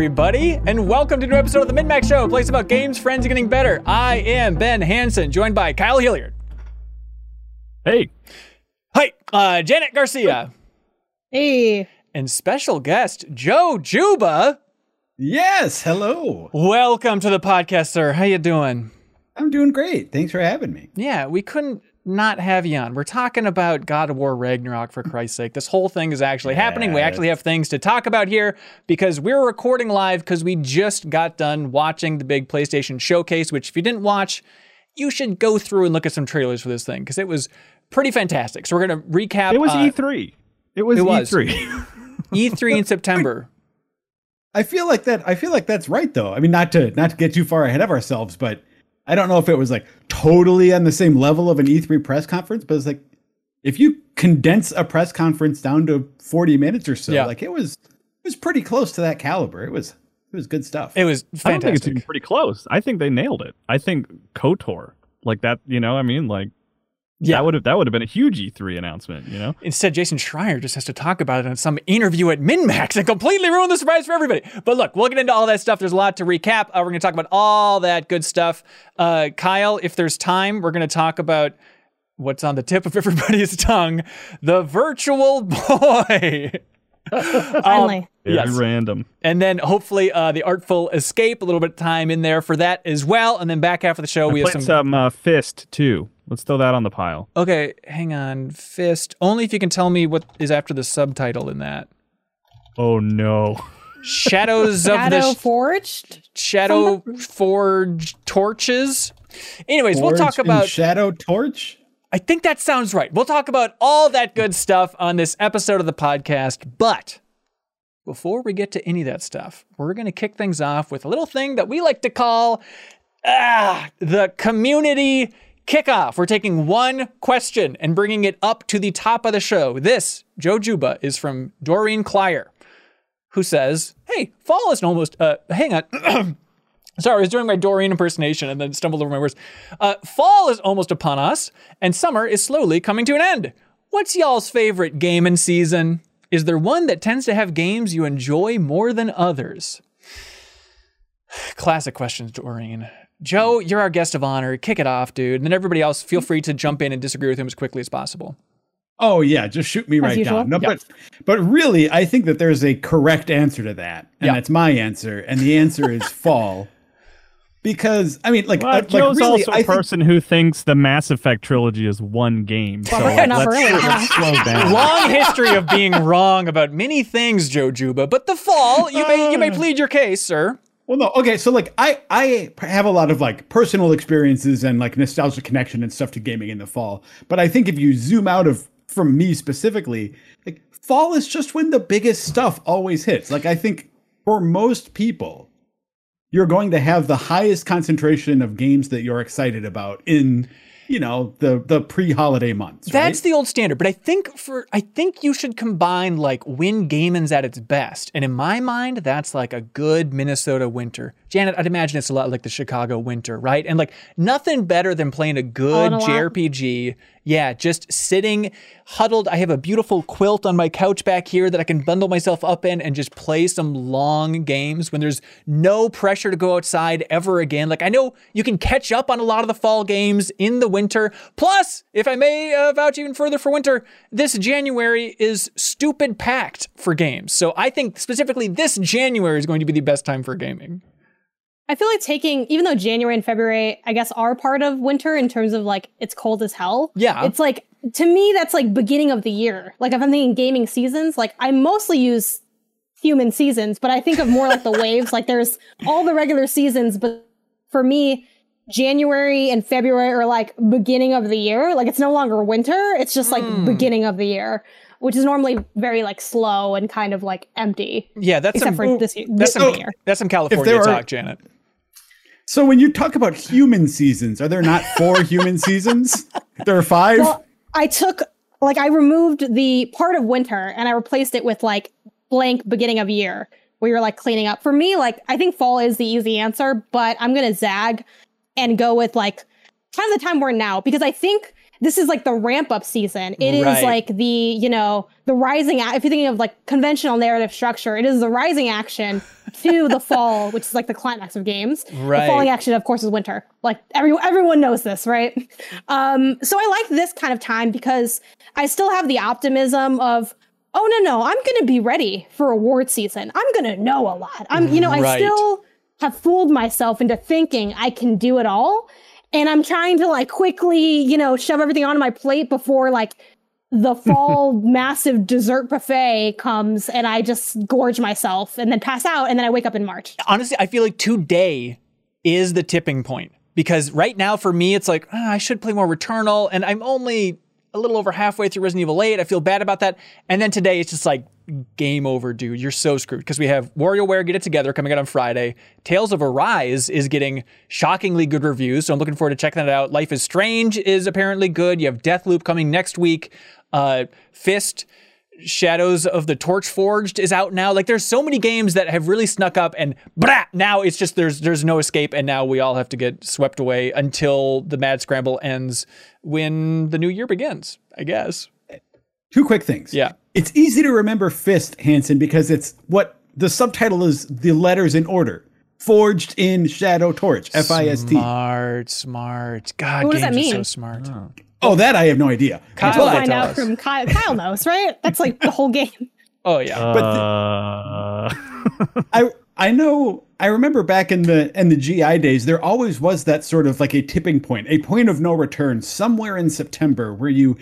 Hello, everybody, and welcome to a new episode of the MinnMax Show, a place about games, friends, and getting better. I am Ben Hanson, joined by Kyle Hilliard. Hey. Hi, uh, Janet Garcia. Hey. And special guest, Joe Juba. Yes, hello. Welcome to the podcast, sir. How you doing? I'm doing great. Thanks for having me. Yeah, we couldn't not have you on. We're talking about God of War Ragnarok for Christ's sake. This whole thing is actually yes. happening. We actually have things to talk about here because we're recording live because we just got done watching the big PlayStation showcase, which if you didn't watch, you should go through and look at some trailers for this thing because it was pretty fantastic. So we're going to recap. It was uh, E3. It was it E3. E3 in September. I feel like that I feel like that's right though. I mean not to not to get too far ahead of ourselves, but I don't know if it was like totally on the same level of an E3 press conference, but it's like if you condense a press conference down to 40 minutes or so, yeah. like it was it was pretty close to that caliber. It was it was good stuff. It was fantastic. I don't think it's pretty close. I think they nailed it. I think KOTOR, like that, you know, I mean, like yeah. That would have that would have been a huge E3 announcement, you know. Instead, Jason Schreier just has to talk about it in some interview at MinnMax and completely ruin the surprise for everybody. But look, we'll get into all that stuff. There's a lot to recap. Uh, we're going to talk about all that good stuff. Uh, Kyle, if there's time, we're going to talk about what's on the tip of everybody's tongue: the Virtual Boy. Finally. Um, yes. random. And then hopefully uh, the Artful Escape, a little bit of time in there for that as well. And then back half of the show, I we have some. some uh, Fist too. Let's throw that on the pile. Okay, hang on. Fist. Only if you can tell me what is after the subtitle in that. Oh no. Shadows of Shadow the Forged? Shadow Forged Torches. Anyways, Forge we'll talk about Shadow Torch. I think that sounds right. We'll talk about all that good stuff on this episode of the podcast, but before we get to any of that stuff, we're going to kick things off with a little thing that we like to call ah, the community kickoff. We're taking one question and bringing it up to the top of the show. This, Joe Juba, is from Doreen Klyer, who says, Hey, fall is almost, uh, hang on. Sorry, I was doing my Doreen impersonation and then stumbled over my words. Uh, fall is almost upon us, and summer is slowly coming to an end. What's y'all's favorite game and season? Is there one that tends to have games you enjoy more than others? Classic questions, Doreen. Joe, you're our guest of honor. Kick it off, dude. And then everybody else, feel free to jump in and disagree with him as quickly as possible. Oh yeah, just shoot me right down. No, yep. but but really, I think that there's a correct answer to that, and yep. that's my answer. And the answer is fall. Because I mean, like, well, uh, Joe's like really, also a person who thinks the Mass Effect trilogy is one game. So like, let's, let's slow down. Long history of being wrong about many things, Joe Juba. But the fall, you may you may plead your case, sir. Well, no, okay. So like, I I have a lot of like personal experiences and like nostalgia connection and stuff to gaming in the fall. But I think if you zoom out of from me specifically, like fall is just when the biggest stuff always hits. Like I think for most people, you're going to have the highest concentration of games that you're excited about in you know the the pre-holiday months. That's right? the old standard, but I think for I think you should combine like when gaming's at its best, and in my mind, that's like a good Minnesota winter. Janet, I'd imagine it's a lot like the Chicago winter, right? And like nothing better than playing a good JRPG. Yeah, just sitting huddled. I have a beautiful quilt on my couch back here that I can bundle myself up in and just play some long games when there's no pressure to go outside ever again. Like I know you can catch up on a lot of the fall games in the winter. Plus, if I may uh, vouch even further for winter, this January is stupid packed for games. So I think specifically this January is going to be the best time for gaming. I feel like taking, even though January and February, I guess, are part of winter in terms of like it's cold as hell. Yeah. It's like, to me, that's like beginning of the year. Like if I'm thinking gaming seasons, like I mostly use human seasons, but I think of more like the waves. Like there's all the regular seasons, but for me, January and February are like beginning of the year. Like it's no longer winter. It's just like mm. beginning of the year which is normally very like slow and kind of like empty. Yeah, that's except some, for this, that's this some, year. That's some California talk, are, Janet. So when you talk about human seasons, are there not four human seasons? There are five. Well, I took like I removed the part of winter and I replaced it with like blank beginning of year where you're like cleaning up. For me, like I think fall is the easy answer, but I'm gonna zag and go with like kind of the time we're now because I think this is like the ramp up season. It is Right. like the, you know, the rising, if you're thinking of like conventional narrative structure, it is the rising action to the fall, which is like the climax of games. Right. The falling action, of course, is winter. Like everyone, everyone knows this, right? Um, so I like this kind of time because I still have the optimism of, oh no, no, I'm gonna be ready for award season. I'm gonna know a lot. I'm, you know, I still have fooled myself into thinking I can do it all. And I'm trying to like quickly, you know, shove everything onto my plate before like the fall massive dessert buffet comes and I just gorge myself and then pass out and then I wake up in March. honestly, I feel like today is the tipping point because right now for me, it's like "Ah, I should play more Returnal, and I'm only a little over halfway through Resident Evil 8. I feel bad about that. And then today, it's just like game over, dude. You're so screwed because we have WarioWare Get It Together coming out on Friday. Tales of Arise is getting shockingly good reviews, so I'm looking forward to checking that out. Life is Strange is apparently good. You have Deathloop coming next week. Uh, Fist. Shadows of the Torch Forged is out now. Like there's so many games that have really snuck up and brah, now it's just there's there's no escape and now we all have to get swept away until the mad scramble ends when the new year begins, I guess. Two quick things. Yeah. It's easy to remember Fist, Hanson, because it's what the subtitle is the letters in order. Forged in Shadow Torch. F I S T. Smart, smart. God, What does games that are so mean? smart. Oh, that I have no idea. Kyle We'll find out us. from Kyle. Kyle knows, right? That's like the whole game. Oh yeah. Uh, I I know I remember back in the in the GI days, there always was that sort of like a tipping point, a point of no return somewhere in September where you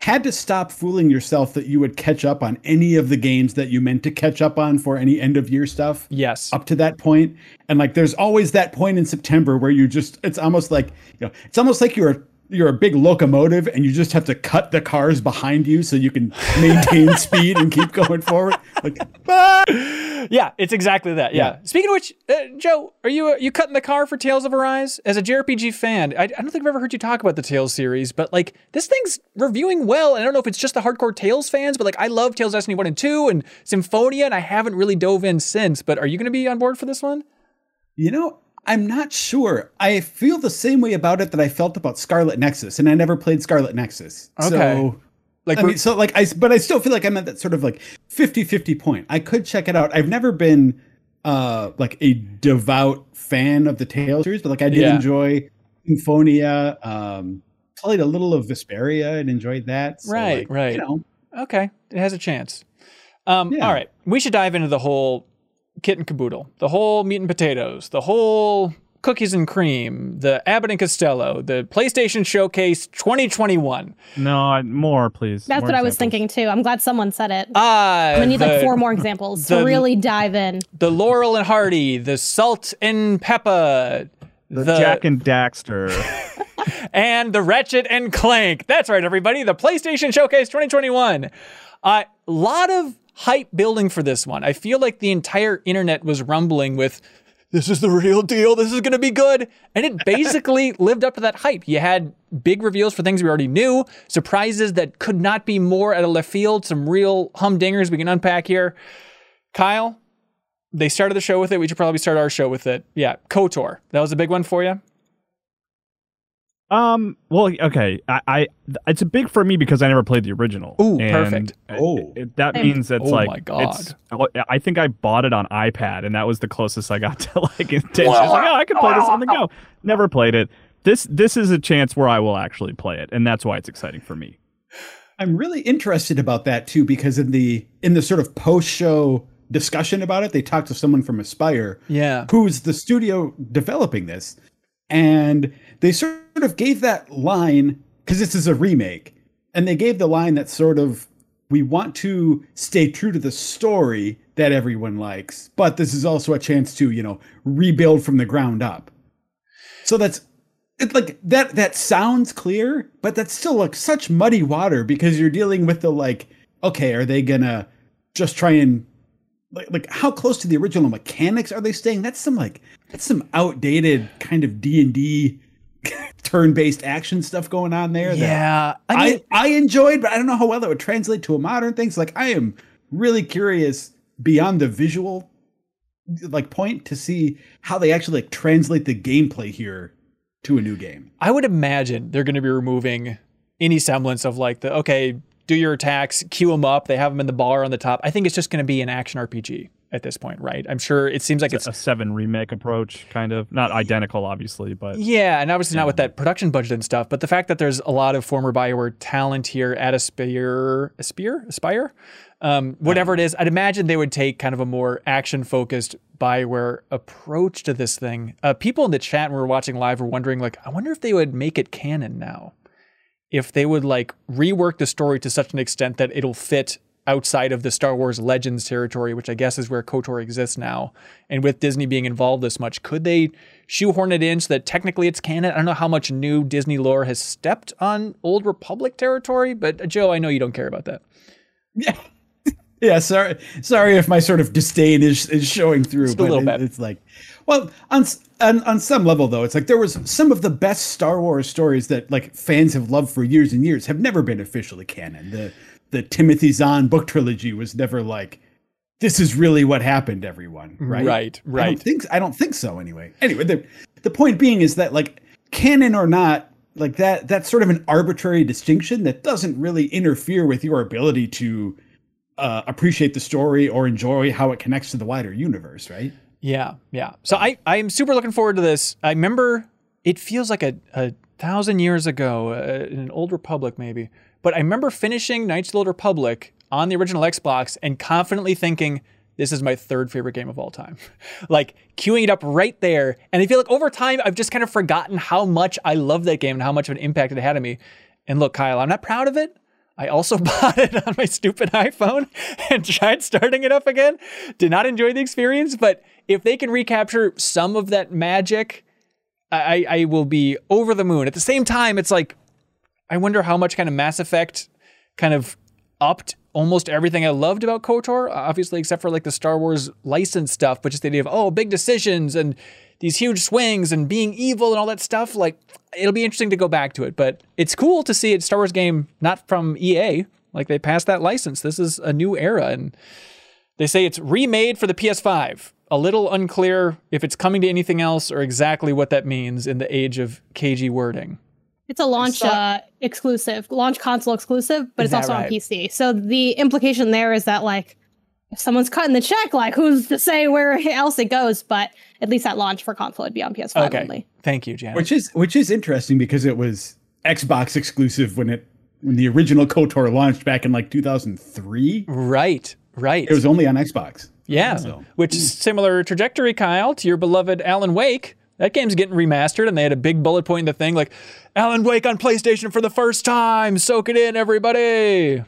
had to stop fooling yourself that you would catch up on any of the games that you meant to catch up on for any end of year stuff. yes. Up to that point, and like there's always that point in September where you just it's almost like you know it's almost like you're you're a big locomotive and you just have to cut the cars behind you so you can maintain speed and keep going forward. Like ah! Yeah, it's exactly that. Yeah. Yeah. Speaking of which, uh, Joe, are you uh, you cutting the car for Tales of Arise as a JRPG fan? I, I don't think I've ever heard you talk about the Tales series, but like this thing's reviewing well. And I don't know if it's just the hardcore Tales fans, but like I love Tales of Destiny one and two and Symphonia, and I haven't really dove in since. But are you going to be on board for this one? You know, I'm not sure. I feel the same way about it that I felt about Scarlet Nexus, and I never played Scarlet Nexus. Okay. So, Like, I mean, so like I, but I still feel like I'm at that sort of like 50-50 point. I could check it out. I've never been uh like a devout fan of the Tales series, but like I did Yeah. enjoy Symphonia. Um, played a little of Vesperia and enjoyed that. So, Right, like, right. You know, okay, it has a chance. Um, Yeah. All right, we should dive into the whole kit and caboodle, the whole meat and potatoes, the whole cookies and cream, the Abbott and Costello, the PlayStation Showcase 2021. no, I- more, please. That's More what I was thinking too. I'm glad someone said it. Ah, I need the, like four more examples the- to really dive in. the Laurel and Hardy, the Salt and Pepper, the, Jak and Daxter. and the Ratchet and Clank. That's right, everybody. The PlayStation Showcase 2021. A lot of hype building for this one. I feel like the entire internet was rumbling with, this is the real deal. This is going to be good. And it basically lived up to that hype. You had big reveals for things we already knew, surprises that could not be more out of left field, some real humdingers we can unpack here. Kyle, they started the show with it. We should probably start our show with it. Yeah, KOTOR. That was a big one for you. Um. Well, okay. I, I. It's a big for me because I never played the original. Ooh, And perfect. it- Oh. it- that Same. means it's Oh like my God. It's, I think I bought it on iPad, and that was the closest I got to like intention. I was like, oh, I can play this on the go. Never played it. This this is a chance where I will actually play it, and that's why it's exciting for me. I'm really interested about that too because in the in the sort of post show discussion about it, they talked to someone from Aspyr, Yeah. who's the studio developing this, and they sort of gave that line because this is a remake, and they gave the line that sort of we want to stay true to the story that everyone likes, but this is also a chance to you know rebuild from the ground up. So that's it like that that sounds clear, but that's still like such muddy water because you're dealing with the like, okay, are they gonna just try and like like how close to the original mechanics are they staying? That's some like that's some outdated kind of D and D turn-based action stuff going on there. Yeah. I mean, I, I enjoyed, but I don't know how well that would translate to a modern thing. So like I am really curious beyond the visual like point to see how they actually like translate the gameplay here to a new game. I would imagine they're going to be removing any semblance of like the okay, do your attacks, queue them up, they have them in the bar on the top. I think it's just going to be an action RPG at this point, right? I'm sure it seems like it's a seven remake approach, kind of not identical, obviously, but yeah, and obviously not with that production budget and stuff. But the fact that there's a lot of former Bioware talent here at Aspyr, Aspyr, Aspire, um, whatever it is, I'd imagine they would take kind of a more action focused Bioware approach to this thing. Uh, people in the chat when we were watching live were wondering, like, I wonder if they would make it canon now. If they would like rework the story to such an extent that it'll fit outside of the Star Wars Legends territory, which I guess is where KOTOR exists now. And with Disney being involved this much, could they shoehorn it in so that technically it's canon? I don't know how much new Disney lore has stepped on Old Republic territory, but uh, Joe, I know you don't care about that. Yeah. Yeah, sorry, sorry if my sort of disdain is, is showing through. Just a little it, bit. It's like, well, on, on on some level though, it's like there was some of the best Star Wars stories that like fans have loved for years and years have never been officially canon. The the Timothy Zahn book trilogy was never like this is really what happened everyone right right? Right i don't think i don't think so anyway. Anyway the the point being is that like canon or not like that that's sort of an arbitrary distinction that doesn't really interfere with your ability to uh, appreciate the story or enjoy how it connects to the wider universe right? Yeah yeah. So i i'm super looking forward to this. I remember it feels like a, a thousand years ago uh, in an old republic maybe but I remember finishing Knights of the Old Republic on the original Xbox and confidently thinking, this is my third favorite game of all time. like queuing it up right there. And I feel like over time, I've just kind of forgotten how much I love that game and how much of an impact it had on me. And look, Kyle, I'm not proud of it. I also bought it on my stupid iPhone and tried starting it up again. Did not enjoy the experience, but if they can recapture some of that magic, I, I will be over the moon. At the same time, it's like I wonder how much kind of Mass Effect kind of upped almost everything I loved about KOTOR, obviously, except for like the Star Wars license stuff, but just the idea of, oh, big decisions and these huge swings and being evil and all that stuff. Like, it'll be interesting to go back to it, but it's cool to see a Star Wars game not from EA. Like, they passed that license. This is a new era. And they say it's remade for the PS5. A little unclear if it's coming to anything else or exactly what that means in the age of cagey wording. It's a launch saw- uh, exclusive, launch console exclusive, but Is it's also that on? PC. So the implication there is that like if someone's cutting the check, like who's to say where else it goes? But at least at launch for console, it'd be on PS5 Okay. only. Thank you, Janet. which is which is interesting because it was xbox exclusive when it when the original kotor launched back in like 2003 right, right. it was only on xbox Yeah, So- which is similar trajectory, Kyle, to your beloved Alan Wake. That game's getting remastered, and they had a big bullet point in the thing like Alan Wake on PlayStation for the first time. Soak it in, everybody. Is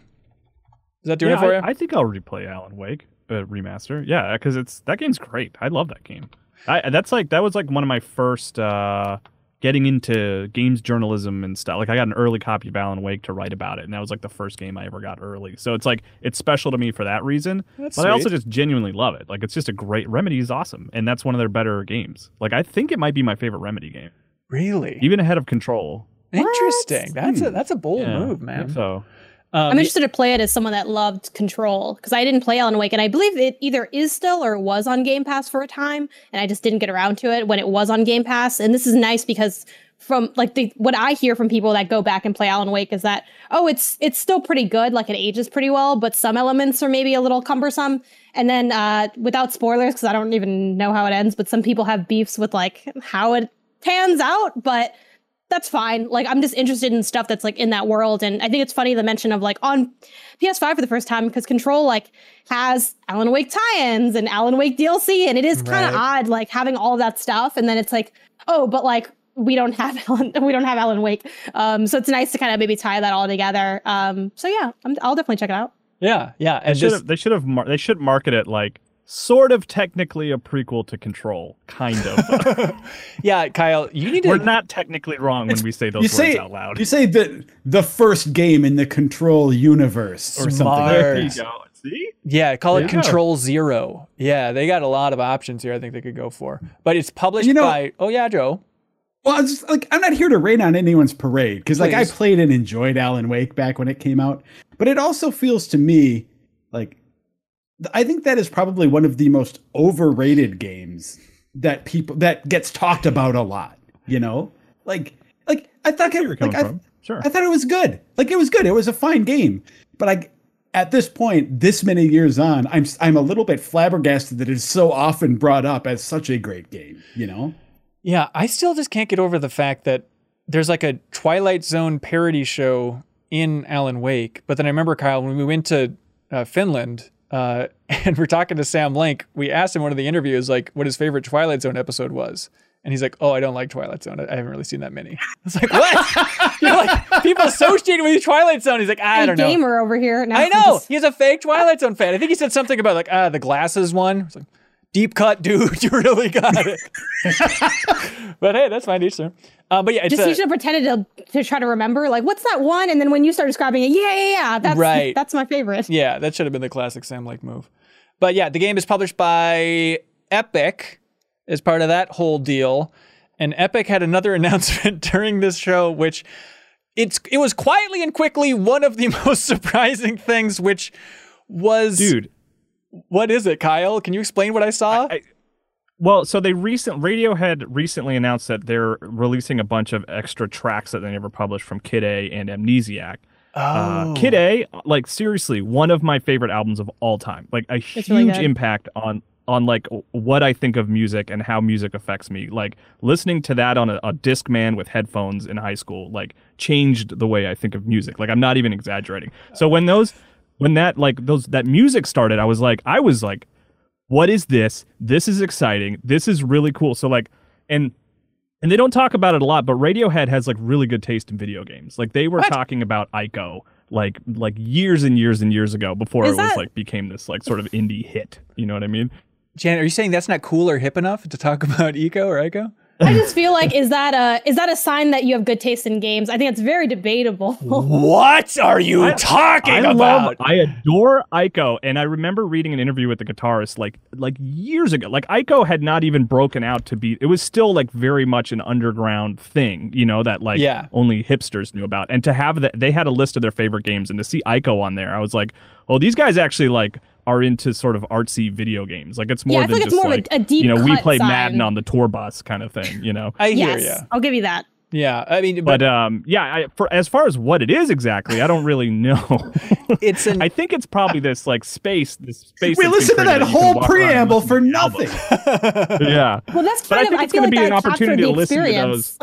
that doing yeah, it for I, you? I think I'll replay Alan Wake uh, remaster. Yeah, because it's that game's great. I love that game. I that's like that was like one of my first uh, getting into games journalism and stuff. Like I got an early copy of Alan Wake to write about it, and that was like the first game I ever got early. So it's like it's special to me for that reason. That's but I also just genuinely love it. Like it's just a great Remedy is awesome, and that's one of their better games. Like I think it might be my favorite Remedy game, really even ahead of Control. interesting. That's a that's a bold Yeah, move, man. So Um, I'm interested to play it as someone that loved Control because I didn't play Alan Wake, and I believe it either is still or was on Game Pass for a time, and I just didn't get around to it when it was on Game Pass. And this is nice because from like the what I hear from people that go back and play Alan Wake is that oh, it's it's still pretty good, like it ages pretty well, but some elements are maybe a little cumbersome. And then uh, without spoilers, because I don't even know how it ends, but some people have beefs with like how it pans out, but that's fine. Like I'm just interested in stuff that's like in that world, and I think it's funny the mention of like on PS5 for the first time because Control like has Alan Wake tie-ins and Alan Wake DLC, and it is kind of Right. odd like having all that stuff, and then it's like oh, but like we don't have Alan, we don't have Alan Wake, um, so it's nice to kind of maybe tie that all together. Um, so yeah, I'm, I'll definitely check it out. yeah, yeah. they And should have they should have mar- they should market it like sort of technically a prequel to Control, kind of. yeah, Kyle, you need to. We're not technically wrong when we say those you words say out loud. you say the the first game in the control universe or something Smart. like there you go. See? Yeah, call it Yeah. Control Zero. Yeah, they got a lot of options here. I think they could go for, but it's published You know- by. Oh yeah, Joe. Well, I'm just like I'm not here to rain on anyone's parade because like I played and enjoyed Alan Wake back when it came out, but it also feels to me like th- I think that is probably one of the most overrated games that people that gets talked about a lot. You know, like like I thought where you're like coming I, from. sure. I thought it was good. Like it was good. It was a fine game. But I at this point, this many years on, I'm I'm a little bit flabbergasted that it's so often brought up as such a great game, you know? Yeah, I still just can't get over the fact that there's like a Twilight Zone parody show in Alan Wake. But then I remember Kyle when we went to uh, Finland uh, and we're talking to Sam Lake. We asked him one of the interviews like what his favorite Twilight Zone episode was, and he's like, "Oh, I don't like Twilight Zone. I, haven't really seen that many." I was like, "What? You're like people associated with Twilight Zone?" He's like, "I don't know." gamer over here. No, I know just- he's a fake Twilight Zone fan. I think he said something about like ah the glasses one. It's like deep cut, dude. You really got it. but hey, that's fine. Each their- Uh, but yeah, it's Just a- you should have pretended to, to try to remember, like, what's that one? And then when you start describing it, yeah, yeah, yeah, that's Right. that's my favorite. Yeah, that should have been the classic Sam Lake move. But yeah, the game is published by Epic as part of that whole deal. And Epic had another announcement during this show, which it's it was quietly and quickly one of the most surprising things, which was Dude, What is it, Kyle? Can you explain what I saw? I- Well, so they recent Radiohead recently announced that they're releasing a bunch of extra tracks that they never published from Kid A and Amnesiac. oh, Uh, Kid A, like seriously, one of my favorite albums of all time. Like a huge really impact on on like what I think of music and how music affects me. Like listening to that on a, a Discman with headphones in high school, like changed the way I think of music. Like I'm not even exaggerating. So when those when that like those that music started, I was like I was like what is this? This is exciting. This is really cool. So like and and they don't talk about it a lot, but Radiohead has like really good taste in video games. Like they were What? talking about Ico like like years and years and years ago before Is it was that- like became this like sort of indie hit. You know what I mean? Jan, are you saying that's not cool or hip enough to talk about eco or eco? I just feel like is that a is that a sign that you have good taste in games? I think it's very debatable. What are you talking I about? love, I adore Ico, and I remember reading an interview with the guitarist like like years ago. Like Ico had not even broken out to be. It was still like very much an underground thing, you know, that like Yeah. only hipsters knew about. And to have that, they had a list of their favorite games, and to see Ico on there, I was like, oh, these guys actually like are into sort of artsy video games. Like it's more Yeah, than feel like it's just more of a- like a deep you know we play sign. Madden on the tour bus kind of thing. You know. I hear yes, you. I'll give you that. Yeah, I mean, but, But um, yeah, I, for as far as what it is exactly, I don't really know. it's an I think it's probably this like space, this space. We that's listened to created that whole walk around and preamble for to the album. nothing. yeah, Well, that's but I think of. it's feel going to be an opportunity to listen to those.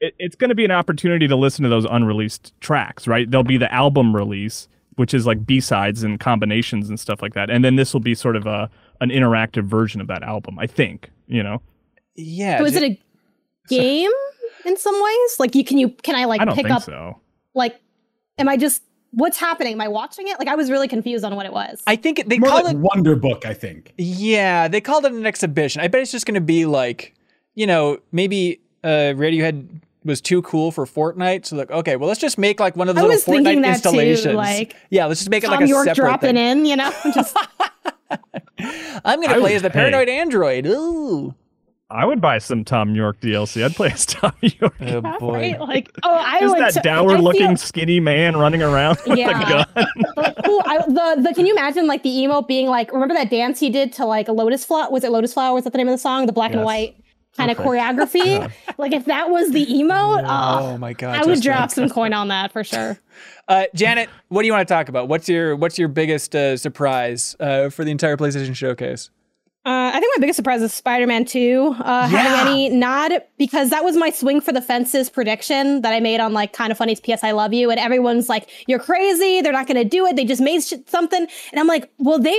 It, it's going to be an opportunity to listen to those unreleased tracks, right? There'll be the album release, which is like B sides and combinations and stuff like that, and then this will be sort of a an interactive version of that album. I think, you know. yeah. So is it a game in some ways? Like you can you can I like I don't pick think up so. like am I just what's happening? Am I watching it? Like I was really confused on what it was. I think they More call like it. Wonder Book, I think. Yeah, they called it an exhibition. I bet it's just going to be like, you know, maybe uh, Radiohead was too cool for Fortnite. So like, okay, well, let's just make like one of the I little was Fortnite that too, installations. like, yeah, let's just make it Tom like a York separate dropping thing. in, you know? Just I'm going I to play would as the pay. paranoid android. Ooh, I would buy some Thom Yorke DLC. I'd play as Thom Yorke. oh right? Like oh I Just would that t- I dour-looking, feel- skinny man running around with Yeah. a gun. like, ooh, I, the the can you imagine like the emote being like remember that dance he did to like a lotus flower was it lotus flower was that the name of the song the black and white kind of choreography like if that was the emote oh oh, my god! I would drop some coin on that for sure Uh, Janet, what do you want to talk about? What's your What's your biggest uh, surprise uh, for the entire PlayStation showcase? uh, I think my biggest surprise is Spider-Man 2 uh, Yeah. having any nod because that was my swing for the fences prediction that I made on like Kinda Funny's PS I love you and everyone's like you're crazy they're not going to do it they just made sh- something and I'm like well they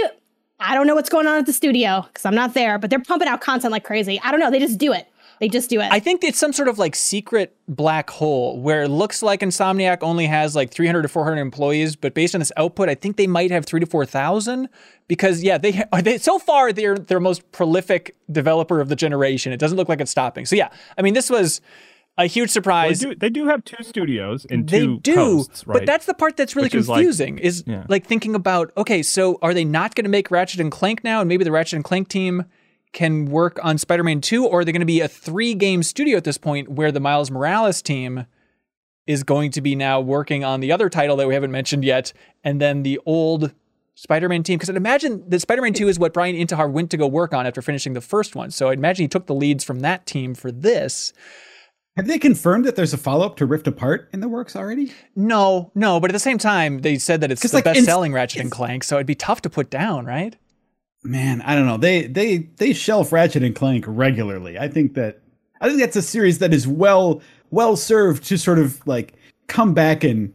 I don't know what's going on at the studio because I'm not there but they're pumping out content like crazy I don't know they just do it they just do it I think it's some sort of like secret black hole where it looks like Insomniac only has like 300 to 400 employees, but based on this output, I think they might have three to 4,000 because yeah, they are they so far they're their most prolific developer of the generation. It doesn't look like it's stopping. So yeah, I mean this was a huge They surprise. do, they do have two studios and They two do, coasts, right? but that's the part that's really Which is like- confusing. Is, Yeah. like thinking about okay, so are they not going to make Ratchet and Clank now, and maybe the Ratchet and Clank team can work on Spider-Man Two, or are they going to be a three-game studio at this point, where the Miles Morales team is going to be now working on the other title that we haven't mentioned yet, and then the old Spider-Man team? Because I'd imagine that Spider-Man Two is what Bryan Intihar went to go work on after finishing the first one. So I'd imagine he took the leads from that team for this. Have they confirmed that there's a follow up to Rift Apart in the works already? No, no, but at the same time, they said that it's the like, best selling Ratchet and Clank, so it'd be tough to put down, right? Man, I don't know. They they they shelf Ratchet and Clank regularly. I think that I think that's a series that is well well served to sort of like come back and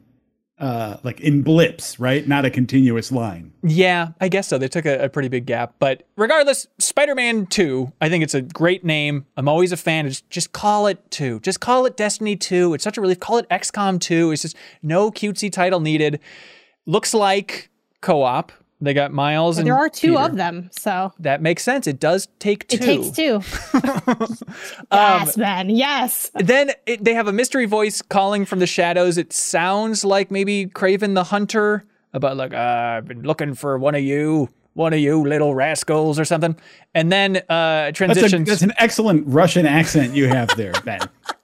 uh like in blips, right? Not a continuous line. Yeah, I guess so. They took a, a pretty big gap. But regardless, Spider Man 2, I think it's a great name. I'm always a fan. Just, just call it 2. Just call it Destiny 2. It's such a relief. Call it XCOM 2. It's just no cutesy title needed. Looks like co op. They got Miles and There are two Peter. of them, so That makes sense. It does take two. it takes two. yes, man. Yes. Then it, they have a mystery voice calling from the shadows. It sounds like maybe Kraven the Hunter about like uh, I've been looking for one of you, one of you little rascals or something. And then uh, That's, a, that's an excellent Russian accent you have there, Ben.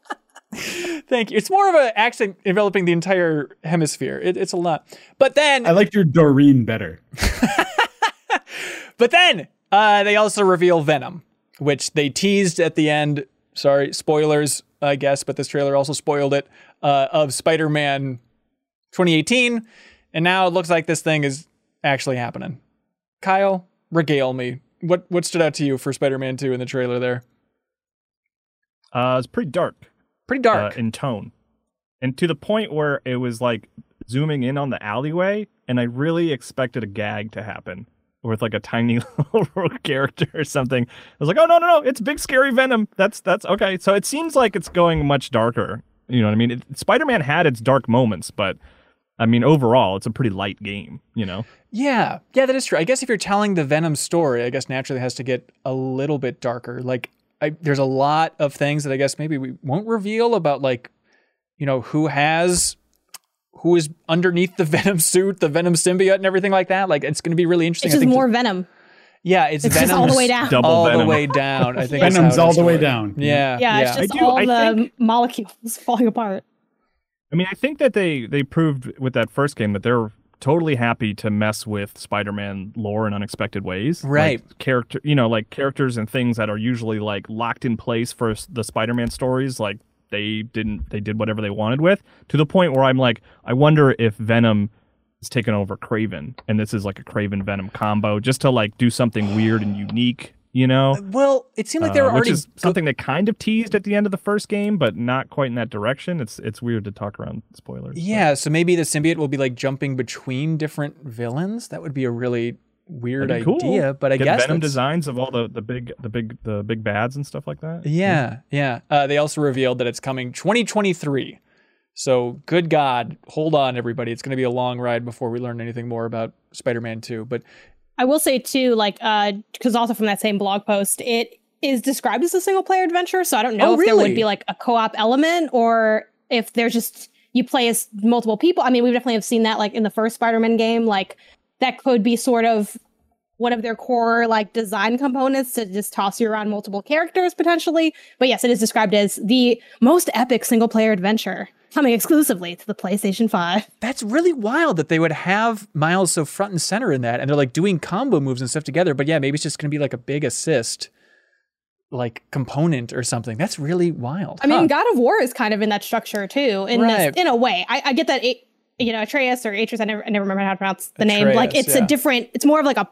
Thank you. It's more of an accent enveloping the entire hemisphere. It, it's a lot. But then, I liked your Doreen better. but then uh, they also reveal Venom, which they teased at the end. Sorry, spoilers, I guess, but this trailer also spoiled it uh, of Spider-Man 2018, and now it looks like this thing is actually happening. Kyle, regale me. What what stood out to you for Spider-Man 2 in the trailer there? Uh, it's pretty dark. Pretty dark. uh, in tone, and to the point where it was like zooming in on the alleyway, and I really expected a gag to happen with like a tiny little character or something. I was like, oh no no no, it's big scary Venom. That's that's okay. So it seems like it's going much darker. You know what I mean? It, Spider-Man had its dark moments, but I mean overall, it's a pretty light game. You know? Yeah, yeah, that is true. I guess if you're telling the Venom story, I guess naturally it has to get a little bit darker. Like, I, there's a lot of things that I guess maybe we won't reveal about, like, you know, who has, who is underneath the Venom suit, the Venom symbiote, and everything like that. Like, it's going to be really interesting. It's I just think more Venom. yeah, it's, It's Venom's just all the way down. Double all Venom. the way down. I think Venom's all the way down. Yeah, Yeah, yeah. it's just I do- all I the think- molecules falling apart. I mean, I think that they they proved with that first game that they're totally happy to mess with Spider-Man lore in unexpected ways. Right. Like character, you know, like characters and things that are usually like locked in place for the Spider-Man stories. Like they didn't, they did whatever they wanted with. To the point where I'm like, I wonder if Venom is taken over Kraven, and this is like a Kraven Venom combo, just to like do something weird and unique. You know. well, it seemed like they were Uh, which already is something they kind of teased at the end of the first game, but not quite in that direction. It's it's weird to talk around spoilers. Yeah, so maybe the symbiote will be like jumping between different villains. That would be a really weird cool. idea, but I Get guess Venom that's- designs of all the, the big the big the big bads and stuff like that. Yeah, yeah. Uh, they also revealed that it's coming 2023. So, good God, hold on, everybody. It's going to be a long ride before we learn anything more about Spider-Man 2. But I will say too, like, uh, because also from that same blog post, it is described as a single player adventure. So I don't know Oh, if there would be like a co op element or if there's just you play as multiple people. I mean, we definitely have seen that like in the first Spider Man game. Like that could be sort of one of their core like design components to just toss you around multiple characters potentially. But yes, it is described as the most epic single player adventure coming exclusively to the PlayStation 5. that's really wild that they would have Miles so front and center in that. And they're like doing combo moves and stuff together. But yeah, maybe it's just going to be like a big assist like component or something. That's really wild. I mean, Huh. God of War is kind of in that structure too, in Right. this, in a way. I, I get that, it, you know, Atreus or Atreus. I never, I never remember how to pronounce the name. Like, it's yeah. a different. It's more of like a,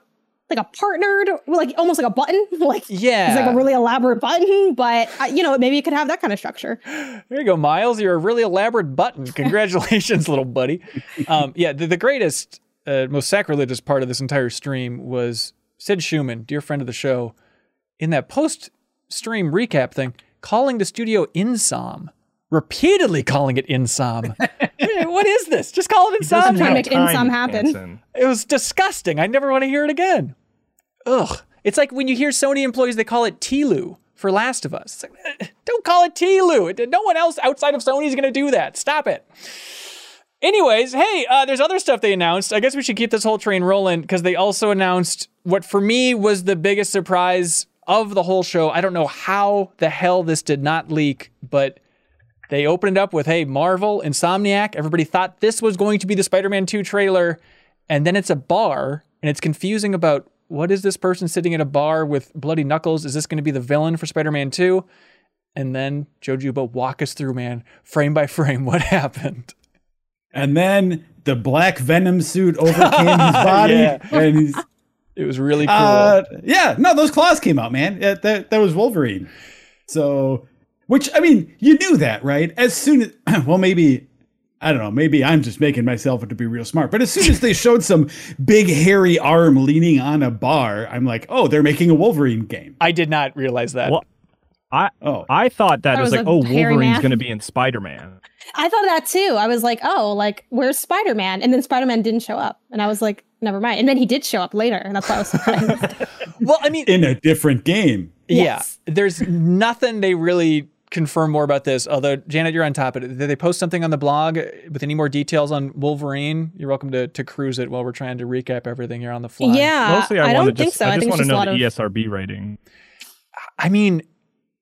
like a partnered, like almost like a button. like, yeah. it's like a really elaborate button. But uh, you know, maybe it could have that kind of structure. There you go, Miles. You're a really elaborate button. Congratulations, little buddy. Um, yeah, the, the greatest, uh, most sacrilegious part of this entire stream was Sid Shuman, dear friend of the show, in that post stream recap thing, calling the studio Insom. Repeatedly calling it Insom. what is this? Just call it Doesn't Insom. trying to make Insom happen. Hanson. It was disgusting. I never want to hear it again. Ugh. It's like when you hear Sony employees, they call it TLU for Last of Us. Like, eh, don't call it TLU. No one else outside of Sony is going to do that. Stop it. Anyways, hey, uh, there's other stuff they announced. I guess we should keep this whole train rolling because they also announced what for me was the biggest surprise of the whole show. I don't know how the hell this did not leak, but they opened it up with, hey, Marvel, Insomniac. Everybody thought this was going to be the Spider Man 2 trailer. And then it's a bar, and it's confusing about what is this person sitting at a bar with bloody knuckles? Is this going to be the villain for Spider Man 2? And then Joe Juba, walk us through, man, frame by frame, what happened. And then the black venom suit overcame his body, Yeah. and he's It was really cool. Uh, yeah, no, those claws came out, man. Yeah, that that was Wolverine. So, which I mean, you knew that, right? As soon as, well, maybe I don't know. Maybe I'm just making myself to be real smart. But as soon as they showed some big hairy arm leaning on a bar, I'm like, oh, they're making a Wolverine game. I did not realize that. Well, I Oh, I thought that That was was like, oh, Wolverine's going to be in Spider Man. I thought that too. I was like, oh, like where's Spider Man? And then Spider Man didn't show up, and I was like, never mind. And then he did show up later, and that's why I was surprised. well, I mean, in a different game. Yes. yeah, there's nothing they really confirm more about this. Although, Janet, you're on top of it. Did they post something on the blog with any more details on Wolverine? You're welcome to, to cruise it while we're trying to recap everything here on the fly. yeah, Mostly, I, I, want don't to think just, so. I I, just want to know the of. ESRB rating. I mean,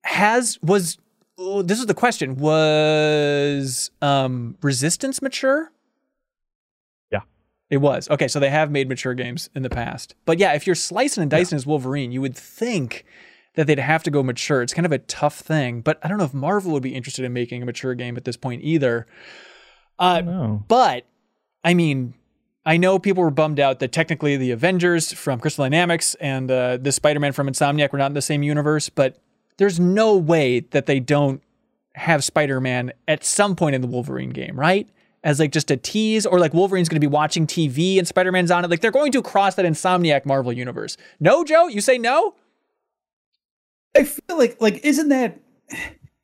has was oh, this is the question? Was um Resistance mature? Yeah. It was. Okay, so they have made mature games in the past. But yeah, if you're slicing and dicing as Wolverine, you would think that they'd have to go mature. It's kind of a tough thing, but I don't know if Marvel would be interested in making a mature game at this point either. Uh, No. but I mean, I know people were bummed out that technically the Avengers from Crystal Dynamics and uh, the Spider-Man from Insomniac were not in the same universe, but there's no way that they don't have Spider-Man at some point in the Wolverine game, right? As like just a tease, or like Wolverine's going to be watching TV and Spider-Man's on it. Like they're going to cross that Insomniac Marvel universe. No, Joe, you say no? I feel like like isn't that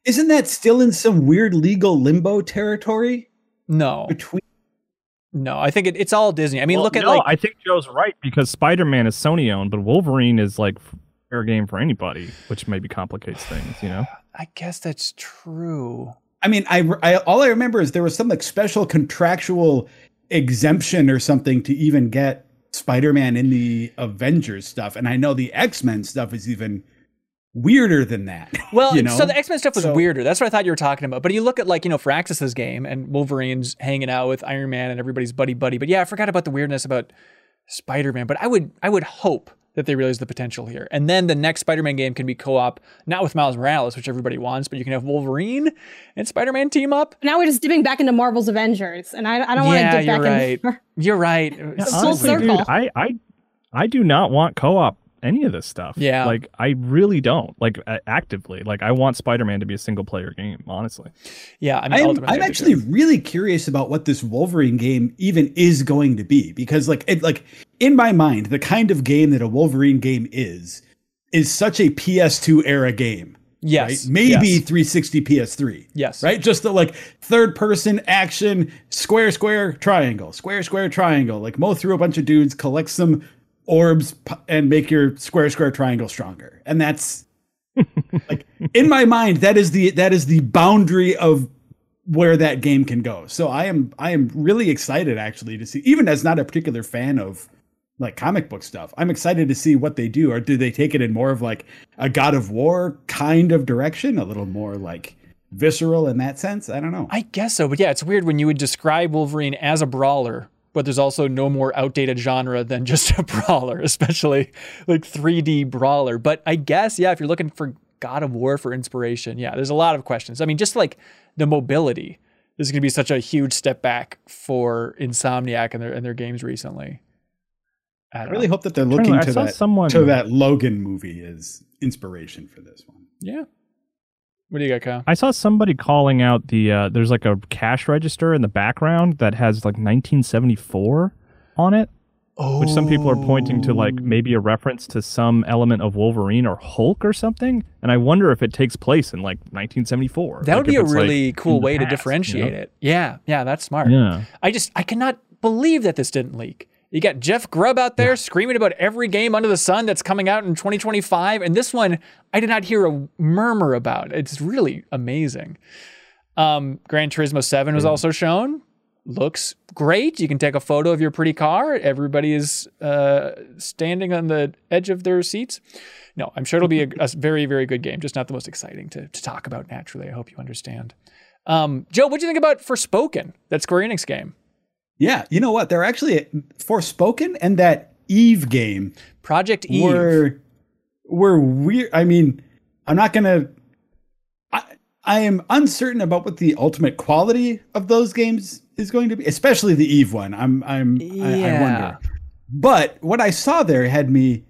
isn't that still in some weird legal limbo territory No, between? no. I think it, it's all Disney. I mean, Well, look at no, like I think Joe's right because Spider Man is Sony owned, but Wolverine is like fair game for anybody, which maybe complicates things. You know. I guess that's true. I mean, I, I all I remember is there was some like special contractual exemption or something to even get Spider-Man in the Avengers stuff, and I know the X-Men stuff is even weirder than that. Well, you know, so the X Men stuff was So- weirder. That's what I thought you were talking about. But you look at like you know Firaxis's game and Wolverine's hanging out with Iron Man and everybody's buddy buddy. But yeah, I forgot about the weirdness about Spider Man. But I would I would hope that they realize the potential here, and then the next Spider Man game can be co op, not with Miles Morales, which everybody wants, but you can have Wolverine and Spider Man team up. Now we're just dipping back into Marvel's Avengers, and I, I don't want to yeah, dip you're right. in. You're right. It's full Honestly, circle. dude, I, I, I do not want co-op any of this stuff. Yeah. like I really don't. Like actively, like I want Spider-Man to be a single-player game. Honestly, Yeah, I mean, I'm, I'm I do actually too. really curious about what this Wolverine game even is going to be because, like, it, like in my mind, the kind of game that a Wolverine game is is such a PS2 era game. yes, right? Maybe yes. 360 PS3. Yes. Right? Just the like third person action, square, square, triangle, square, square, triangle. Like mow through a bunch of dudes, collect some orbs, and make your square, square, triangle stronger. And that's like in my mind, that is the that is the boundary of where that game can go. So I am I am really excited actually to see, even as not a particular fan of like comic book stuff. I'm excited to see what they do. Or do they take it in more of like a God of War kind of direction, a little more like visceral in that sense? I don't know. I guess so, but yeah, it's weird when you would describe Wolverine as a brawler, but there's also no more outdated genre than just a brawler, especially like 3D brawler. But I guess, yeah, if you're looking for God of War for inspiration, yeah, there's a lot of questions. I mean, just like the mobility, this is going to be such a huge step back for Insomniac and their and their games recently. I I really know. hope that they're Trying to- looking to that someone- to that Logan movie as inspiration for this one. Yeah. What do you got, Kyle? I saw somebody calling out the. Uh, there's like a cash register in the background that has like 1974 on it, which some people are pointing to like maybe a reference to some element of Wolverine or Hulk or something. And I wonder if it takes place in like 1974. That would be a it's, like, really cool the way to past, you know? differentiate it. Yeah, yeah, that's smart. Yeah. I just I cannot believe that this didn't leak. You got Jeff Grubb out there screaming about every game under the sun that's coming out in 2025, and this one I did not hear a murmur about. It's really amazing. Um, Gran Turismo 7 was also shown. Looks great. You can take a photo of your pretty car. Everybody is uh, standing on the edge of their seats. No, I'm sure it'll be a, a very, very good game. Just not the most exciting to, to talk about naturally. I hope you understand. Um, Joe, what do you think about Forspoken? That Square Enix game. Yeah, you know what? They're actually Forspoken and that Eve game Project Eve. were were weird. I mean, I'm not gonna. I, I am uncertain about what the ultimate quality of those games is going to be, especially the Eve one. I'm I'm I, I wonder. But what I saw there had me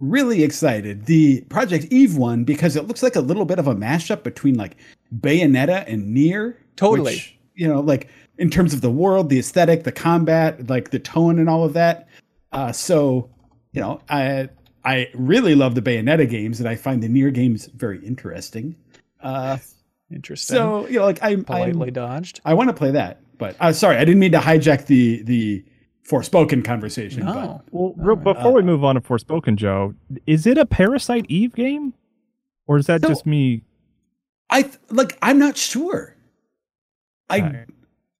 really excited. The Project Eve one because it looks like a little bit of a mashup between like Bayonetta and Nier. Totally. which, you know, like in terms of the world, the aesthetic, the combat, like the tone and all of that. Uh, so, you know, I I really love the Bayonetta games, and I find the Nier games very interesting. Uh, Interesting. so you know, like I'm, politely I'm dodged. I want to play that, but uh, sorry, I didn't mean to hijack the the Forspoken conversation. No. Well, real, before we move on to Forspoken, Joe, is it a Parasite Eve game, or is that So- just me? I th- like I'm not sure. I Okay.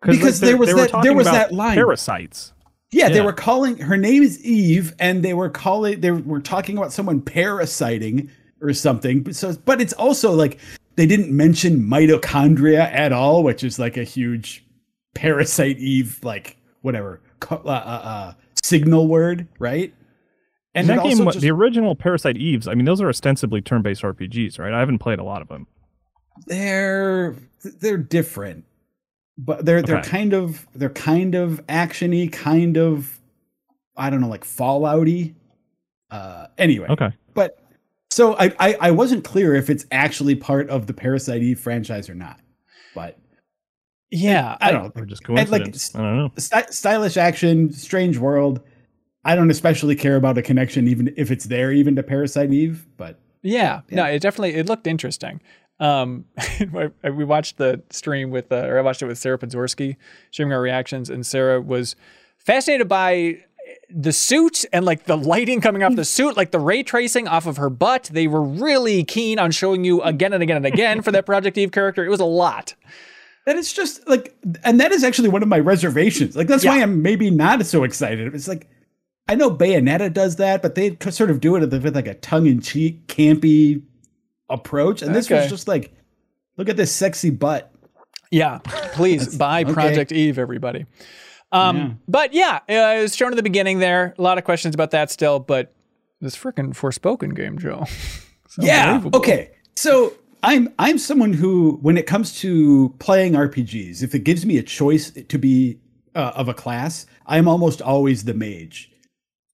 Because there was that- there was that line. Parasites. yeah, they were calling her name is Eve, and they were calling they were talking about someone parasiting or something. But So, but it's also like they didn't mention mitochondria at all, which is like a huge parasite Eve like whatever uh, uh, uh, signal word, right? And that game, just- the original Parasite Eves, I mean, those are ostensibly turn-based RPGs, right? I haven't played a lot of them. they're they're different but they're they're Okay. kind of they're kind of actiony kind of i don't know like fallouty uh anyway Okay. but so I, I i wasn't clear if it's actually part of the parasite eve franchise or not but Yeah. i don't know Or just And, like, coincidence. I don't know. Sty- stylish action strange world i don't especially care about a connection even if it's there even to parasite eve but Yeah, no, it definitely it looked interesting. Um, we watched the stream with, uh, or I watched it with Sarah Pazorski, streaming our reactions, and Sarah was fascinated by the suit and like the lighting coming off the suit, like the ray tracing off of her butt. They were really keen on showing you again and again and again for that Project Eve character. It was a lot. That is just like, and that is actually one of my reservations. Like, that's why I'm maybe not so excited. It's like, I know Bayonetta does that, but they sort of do it with like a tongue in cheek, campy approach. And this Okay. was just like, look at this sexy butt. Yeah, please buy okay. Project Eve, everybody. Um, But yeah, uh, it was shown in the beginning there. A lot of questions about that still, but this freaking Forspoken game, Joe. Yeah. Okay. So I'm I'm someone who, when it comes to playing RPGs, if it gives me a choice to be uh, of a class, I'm almost always the mage.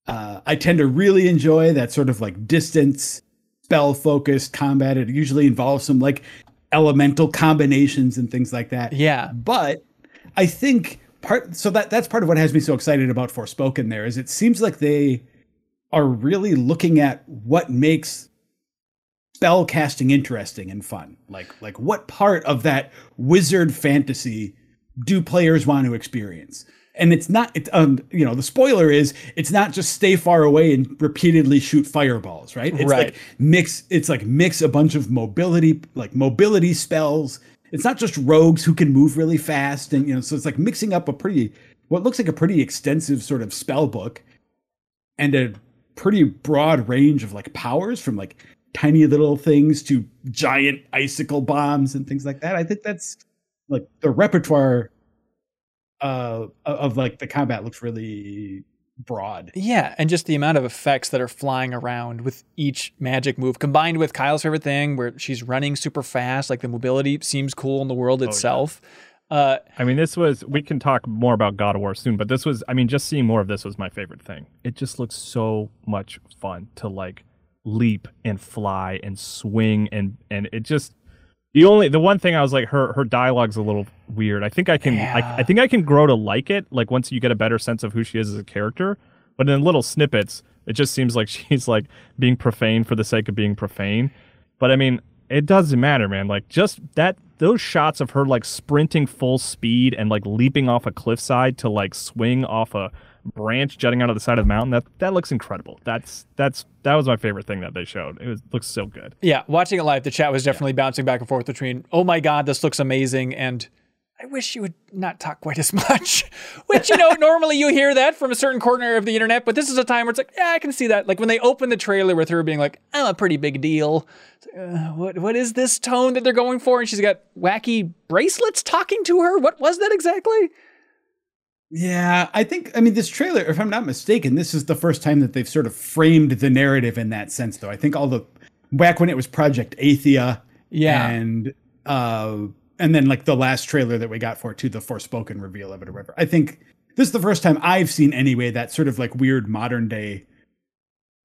Uh, I tend to really enjoy that sort of like distance, spell focused combat. It usually involves some like elemental combinations and things like that. Yeah. But I think part so that that's part of what has me so excited about Forspoken there is it seems like they are really looking at what makes spell casting interesting and fun. Like like what part of that wizard fantasy do players want to experience? And it's not it's um you know the spoiler is it's not just stay far away and repeatedly shoot fireballs, right? It's Right. like mix it's like mix a bunch of mobility like mobility spells. It's not just rogues who can move really fast and you know so it's like mixing up a pretty what looks like a pretty extensive sort of spell book and a pretty broad range of like powers from like tiny little things to giant icicle bombs and things like that. I think that's like the repertoire uh of like the combat looks really broad. Yeah, and just the amount of effects that are flying around with each magic move, combined with Kyle's favorite thing, where she's running super fast, like the mobility seems cool in the world itself. Uh, I mean, this was. We can talk more about God of War soon, but this was. I mean, just seeing more of this was my favorite thing. It just looks so much fun to like leap and fly and swing and and it just. The only the one thing I was like her her dialogue's a little weird. I think I can Yeah. I, I think I can grow to like it like once you get a better sense of who she is as a character. But in little snippets, it just seems like she's like being profane for the sake of being profane. But I mean, it doesn't matter, man. Like just that those shots of her like sprinting full speed and like leaping off a cliffside to like swing off a branch jutting out of the side of the mountain. That that looks incredible. That's that's that was my favorite thing that they showed. It was looks so good. yeah, watching it live, the chat was definitely bouncing back and forth between, oh my God, this looks amazing, and I wish you would not talk quite as much. Which, you know, normally you hear that from a certain corner of the internet, but this is a time where it's like, yeah, I can see that. Like when they open the trailer with her being like, I'm a pretty big deal. Like, uh, what what is this tone that they're going for? And she's got wacky bracelets talking to her. What was that exactly? Yeah, I think I mean this trailer, if I'm not mistaken, this is the first time that they've sort of framed the narrative in that sense though. I think all the back when it was Project Athia Yeah. and uh, and then like the last trailer that we got for it to the Forspoken reveal of it or whatever. I think this is the first time I've seen anyway that sort of like weird modern day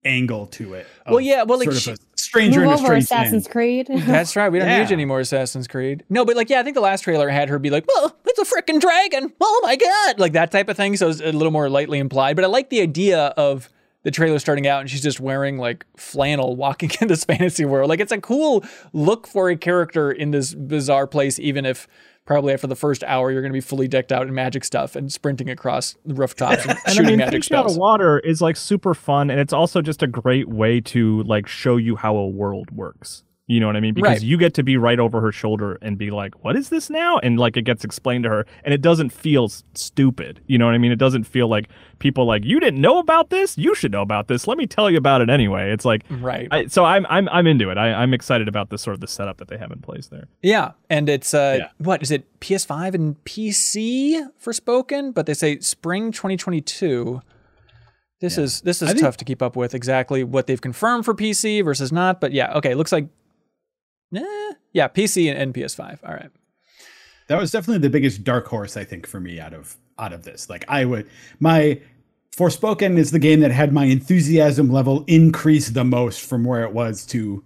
angle to it. Well, yeah, well, like, she- stranger Move in a over strange Assassin's land. Creed. That's right. We don't Yeah. need any more Assassin's Creed. No, but like, yeah, I think the last trailer had her be like, "Well, it's a freaking dragon! Oh my god!" Like that type of thing. So it's a little more lightly implied. But I like the idea of the trailer starting out and she's just wearing like flannel, walking in this fantasy world. Like it's a cool look for a character in this bizarre place, even if. Probably after the first hour, you're going to be fully decked out in magic stuff and sprinting across the rooftops and, And I mean, magic fish out of water is like super fun, and it's also just a great way to like show you how a world works. You know what I mean? Because Right. you get to be right over her shoulder and be like, "What is this now?" And like it gets explained to her, and it doesn't feel s- stupid. You know what I mean? It doesn't feel like people like you didn't know about this. You should know about this. Let me tell you about it anyway. It's like, Right. I, so I'm I'm I'm into it. I, I'm excited about this sort of the setup that they have in place there. Yeah, and it's uh, Yeah. what is it? PS5 and PC Forspoken, but they say spring 2022. This is this is I think- tough to keep up with exactly what they've confirmed for PC versus not. But yeah, okay, looks like, eh, yeah, PC and, and PS5. All right, That was definitely the biggest dark horse I think for me out of out of this. Like I would my Forspoken is the game that had my enthusiasm level increase the most from where it was to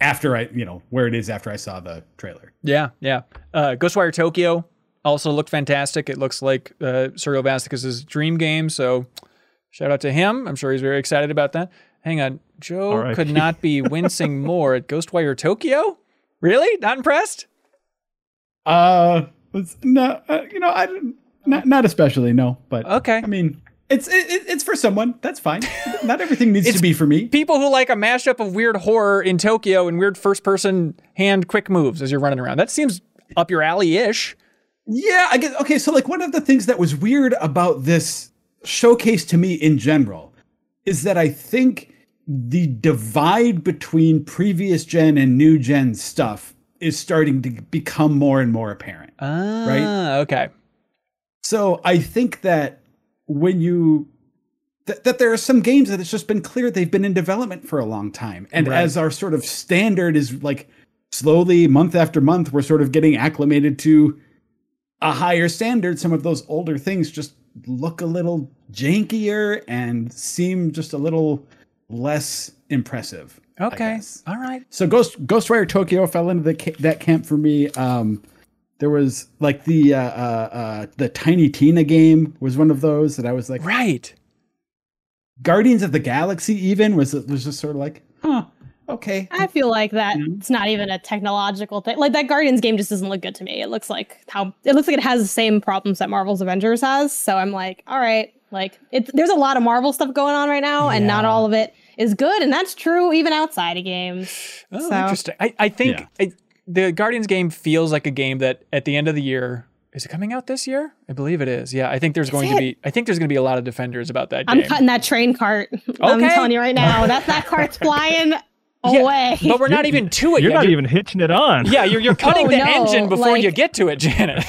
after I, you know, where it is after I saw the trailer. yeah, yeah. Uh, Ghostwire Tokyo also looked fantastic. It looks like uh, Suriel Vazquez's dream game. So shout out to him. I'm sure he's very excited about that. Hang on, Joe R.I.P.. could not be wincing more at Ghostwire Tokyo. Really? Not impressed? Uh, it's no, uh, you know, I don't, not not especially no, but Okay. I mean, it's it, it- it's for someone. That's fine. Not everything needs to be for me. people who like a mashup of weird horror in Tokyo and weird first person hand quick moves as you're running around. That seems up your alley ish. Yeah, I guess. Okay, so like one of the things that was weird about this showcase to me in general is that I think the divide between previous gen and new gen stuff is starting to become more and more apparent. Ah, Right. Okay. So I think that when you that, that there are some games that it's just been clear they've been in development for a long time, and Right. as our sort of standard is like slowly month after month, we're sort of getting acclimated to a higher standard. Some of those older things just look a little jankier and seem just a little less impressive. Okay. All right. So Ghost Ghostwire Tokyo fell into the ca- that camp for me. Um, there was like the uh, uh, uh, the Tiny Tina game was one of those that I was like Right. Guardians of the Galaxy even was was just sort of like huh okay I feel like that it's not even a technological thing. Like that Guardians game just doesn't look good to me. It looks like how it looks like it has the same problems that Marvel's Avengers has. So I'm like, all right, like it's there's a lot of Marvel stuff going on right now, and not all of it is good, and that's true even outside of games. Oh, So- interesting. I, I think Yeah. I, the Guardians game feels like a game that at the end of the year is it coming out this year? I believe it is. Yeah, I think there's going to be. I think there's going to be a lot of defenders about that I'm game. cutting that train cart. Okay. I'm telling you right now, that that cart's flying Yeah, away. but we're not even to it yet. You're yet. not You're- even hitching it on. Yeah, you're you're cutting Oh, the no, engine before you get to it, Janet.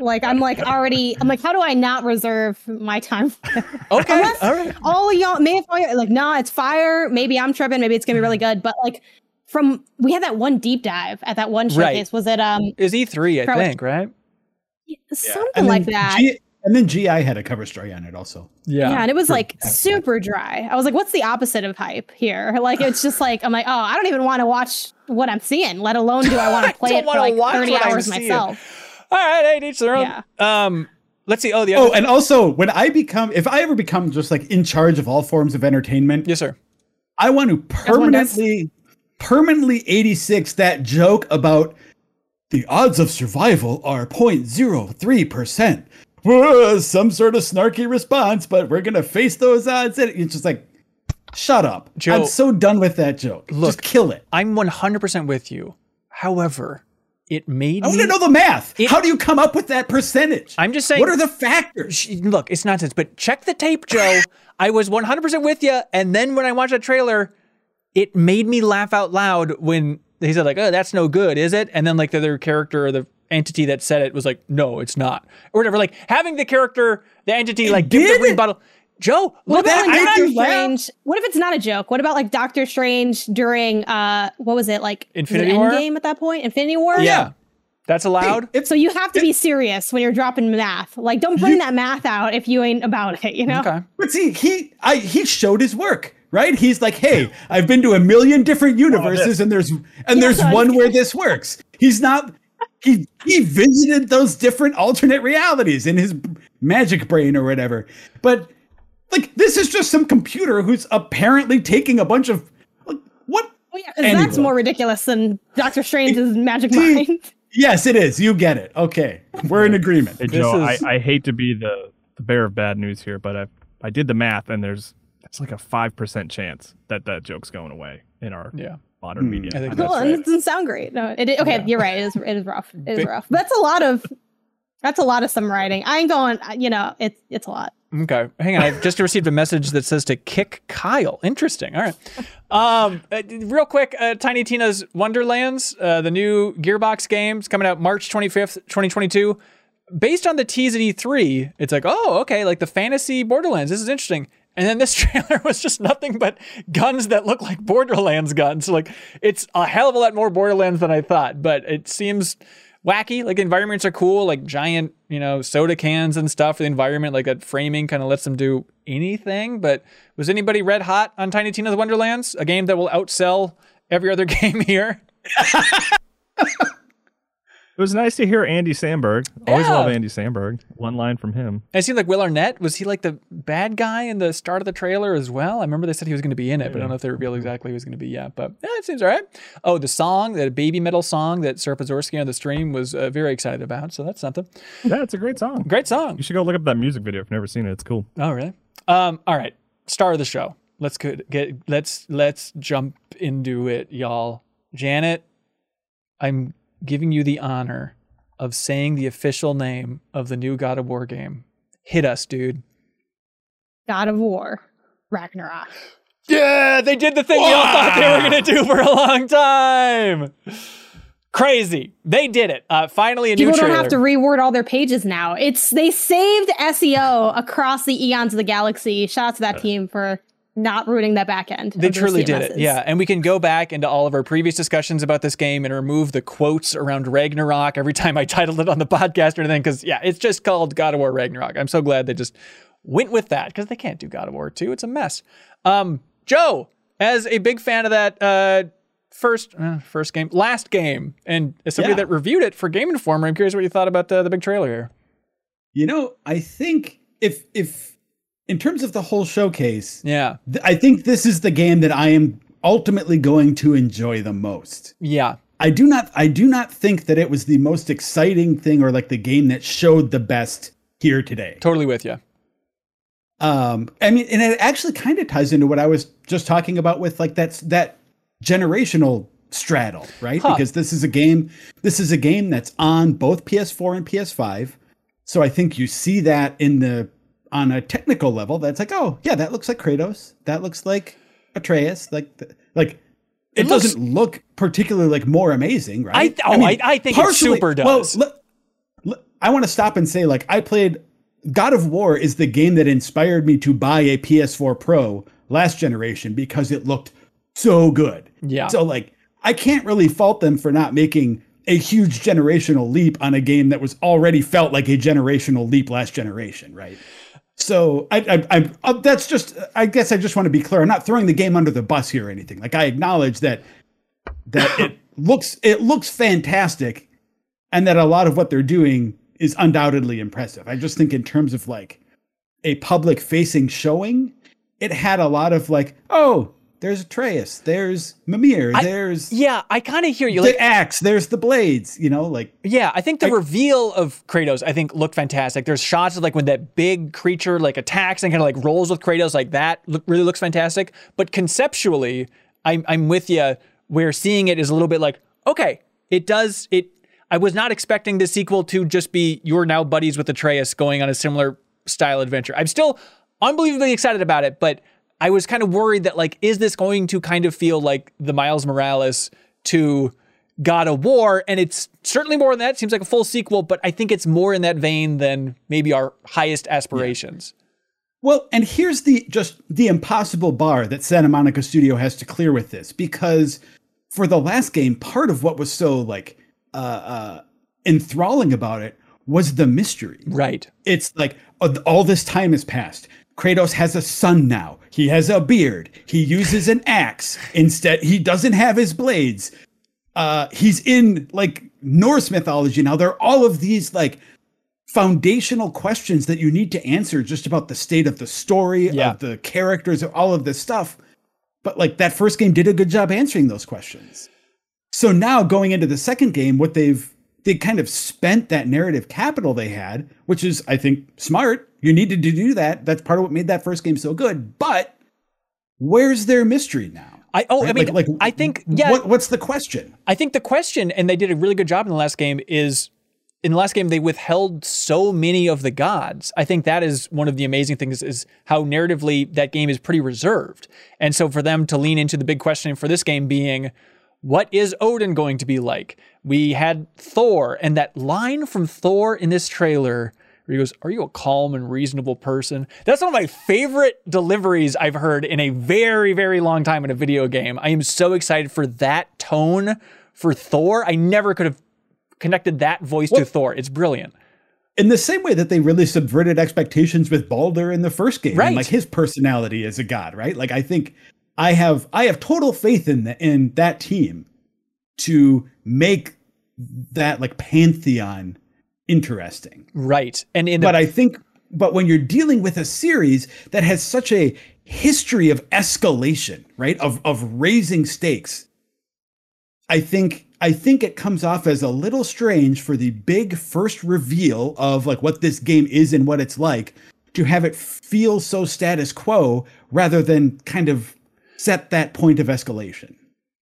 Like I'm like already. I'm like, how do I not reserve my time? Okay. Unless All right. all of y'all maybe if all y'all- like nah it's fire maybe i'm tripping maybe it's gonna be really good but like from we had that one deep dive at that one Right. showcase was it um Is E3, I Probably- think, right? something And like that G- and then GI had a cover story on it also. Yeah. yeah and it was like after that. super dry i was like what's the opposite of hype here like it's just like i'm like oh i don't even want to watch what i'm seeing let alone do i want to play it for like 30 what I'm hours seeing. myself All right, hey, each their own. Yeah. Um, let's see. Oh, the other. Oh, and also when I become if I ever become just like in charge of all forms of entertainment, yes, sir. I want to permanently permanently 86 that joke about the odds of survival are 0.03%. Some sort of snarky response, but we're gonna face those odds. And it's just like, shut up. Joe, I'm so done with that joke. look, just kill it. I'm 100% with you. However, it made I want me. to know the math. It- How do you come up with that percentage? I'm just saying. what are the factors? Sh- Look, it's nonsense, but check the tape, Joe. I was 100% with you. And then when I watched that trailer, it made me laugh out loud when he said, like, oh, that's no good, is it? And then, like, the other character or the entity that said it was like, no, it's not. Or whatever. Like, having the character, the entity, like, give the did? rebuttal. Joe, What look about at Doctor not- Strange? What if it's not a joke? What about like Doctor Strange during uh what was it like was it Infinity War? Endgame at that point? Infinity War? Yeah, that's allowed. If So you have to be serious when you're dropping math. Like don't bring that math out if you ain't about it, you know? okay. But see, he I he showed his work, right? He's like, hey, I've been to a million different universes, and there's and there's Yeah. one where this works. He's not. He he visited those different alternate realities in his magic brain or whatever. But like, this is just some computer who's apparently taking a bunch of like, what? Oh, yeah, 'cause that's more ridiculous than Doctor Strange's magic See, mind. Yes, it is. You get it. Okay, we're in agreement. Hey Joe, is- I, I hate to be the, the bearer of bad news here, but I I did the math and there's it's like a five percent chance that that joke's going away in our Yeah. modern Hmm. media. I think Well, and right. it doesn't sound great. No, it, okay, Yeah. you're right. It is. It is rough. It is Big- rough. That's a lot of. That's a lot of some writing. I ain't going. You know, it's it's a lot. Okay, hang on. I just received a message that says to kick Kyle. Interesting. All right. Um, uh, real quick, uh, Tiny Tina's Wonderlands, uh, the new Gearbox game, is coming out March 25th, 2022. Based on the tease at E3, it's like, oh, okay, like the fantasy Borderlands. This is interesting. And then this trailer was just nothing but guns that look like Borderlands guns. Like it's a hell of a lot more Borderlands than I thought, but it seems wacky. Like environments are cool, like giant, you know, soda cans and stuff. The environment, like that framing, kind of lets them do anything. But was anybody red hot on Tiny Tina's Wonderlands? A game that will outsell every other game here. It was nice to hear Andy Samberg. Always Yeah. love Andy Samberg. One line from him. It seemed like Will Arnett was he like the bad guy in the start of the trailer as well. I remember they said he was going to be in it, but I don't know if they revealed exactly who he was going to be yet. But yeah, it seems all right. Oh, the song, that baby metal song that Sarah on the stream was uh, very excited about. So that's something. Yeah, it's a great song. Great song. You should go look up that music video if you've never seen it. It's cool. Oh, really? Um, all right. Star of the show. Let's get, get let's let's jump into it, y'all. Janet, I'm giving you the honor of saying the official name of the new God of War game. Hit us, dude. God of War, Ragnarok. Yeah, they did the thing we all thought they were going to do for a long time. Crazy. They did it. Uh, finally, a People new don't have to reword all their pages now. It's they saved SEO across the eons of the galaxy. Shout out to that team for not ruining that back end. They of those truly did it. Yeah. And we can go back into all of our previous discussions about this game and remove the quotes around Ragnarok every time I titled it on the podcast or anything. Because, yeah, it's just called God of War Ragnarok. I'm so glad they just went with that because they can't do God of War 2. It's a mess. Um, Joe, as a big fan of that uh, first uh, first game, last game, and as somebody Yeah. that reviewed it for Game Informer, I'm curious what you thought about the, the big trailer here. You know, I think if if in terms of the whole showcase, Yeah. th- I think this is the game that I am ultimately going to enjoy the most. Yeah. I do not I do not think that it was the most exciting thing or like the game that showed the best here today. Totally with you. Um I mean and it actually kind of ties into what I was just talking about with like that's that generational straddle, right? Huh. Because this is a game this is a game that's on both PS4 and PS5. So I think you see that in the on a technical level that's like, oh, yeah, that looks like Kratos. That looks like Atreus, like like it, It looks- doesn't look particularly like more amazing, right? I- oh, I- I think it super well, does. le- le- I want to stop and say, like, I played God of War is the game that inspired me to buy a PS4 Pro last generation because it looked so good. Yeah. So like, I can't really fault them for not making a huge generational leap on a game that was already felt like a generational leap last generation, right? So I, I, I, uh, that's just. I guess I just want to be clear. I'm not throwing the game under the bus here or anything. Like I acknowledge that that it looks it looks fantastic, and that a lot of what they're doing is undoubtedly impressive. I just think in terms of like a public facing showing, it had a lot of like, oh, there's Atreus, there's Mimir, I- there's Yeah, I kind of hear you. the Like, axe, there's the blades. You know, like Yeah, I think the I- reveal of Kratos, I think, looked fantastic. There's shots of like when that big creature like attacks and kind of like rolls with Kratos, like that look, really looks fantastic. But conceptually, I'm I'm with you. Where seeing it is a little bit like, okay, it does it. I was not expecting the sequel to just be you're now buddies with Atreus going on a similar style adventure. I'm still unbelievably excited about it, but I was kind of worried that like, is this going to kind of feel like the Miles Morales to God of War? And it's certainly more than that. It seems like a full sequel, but I think it's more in that vein than maybe our highest aspirations. Well, and here's the just the impossible bar that Santa Monica Studio has to clear with this because for the last game, part of what was so like uh, uh, enthralling about it was the mystery. Right. It's like uh, all this time has passed. Kratos has a son now. He has a beard. He uses an axe instead. He doesn't have his blades. Uh, he's in like Norse mythology now. There are all of these like foundational questions that you need to answer just about the state of the story, Yeah. of the characters, of all of this stuff. But like that first game did a good job answering those questions. So now going into the second game, what they've they kind of spent that narrative capital they had, which is I think smart. You needed to do that. That's part of what made that first game so good. But where's their mystery now? I oh, I mean, Like- like, I think yeah, What, what's the question? I think the question, and they did a really good job in the last game, is in the last game they withheld so many of the gods. I think that is one of the amazing things is how narratively that game is pretty reserved. And so for them to lean into the big question for this game being, what is Odin going to be like? We had Thor, and that line from Thor in this trailer where he goes, Are you a calm and reasonable person? That's one of my favorite deliveries I've heard in a very, very long time in a video game. I am so excited for that tone for Thor. I never could have connected that voice to Thor. It's brilliant. In the same way that they really subverted expectations with Baldur in the first game, Right. and like his personality as a god, right? Like I think I have I have total faith in the, in that team to make that like pantheon interesting. Right. And in But I think, but when you're dealing with a series that has such a history of escalation, right, of of raising stakes, I think I think it comes off as a little strange for the big first reveal of like what this game is and what it's like to have it feel so status quo rather than kind of set that point of escalation.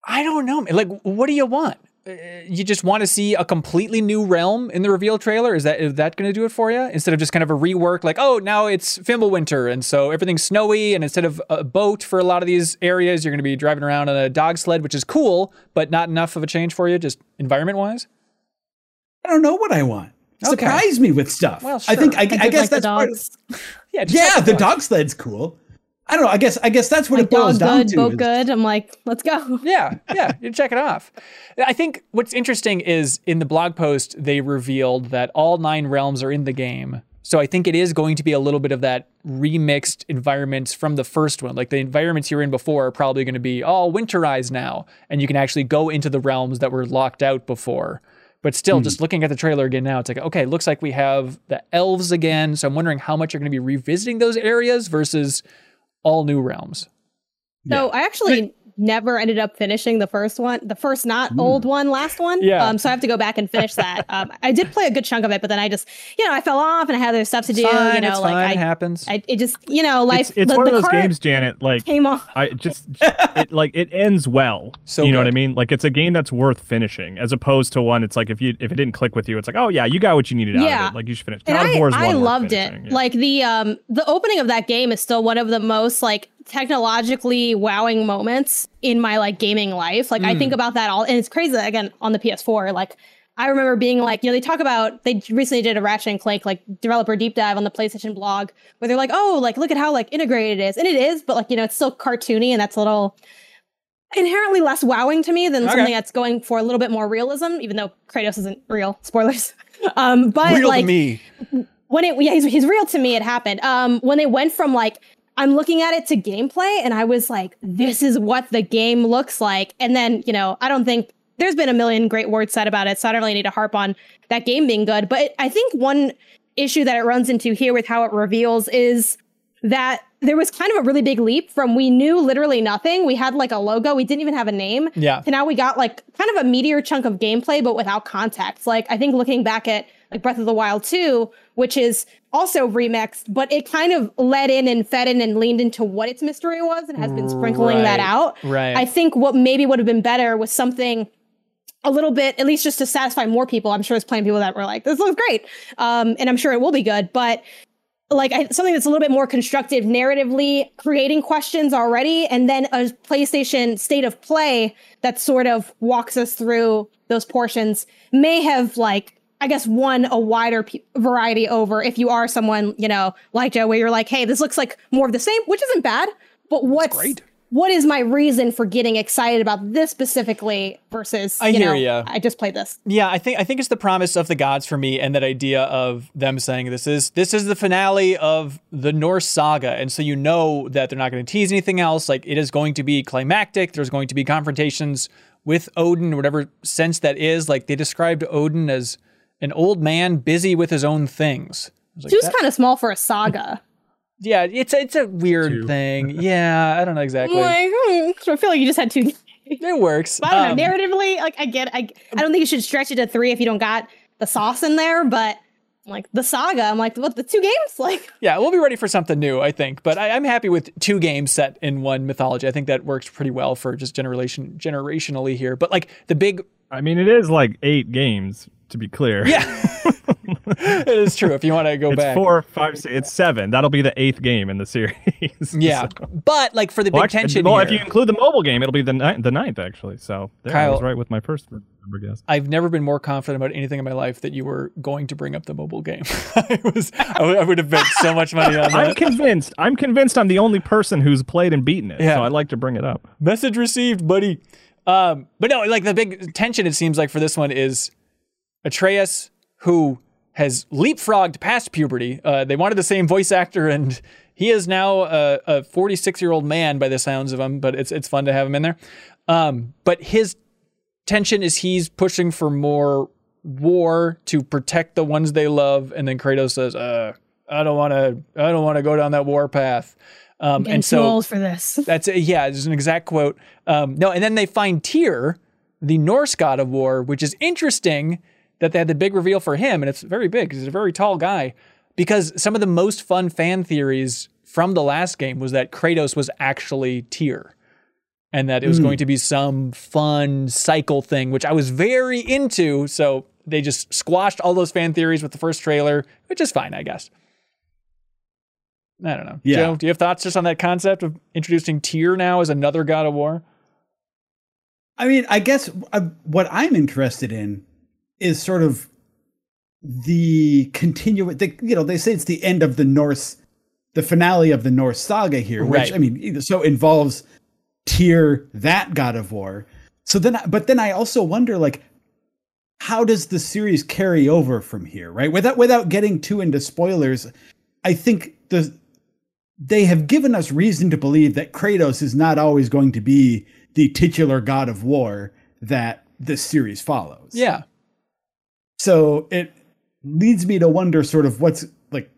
I don't know. Like, what do you want? Uh, You just want to see a completely new realm in the reveal trailer? Is that is that going to do it for you? Instead of just kind of a rework, like, oh, now it's Fimbulwinter, and so everything's snowy, and instead of a boat for a lot of these areas, you're going to be driving around on a dog sled, which is cool, but not enough of a change for you, just environment wise. I don't know what I want. Okay. Surprise me with stuff. Well, I think. I, I, I guess like the that's part of- Yeah, yeah, have the dog sled's cool. I don't know. I guess I guess that's what Like it boils dog down good, to. boat is- good. I'm like, let's go. Yeah, yeah, you check it off. I think what's interesting is in the blog post they revealed that all nine realms are in the game. So I think it is going to be a little bit of that remixed environments from the first one. Like the environments you were in before are probably going to be all winterized now, and you can actually go into the realms that were locked out before. But still, hmm. just looking at the trailer again now, it's like, okay, looks like we have the elves again. So I'm wondering how much you're going to be revisiting those areas versus all new realms. So I actually never ended up finishing the first one, the first not old one, last one. Yeah. Um, so I have to go back and finish that. um, I did play a good chunk of it, but then I just, you know, I fell off and I had other stuff to do. Fine, you know, it's like fine, it I, happens. I, it just, you know, life. It's, it's the, one the of those games, Janet. Like Came off. I just it like it ends well. So you know what I mean? Like it's a game that's worth finishing, as opposed to one. It's like if you if it didn't click with you, it's like oh yeah, you got what you needed out Yeah. of it. Like you should finish. and God of I, I one worth loved it. yeah. Like the um the opening of that game is still one of the most like technologically wowing moments in my like gaming life. Like I Hmm. think about that all, and it's crazy again on the PS4. Like I remember being like, you know, they talk about they recently did a Ratchet and Clank like developer deep dive on the PlayStation blog where they're like, oh, like look at how like integrated it is, and it is, but like you know, it's still cartoony, and that's a little inherently less wowing to me than Okay. something that's going for a little bit more realism, even though Kratos isn't real. Spoilers. Um, but Real like to me. when it yeah he's, he's real to me it happened um when they went from like i'm looking at it to gameplay and i was like this is what the game looks like and then you know i don't think there's been a million great words said about it so i don't really need to harp on that game being good but i think one issue that it runs into here with how it reveals is that there was kind of a really big leap from we knew literally nothing we had like a logo we didn't even have a name Yeah. to now we got like kind of a meteor chunk of gameplay, but without context. Like I think looking back at like Breath of the Wild 2, which is also remixed, but it kind of led in and fed in and leaned into what its mystery was and has been sprinkling that out. right. I think what maybe would have been better was something a little bit, at least just to satisfy more people. I'm sure there's plenty of people that were like, this looks great. Um, and I'm sure it will be good, but like I, something that's a little bit more constructive narratively, creating questions already, and then a PlayStation state of play that sort of walks us through those portions may have like I guess one a wider p- variety over if you are someone you know like Joe, where you're like, hey, this looks like more of the same, which isn't bad. But what's great. what is my reason for getting excited about this specifically versus I you hear know, ya. I just played this. Yeah, I think I think it's the promise of the gods for me, and that idea of them saying this is this is the finale of the Norse saga, and so you know that they're not going to tease anything else. Like it is going to be climactic. There's going to be confrontations with Odin, whatever sense that is. Like they described Odin as an old man busy with his own things. I was like, She was kind of small for a saga. yeah, it's it's a weird Two. thing. Yeah, I don't know exactly. like, hmm, I feel like you just had two. It works. I don't Um, know. Narratively, like I get, I, I don't think you should stretch it to three if you don't got the sauce in there. But like the saga, I'm like, what the two games? Like, Yeah, we'll be ready for something new, I think. But I, I'm happy with two games set in one mythology. I think that works pretty well for just generation generationally here. But like the big, I mean, it is like eight games to be clear. yeah, it is true. If you want to go it's back, four, five, six, it's seven. That'll be the eighth game in the series. yeah. So- But like for the big Well, actually, tension well, here, if you include the mobile game, it'll be the ninth, the ninth actually. So there, I was right with my first number guess. I've never been more confident about anything in my life that you were going to bring up the mobile game. I was, I would, I would have bet so much money on that. I'm convinced. I'm convinced I'm the only person who's played and beaten it. Yeah. So I'd like to bring it up. Message received, buddy. Um, but no, like the big tension it seems like for this one is Atreus, who has leapfrogged past puberty. Uh, they wanted the same voice actor, and he is now a, a 46 year old man by the sounds of him. But it's it's fun to have him in there. Um, but his tension is he's pushing for more war to protect the ones they love, and then Kratos says, uh, "I don't want to. I don't want to go down that war path." Um, and so old for this. that's a, yeah, it's an exact quote. Um, no, and then they find Tyr, the Norse god of war, which is interesting that they had the big reveal for him, and it's very big because he's a very tall guy. Because some of the most fun fan theories from the last game was that Kratos was actually Tyr, and that it was going to be some fun cycle thing, which I was very into. So they just squashed all those fan theories with the first trailer, which is fine, I guess. I don't know. Yeah. Joe, do you have thoughts just on that concept of introducing Tyr now as another god of war? I mean, I guess uh, what I'm interested in is sort of the continuing. The, you know, they say it's the end of the Norse, the finale of the Norse saga here, which Right. I mean, so involves Tyr, that god of war. So then, I- but then I also wonder, like, how does the series carry over from here, right? Without without getting too into spoilers, I think the they have given us reason to believe that Kratos is not always going to be the titular god of war that this series follows. Yeah. So it leads me to wonder sort of what's like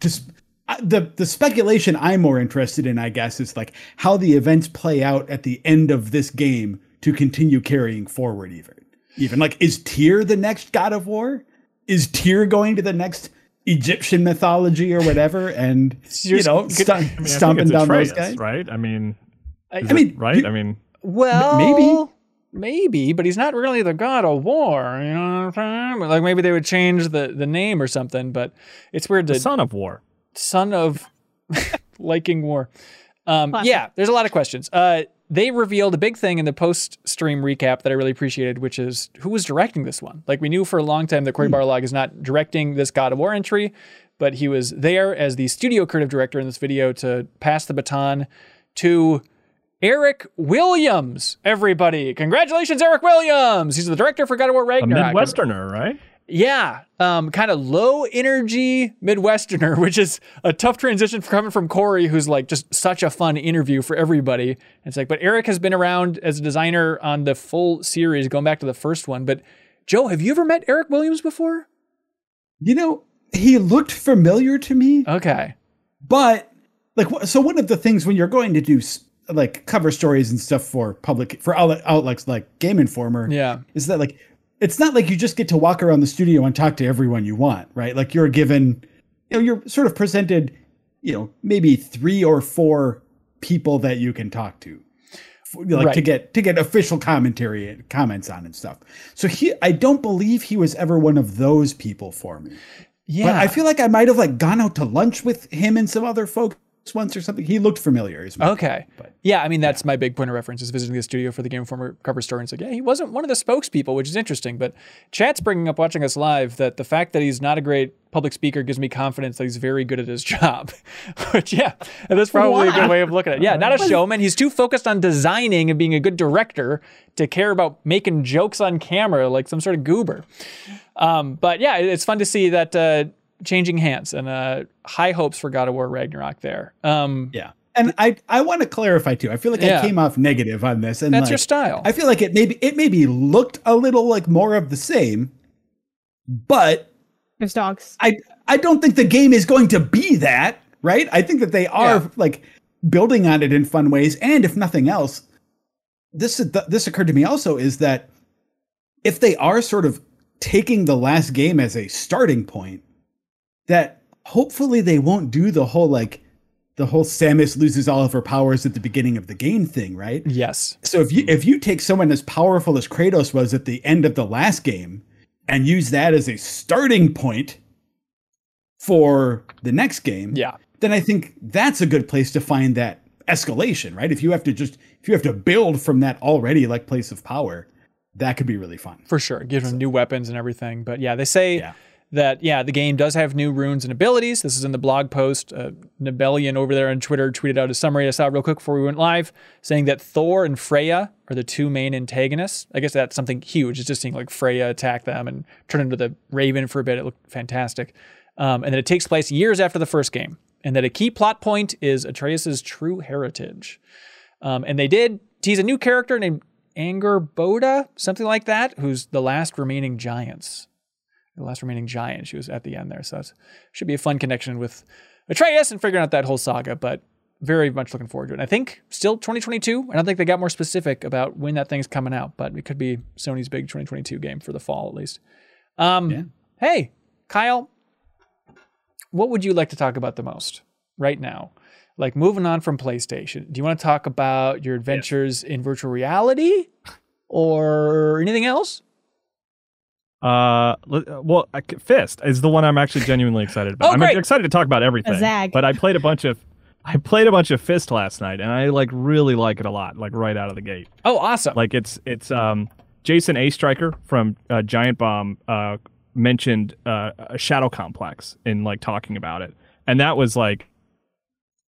just uh, the the speculation I'm more interested in, I guess, is like how the events play out at the end of this game to continue carrying forward even. Even like is Tyr the next god of war? Is Tyr going to the next Egyptian mythology or whatever and you know good- st- I mean, stomping it's down those guys? right? I mean, I, is I mean, it right? you- I mean, well, maybe. Maybe, but he's not really the god of war. You know what I'm saying? Like maybe they would change the, the name or something. But it's weird to the son of war. son of liking war. Um, Classic. yeah, there's a lot of questions. Uh, they revealed a big thing in the post stream recap that I really appreciated, which is who was directing this one. Like we knew for a long time that Cory Barlog is not directing this God of War entry, but he was there as the studio creative director in this video to pass the baton to Eric Williams. Everybody, congratulations, Eric Williams! He's the director for God of War A Ragnarok. Midwesterner, right? Yeah, um, kind of low energy Midwesterner, which is a tough transition for coming from Cory, who's like just such a fun interview for everybody. It's like, but Eric has been around as a designer on the full series, going back to the first one. But Joe, have you ever met Eric Williams before? You know, he looked familiar to me. Okay. but like so one of the things when you're going to do s- like cover stories and stuff for public for outlet, outlets like game informer Yeah. is that like it's not like you just get to walk around the studio and talk to everyone you want right like you're given you know you're sort of presented you know maybe three or four people that you can talk to like to get to get official commentary and comments on and stuff so he i don't believe he was ever one of those people for me Yeah. but I feel like I might have like gone out to lunch with him and some other folks once or something. He looked familiar. Okay. But- yeah, I mean that's my big point of reference is visiting the studio for the Game Informer cover story and it's like, yeah, he wasn't one of the spokespeople, which is interesting. But chat's bringing up watching us live that the fact that he's not a great public speaker gives me confidence that he's very good at his job. which yeah, that's probably a good way of looking at it. Yeah, not a showman. He's too focused on designing and being a good director to care about making jokes on camera like some sort of goober. Um, but yeah, it's fun to see that uh, changing hands and uh, high hopes for God of War Ragnarok there. Um, Yeah. And I I want to clarify too. I feel like Yeah. I came off negative on this, and That's like, your style. I feel like it maybe it maybe looked a little like more of the same, but There's dogs. I I don't think the game is going to be that, right? I think that they are Yeah. like building on it in fun ways, and if nothing else, this this occurred to me also is that if they are sort of taking the last game as a starting point, that hopefully they won't do the whole like the whole Samus loses all of her powers at the beginning of the game thing, right? yes. So if you if you take someone as powerful as Kratos was at the end of the last game and use that as a starting point for the next game, Yeah. then I think that's a good place to find that escalation, right? If you have to just if you have to build from that already like place of power, that could be really fun. For sure. Give them new weapons and everything. But yeah, they say Yeah. That, yeah, the game does have new runes and abilities. This is in the blog post. Uh, over there on Twitter tweeted out a summary I saw real quick before we went live saying that Thor and Freya are the two main antagonists. I guess that's something huge. It's just seeing like Freya attack them and turn into the Raven for a bit. It looked fantastic. Um, and that it takes place years after the first game. And that a key plot point is Atreus' true heritage. Um, and they did tease a new character named Angrboda, something like that, who's the last remaining giants. The last remaining giant. She was at the end there. So it should be a fun connection with Atreus and figuring out that whole saga, but very much looking forward to it. I think still 2022. I don't think they got more specific about when that thing's coming out, but it could be Sony's big 2022 game for the fall at least. Um, Yeah. Hey, Kyle, what would you like to talk about the most right now? Like moving on from PlayStation, do you want to talk about your adventures in virtual reality or anything else? Uh, well, Fist is the one I'm actually genuinely excited about. Oh, I'm great. excited to talk about everything. zag. But I played a bunch of, I played a bunch of Fist last night, and I like really like it a lot, like right out of the gate. Oh, awesome. Like it's it's um Jason Oestreicher from uh, Giant Bomb uh mentioned uh, a Shadow Complex in like talking about it, and that was like.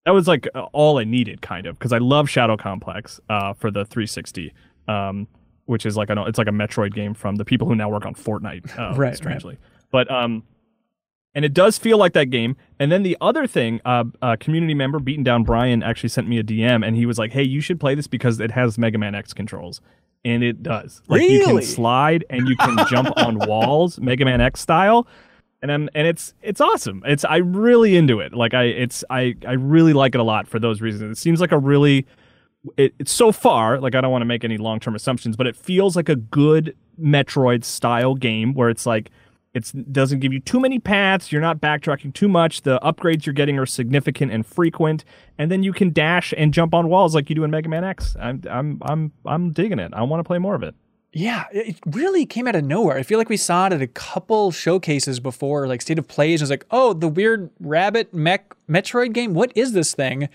That was like uh, all I needed, kind of, because I love Shadow Complex uh, for the 360. Um, which is like I know it's like a Metroid game from the people who now work on Fortnite, uh, Right, right. strangely. But um, and it does feel like that game. And then the other thing, uh, a community member, Beaten Down Brian, actually sent me a DM, and he was like, "Hey, you should play this because it has Mega Man X controls." And it does. Like you can slide and you can jump on walls, Mega Man X style. And I'm, and it's it's awesome. It's I'm really into it. Like I it's I I really like it a lot for those reasons. It seems like a really it, it's so far like I don't want to make any long term assumptions, but it feels like a good Metroid style game where it's like it doesn't give you too many paths. You're not backtracking too much. The upgrades you're getting are significant and frequent, and then you can dash and jump on walls like you do in Mega Man X. I'm I'm I'm I'm digging it. I want to play more of it. Yeah, it it really came out of nowhere. I feel like we saw it at a couple showcases before, like State of Plays. I was like, oh, the weird rabbit mech Metroid game. What is this thing?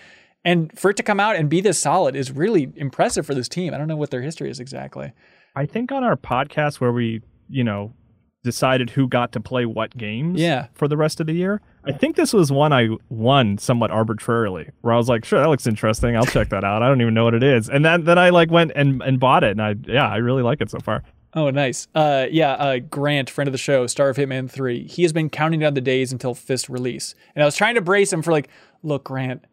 And for it to come out and be this solid is really impressive for this team. I don't know what their history is exactly. I think on our podcast where we you know decided who got to play what games Yeah. for the rest of the year. I think this was one I won somewhat arbitrarily, where I was like, sure, that looks interesting. I'll check that out. I don't even know what it is. And then then I like went and, and bought it and I yeah, I really like it so far. Oh, nice. Uh, yeah, uh, Grant, friend of the show, Star of Hitman 3, he has been counting down the days until Fist release. And I was trying to brace him for like, look, Grant,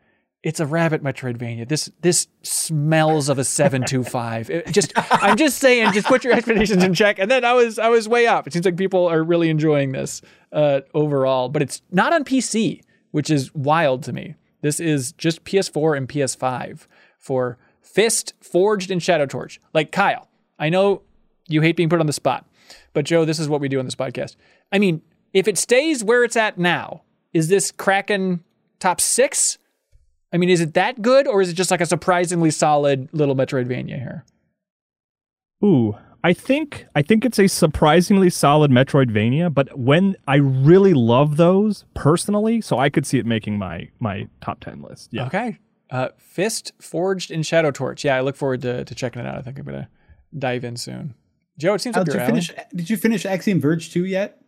it's a rabbit Metroidvania. This this smells of a 725. It just I'm just saying, just put your expectations in check. And then I was I was way up. It seems like people are really enjoying this uh, overall, but it's not on PC, which is wild to me. This is just PS4 and PS5 for Fist Forged in Shadow Torch. Like Kyle, I know you hate being put on the spot, but Joe, this is what we do on this podcast. I mean, if it stays where it's at now, is this Kraken top six? I mean, is it that good, or is it just like a surprisingly solid little Metroidvania here? Ooh. I think I think it's a surprisingly solid Metroidvania, but when I really love those personally, so I could see it making my my top ten list. Yeah. Okay. Uh, Fist Forged in Shadow Torch. Yeah, I look forward to, to checking it out. I think I'm gonna dive in soon. Joe, it seems Al, like did you're you finish? Did you finish Axiom Verge two yet?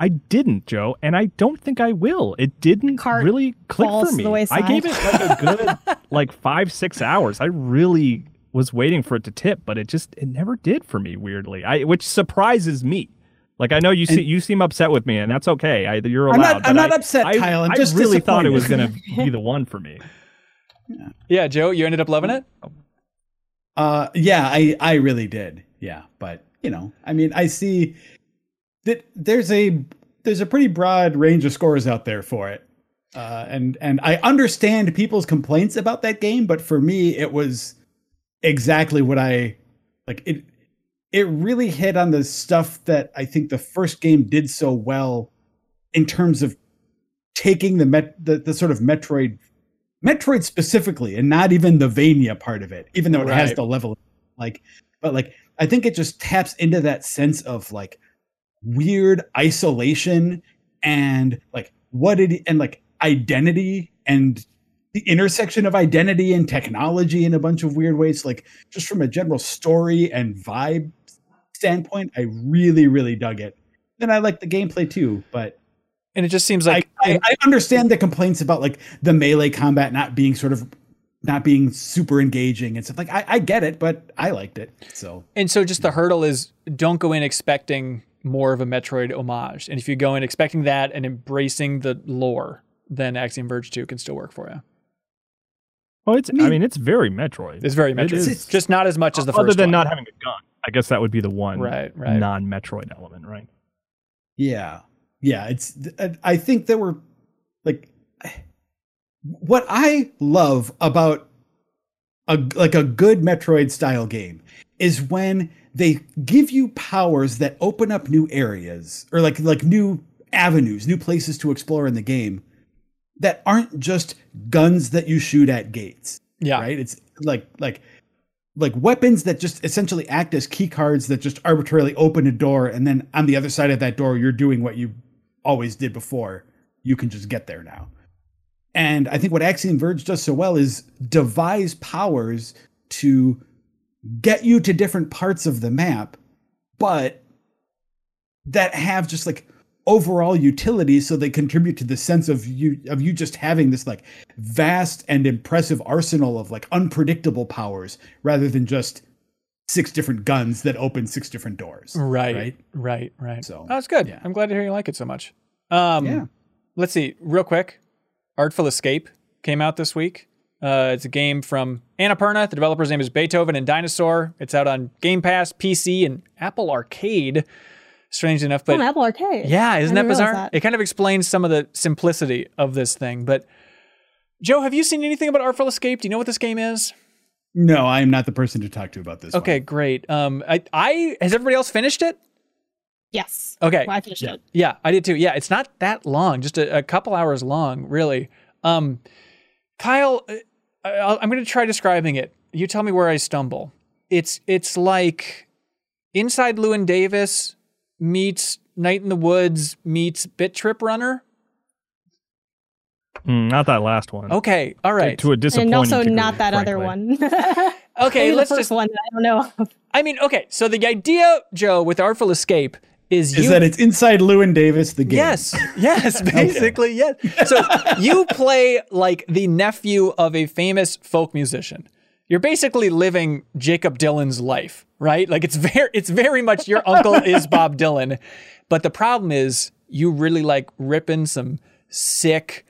I didn't, Joe, and I don't think I will. It didn't Cart really click for me. I gave it like a good like five six hours. I really was waiting for it to tip, but it just it never did for me. Weirdly, I which surprises me. Like I know you see, you seem upset with me, and that's okay. I, you're allowed. I'm not- I'm not I- upset, I, Kyle. I'm I just really thought it was going to be the one for me. Yeah, Joe, you ended up loving it. Uh, yeah, I I really did. Yeah, but you know, I mean, I see that there's a there's a pretty broad range of scores out there for it, uh, and and I understand people's complaints about that game, but for me, it was exactly what I like. It it really hit on the stuff that I think the first game did so well in terms of taking the met the, the sort of Metroid Metroid specifically, and not even the Vania part of it, even though it has the level like, but like I think it just taps into that sense of like weird isolation and like what it and like identity and the intersection of identity and technology in a bunch of weird ways. Like just from a general story and vibe standpoint, I really, really dug it. And I like the gameplay too, but And it just seems like I, I, I understand the complaints about like the melee combat not being sort of not being super engaging and stuff. Like I, I get it, but I liked it. So And so just the hurdle is don't go in expecting more of a Metroid homage. And if you go in expecting that and embracing the lore, then Axiom Verge 2 can still work for you. Well, it's. I mean- mean, it's very Metroid. It's very Metroid. It is. Just not as much as the Other first than one. not having a gun, I guess that would be the one Right, right. non-Metroid element, right? yeah, yeah. It's I think there were like what I love about a like a good Metroid style game is when they give you powers that open up new areas or like like new avenues, new places to explore in the game that aren't just guns that you shoot at gates. Yeah. Right? It's like like like weapons that just essentially act as key cards that just arbitrarily open a door and then on the other side of that door you're doing what you always did before. You can just get there now. And I think what Axiom Verge does so well is devise powers to get you to different parts of the map, but that have just like overall utility so they contribute to the sense of you of you just having this like vast and impressive arsenal of like unpredictable powers rather than just six different guns that open six different doors. Right, Right? right, right. So, So that's good. yeah. I'm glad to hear you like it so much. Um, Yeah. Let's see, real quick. Artful Escape came out this week. Uh, it's a game from Annapurna. The developer's name is Beethoven and Dinosaur. It's out on Game Pass, PC, and Apple Arcade. Strange enough, but on Apple Arcade. yeah, isn't that bizarre? that. It kind of explains some of the simplicity of this thing. But Joe, have you seen anything about Artful Escape? Do you know what this game is? No, I am not the person to talk to about this. one. Okay, great. Um, I, I has everybody else finished it? Yes. Okay. Well, I finished it. Yeah, I did too. Yeah, it's not that long, just a, a couple hours long, really. Um, Kyle, uh, I'll, I'm going to try describing it. You tell me where I stumble. It's it's like Inside Llewyn Davis meets Night in the Woods meets Bit Trip Runner. Mm, not that last one. Okay, all right. To a disappointing And also degree, not that other one. Okay, Maybe let's the first just. one that I don't know. I mean, okay. So the idea, Joe, with Artful Escape is Is you that it's inside Llewyn Davis the game? Yes, yes, basically, yes. So you play like the nephew of a famous folk musician. You're basically living Jakob Dylan's life, right? Like it's very it's very much your uncle is Bob Dylan. But the problem is you really like ripping some sick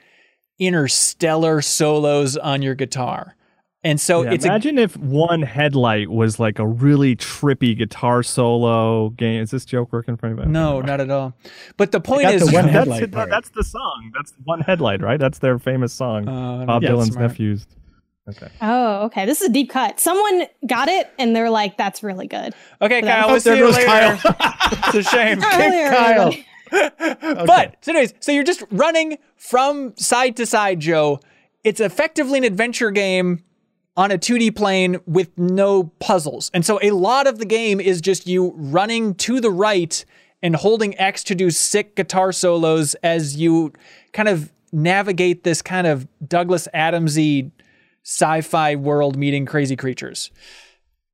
interstellar solos on your guitar. And so Yeah, it's a imagine if one headlight was like a really trippy guitar solo game. Is this joke working for anybody? no, not at all. But the point is the one that's, headlight it, part. that's the song. That's one headlight, right? That's their famous song. Uh, Bob yeah, Dylan's smart. nephews. Okay. Oh, okay. This is a deep cut. Someone got it and they're like, that's really good. Okay, that- Kyle, we'll see you later. Kyle. it's a shame. Earlier, Kyle. everybody. But so anyways, so you're just running from side to side, Joe. It's effectively an adventure game on a 2D plane with no puzzles. And so a lot of the game is just you running to the right and holding X to do sick guitar solos as you kind of navigate this kind of Douglas Adamsy sci-fi world meeting crazy creatures.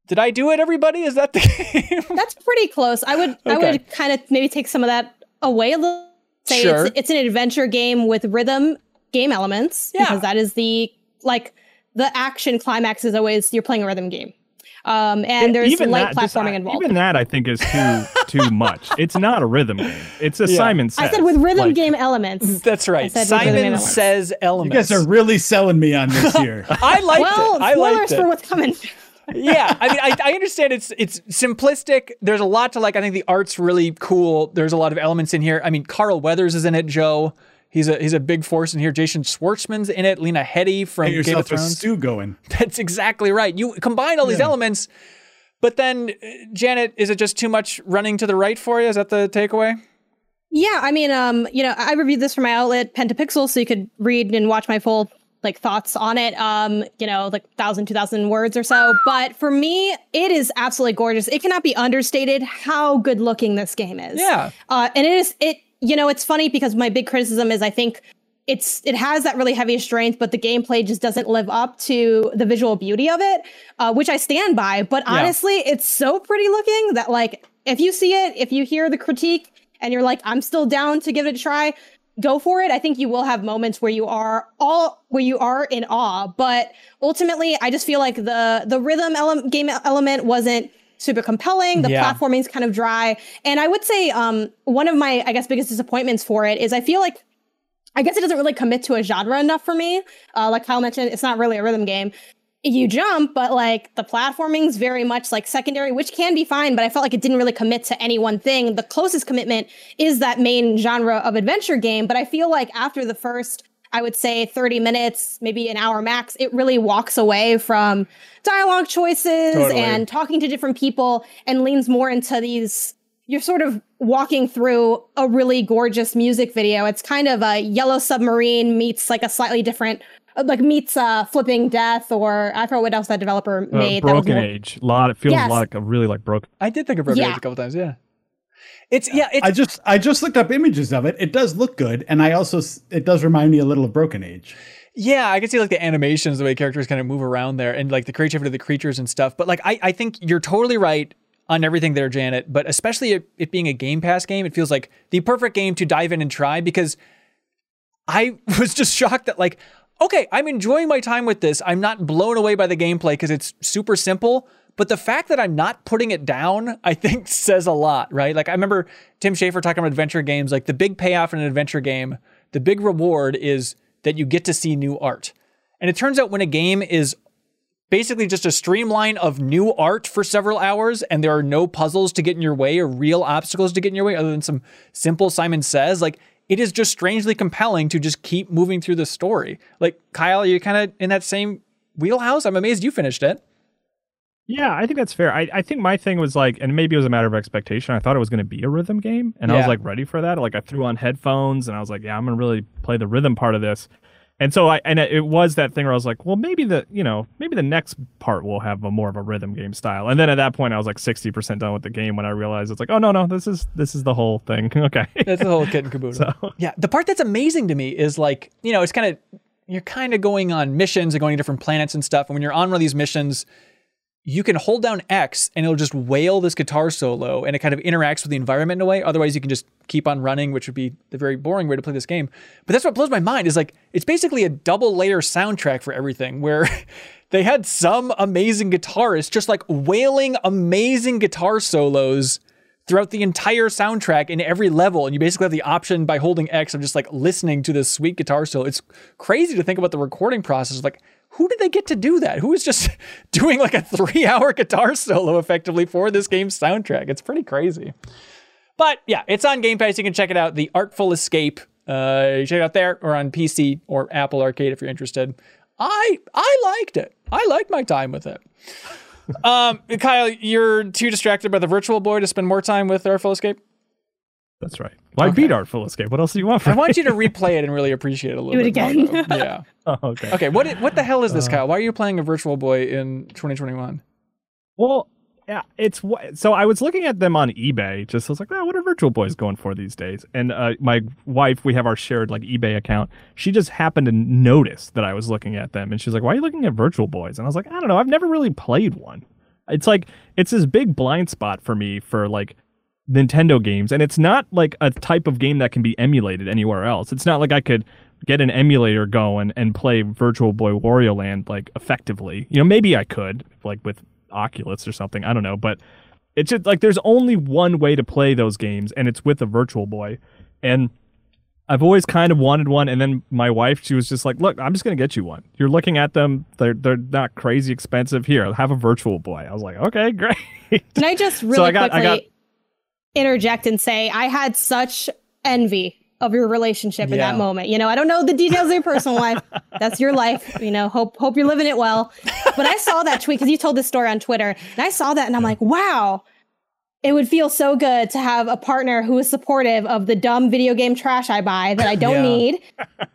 Did I do it, everybody? Is that the game? That's pretty close. I would I would kind of maybe take some of that away a little. Say Sure. it's, it's an adventure game with rhythm game elements Yeah. because that is the like the action climax is always you're playing a rhythm game. Um, and there's even light that, platforming uh, involved. Even that, I think, is too too much. It's not a rhythm game. It's a Yeah. Simon Says. I said with rhythm like- game elements. That's right. said with Simon elements. says elements. You guys are really selling me on this here. I like well, it. I spoilers liked it. for what's coming. yeah, I mean, I, I understand it's it's simplistic. There's a lot to like. I think the art's really cool. There's a lot of elements in here. I mean, Carl Weathers is in it. Joe, he's a he's a big force in here. Jason Schwartzman's in it. Lena Headey from Get Game of yourself a Thrones. stew going. That's exactly right. You combine all these elements, but then uh, Janet, is it just too much running to the right for you? Is that the takeaway? Yeah, I mean, um, you know, I reviewed this for my outlet Pentapixel, so you could read and watch my full like thoughts on it. Um, you know, like thousand, two thousand words or so. But for me, it is absolutely gorgeous. It cannot be understated how good looking this game is. Yeah. Uh, and it is it. You know, it's funny because my big criticism is I think it's it has that really heavy strength, but the gameplay just doesn't live up to the visual beauty of it, uh, which I stand by. But Yeah. honestly, it's so pretty looking that like if you see it, if you hear the critique, and you're like, I'm still down to give it a try, go for it. I think you will have moments where you are all where you are in awe, but ultimately, I just feel like the the rhythm ele- game element wasn't super compelling. The Yeah. platforming's kind of dry, and I would say um, one of my I guess biggest disappointments for it is I feel like I guess it doesn't really commit to a genre enough for me. Uh, like Kyle mentioned, it's not really a rhythm game. You jump, but like the platforming's very much like secondary, which can be fine, but I felt like it didn't really commit to any one thing. The closest commitment is that main genre of adventure game, but I feel like after the first, I would say 30 minutes, maybe an hour max, it really walks away from dialogue choices Totally. and talking to different people and leans more into these you're sort of walking through a really gorgeous music video. It's kind of a yellow submarine meets like a slightly different, like meets uh, Flipping Death, or I forgot what else that developer Uh, made. that was Broken more- Age. A lot. It feels Yes. a lot like a really like broken. I did think of Broken Yeah. Age a couple times. Yeah. It's yeah. It's I just I just looked up images of it. It does look good, and I also it does remind me a little of Broken Age. Yeah, I can see like the animations, the way characters kind of move around there, and like the creativity of the creatures and stuff. But like, I, I think you're totally right on everything there, Janet. But especially it, it being a Game Pass game, it feels like the perfect game to dive in and try because I was just shocked that like, okay, I'm enjoying my time with this. I'm not blown away by the gameplay because it's super simple. But the fact that I'm not putting it down, I think says a lot, right? Like I remember Tim Schafer talking about adventure games, like the big payoff in an adventure game, the big reward is that you get to see new art. And it turns out when a game is basically just a streamline of new art for several hours and there are no puzzles to get in your way or real obstacles to get in your way other than some simple Simon says, like it is just strangely compelling to just keep moving through the story. Like Kyle, are you kind of in that same wheelhouse? I'm amazed you finished it. Yeah, I think that's fair. I, I think my thing was like, and maybe it was a matter of expectation. I thought it was going to be a rhythm game, and I was like ready for that. Like I threw on headphones, and I was like, yeah, I'm going to really play the rhythm part of this. And so I and it was that thing where I was like, well, maybe the you know maybe the next part will have a more of a rhythm game style. And then at that point, I was like sixty percent done with the game when I realized it's like, oh no no, this is this is the whole thing. okay. That's the whole kit and caboodle. So- Yeah, the part that's amazing to me is like, you know, it's kind of you're kind of going on missions and going to different planets and stuff. And when you're on one of these missions, you can hold down X and it'll just wail this guitar solo and it kind of interacts with the environment in a way. Otherwise, you can just keep on running, which would be the very boring way to play this game. But that's what blows my mind is like it's basically a double layer soundtrack for everything where they had some amazing guitarist just like wailing amazing guitar solos throughout the entire soundtrack in every level. And you basically have the option by holding X of just like listening to this sweet guitar solo. It's crazy to think about the recording process. Like, who did they get to do that? Who is just doing like a three hour guitar solo effectively for this game's soundtrack? It's pretty crazy. But yeah, it's on Game Pass. You can check it out. The Artful Escape. Uh, you check it out there or on PC or Apple Arcade if you're interested. I I liked it. I liked my time with it. um, Kyle, you're too distracted by the Virtual Boy to spend more time with Artful Escape. That's right. Well, I Okay. beat Artful Escape. What else do you want I from want you to replay it and really appreciate it a little Do it bit again. more, yeah. Oh, okay. Okay. What what the hell is Uh. this, Kyle? Why are you playing a Virtual Boy in 2021? Well, yeah, it's wh- so I was looking at them on eBay. Just I was like, oh, what are Virtual Boys going for these days? And uh, my wife, we have our shared like eBay account. She just happened to notice that I was looking at them, and she's like, "Why are you looking at Virtual Boys?" And I was like, "I don't know. I've never really played one. It's like it's this big blind spot for me for like." Nintendo games, and it's not like a type of game that can be emulated anywhere else. It's not like I could get an emulator going and play Virtual Boy Wario Land like effectively. You know, maybe I could like with Oculus or something. I don't know, but it's just like there's only one way to play those games, and it's with a Virtual Boy. And I've always kind of wanted one, and then my wife, she was just like, "Look, I'm just gonna get you one. You're looking at them; they're they're not crazy expensive. Here, have a Virtual Boy." I was like, "Okay, great." Can I just really so I got- I quickly got- interject and say I had such envy of your relationship in Yeah. that moment. You know, I don't know the details of your personal life. That's your life. You know, hope hope you're living it well. But I saw that tweet because you told this story on Twitter, and I saw that and I'm like, wow. It would feel so good to have a partner who is supportive of the dumb video game trash I buy that I don't Yeah. need,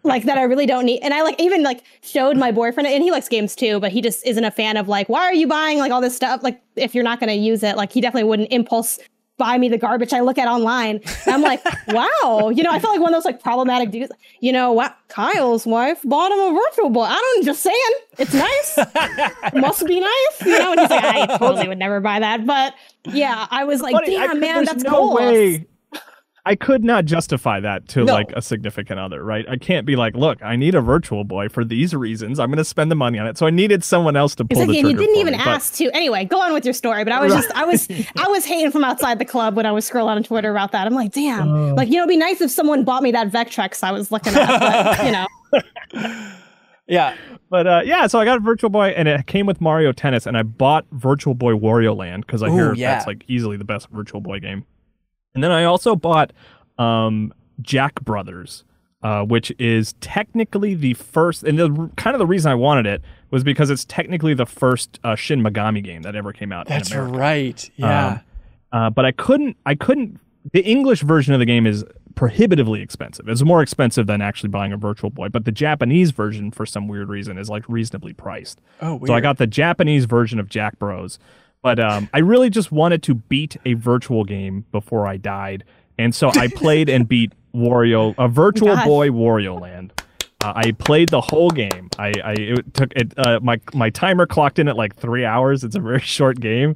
like that I really don't need. And I like even like showed my boyfriend, and he likes games too, but he just isn't a fan of like, why are you buying like all this stuff? Like if you're not going to use it, like he definitely wouldn't impulse buy me the garbage I look at online. And I'm like, wow, you know, I felt like one of those like problematic dudes. You know what? Kyle's wife bought him a virtual boy. I don't just saying, it's nice. Must be nice, you know. And he's like, I totally would never buy that, but yeah, I was like, Funny, damn could- man, that's no cool. way I could not justify that to No. like a significant other, right? I can't be like, look, I need a virtual boy for these reasons. I'm going to spend the money on it. So I needed someone else to pull Exactly, the and trigger. you didn't even me, but- ask to. Anyway, go on with your story. But I was just, I was, I was hating from outside the club when I was scrolling on Twitter about that. I'm like, damn, Oh. like you know, it'd be nice if someone bought me that Vectrex I was looking at. But, you know, Yeah. But uh, yeah, so I got a Virtual Boy, and it came with Mario Tennis, and I bought Virtual Boy Wario Land because I Ooh, hear yeah. that's like easily the best Virtual Boy game. And then I also bought um, Jack Brothers, uh, which is technically the first, and the kind of the reason I wanted it was because it's technically the first uh, Shin Megami game that ever came out. in That's right. Yeah. Um, uh, but I couldn't. I couldn't. The English version of the game is prohibitively expensive. It's more expensive than actually buying a Virtual Boy. But the Japanese version, for some weird reason, is like reasonably priced. oh, weird. So I got the Japanese version of Jack Bros. But um, I really just wanted to beat a virtual game before I died, and so I played and beat Wario, a Virtual God. Boy Wario Land. Uh, I played the whole game. I, I it took it. Uh, my my timer clocked in at like three hours. It's a very short game,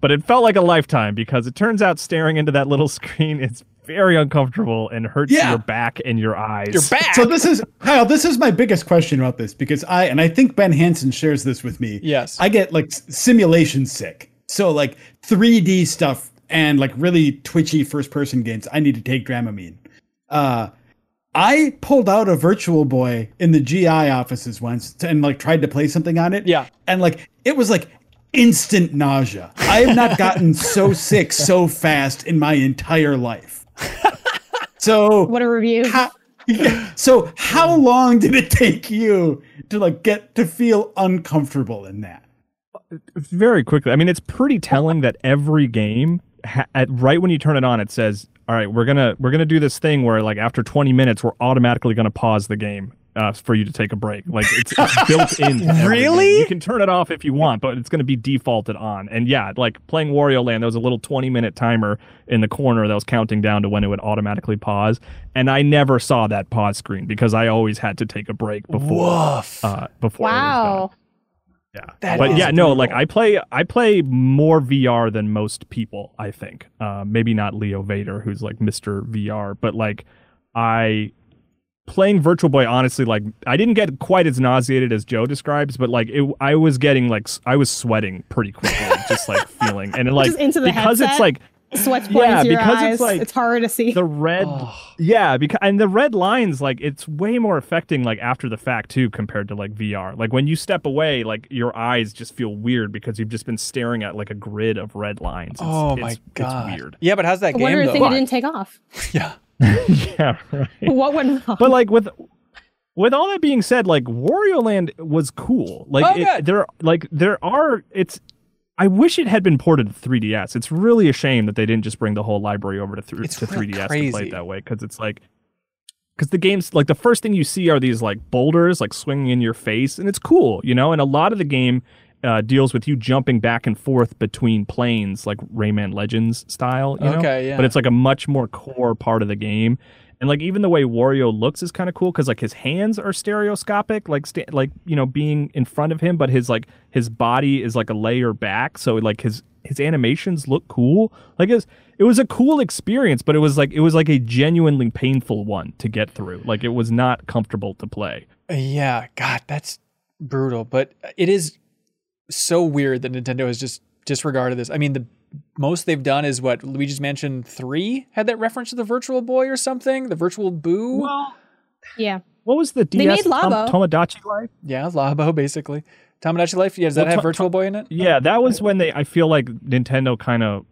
but it felt like a lifetime because it turns out staring into that little screen is very uncomfortable and hurts Yeah. your back and your eyes. You're back. So this is Kyle. This is my biggest question about this because I and I think Ben Hanson shares this with me. Yes. I get like simulation sick. So like 3D stuff and like really twitchy first person games. I need to take Dramamine. Uh, I pulled out a Virtual Boy in the GI offices once and like tried to play something on it. Yeah. and like it was like instant nausea. I have not gotten so sick so fast in my entire life. So what a review. how, yeah. So how long did it take you to like get to feel uncomfortable in that? very quickly. I mean, it's pretty telling that every game, ha- at, right when you turn it on, it says, "All right, we're gonna we're gonna do this thing where like after 20 minutes, we're automatically gonna pause the game." Uh, for you to take a break, like it's, it's built in. Really? You can turn it off if you want, but it's going to be defaulted on. And yeah, like playing Wario Land, there was a little 20 minute timer in the corner that was counting down to when it would automatically pause. And I never saw that pause screen because I always had to take a break before Woof. uh, before. It was done. wow. Yeah. That but is yeah, no, like I play I play more VR than most people, I think. Uh, maybe not Leo Vader, who's like Mr. VR, but like I playing Virtual Boy honestly like I didn't get quite as nauseated as Joe describes, but like it I was getting like I was sweating pretty quickly, just like feeling and like Just into the because it's headset? like Sweat's pouring Yeah, to your because eyes. it's like it's hard to see. the red yeah because and the red lines like it's way more affecting like after the fact too compared to like vr like when you step away like your eyes just feel weird because you've just been staring at like a grid of red lines It's- oh it's- my it's god. weird Yeah, but how's that I game wonder if though? thing it didn't take off. yeah. yeah right What went wrong? but like with with all that being said like wario land was cool like Oh, it, good. there like there are it's I wish it had been ported to 3DS. It's really a shame that they didn't just bring the whole library over to, th- It's to real 3DS to crazy. play it that way because it's like because the game's like the first thing you see are these like boulders like swinging in your face and it's cool, you know. And a lot of the game uh, deals with you jumping back and forth between planes like Rayman Legends style, you know. Okay, yeah. But it's like a much more core part of the game. And like even the way Wario looks is kind of cool because like his hands are stereoscopic, like sta- like you know being in front of him, but his like his body is like a layer back, so like his his animations look cool. Like it was, it was a cool experience, but it was like it was like a genuinely painful one to get through. Like it was not comfortable to play. Yeah, God, that's brutal. But it is so weird that Nintendo has just disregarded this. I mean, the most they've done is what Luigi's Mansion Three had that reference to the Virtual Boy or something, the Virtual Boo. Well, Yeah. what was the DS They made Tom- Tomodachi Life? yeah, Labo basically. Tomodachi Life. Yeah, does that Well, have to- Virtual Boy in it? Yeah, that was when they. I feel like Nintendo kind of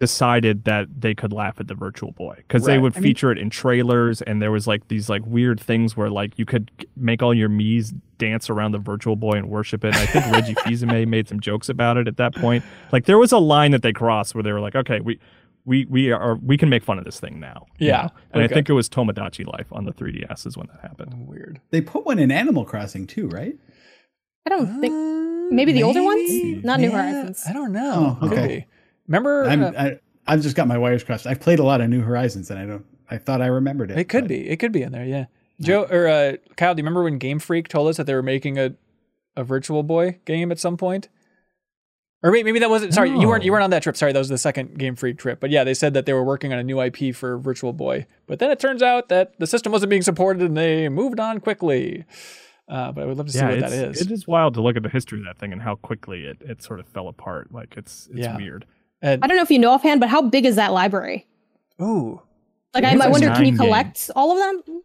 decided that they could laugh at the Virtual Boy because they would I mean- feature it in trailers, and there was like these like weird things where like you could make all your Mii's dance around the Virtual Boy and worship it. And I think Reggie Fils-Aimé made some jokes about it at that point. Like there was a line that they crossed where they were like, okay, we. We, we are we can make fun of this thing now. you Yeah, know? and okay. I think it was Tomodachi Life on the 3DS is when that happened. Weird. They put one in Animal Crossing too, right? I don't think Uh, maybe the older ones? maybe. Not New Yeah, Horizons. I don't know. Oh, Could okay. Be. Remember? I'm, uh, I, I've just got my wires crossed. I've played a lot of New Horizons, and I don't. I thought I remembered it. It could but- be. It could be in there. Yeah. Joe or uh, Kyle, do you remember when Game Freak told us that they were making a a Virtual Boy game at some point? Or wait, maybe that wasn't. Sorry, you weren't. You weren't on that trip. Sorry, that was the second Game Freak trip. But yeah, they said that they were working on a new IP for Virtual Boy. But then it turns out that the system wasn't being supported, and they moved on quickly. Uh, but I would love to see yeah, what that is. it is wild to look at the history of that thing and how quickly it, it sort of fell apart. Like it's it's Yeah. weird. And, I don't know if you know offhand, but how big is that library? ooh, Like I I, think I it's wonder, can you nine collect all of them?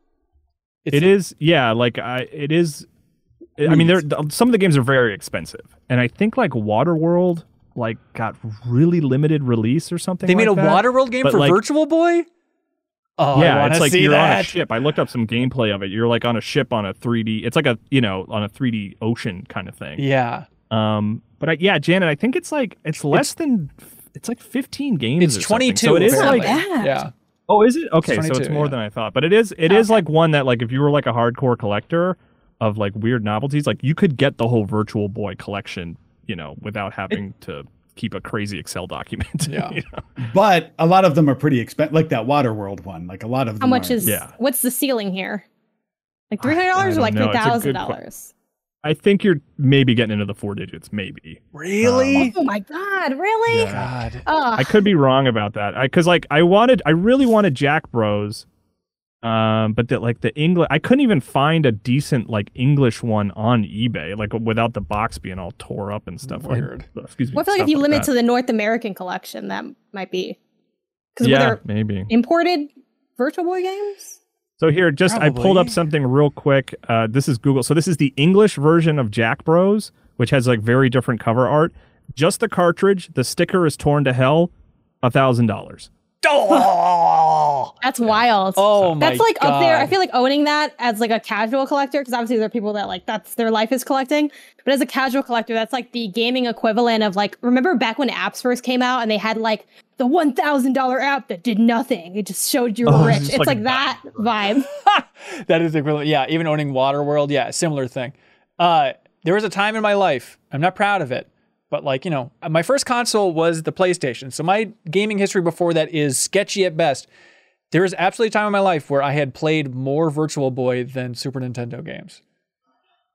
it's, It is, yeah. Like I, it is. I mean, there some of the games are very expensive, and I think like Waterworld like got really limited release or something. They made a that. Waterworld game But, for like- Virtual Boy. Oh, I yeah, wanna it's like see you're on a ship. I looked up some gameplay of it. You're like on a ship on a 3D. It's like a you know on a 3D ocean kind of thing. Yeah, Um, but I, yeah, Janet, I think it's like it's less than it's like 15 games. it's or 22. So it is like bad. yeah. Oh, is it? Okay, so it's more yeah. than I thought. But it is it oh, is like one that like if you were like a hardcore collector of like weird novelties, like you could get the whole Virtual Boy collection, you know, without having to keep a crazy Excel document. Yeah. you know? But a lot of them are pretty expensive, like that Waterworld one. Like a lot of them. How much are. is Yeah. what's the ceiling here? Like three hundred dollars or don't like know. three It's a thousand good que- dollars? I think you're maybe getting into the four digits, maybe. Really? Oh my god, really? Yeah. God. Ugh. I could be wrong about that. I cuz like I wanted I really wanted Jack Bros um but that like the English I couldn't even find a decent like English one on eBay like without the box being all tore up and stuff Weird. like excuse me. Well, I feel like if stuff you limit that. to the North American collection, that might be because Yeah, maybe. imported Virtual Boy games. So here, just I pulled up something real quick. Uh, this is Google. So this is the English version of Jack Bros, which has like very different cover art. Just the cartridge. The sticker is torn to hell. A thousand dollars. That's wild. oh my that's like up there. I feel like owning that as like a casual collector, because obviously there are people that like that's their life is collecting. But as a casual collector, that's like the gaming equivalent of like remember back when apps first came out and they had like the one thousand dollar app that did nothing. It just showed you were Oh, rich. it's It's, like, like that vibe. that is equivalent. Yeah, even owning Waterworld, yeah, similar thing. Uh, there was a time in my life. I'm not proud of it, but like you know, my first console was the PlayStation. So my gaming history before that is sketchy at best. There was absolutely a time in my life where I had played more Virtual Boy than Super Nintendo games.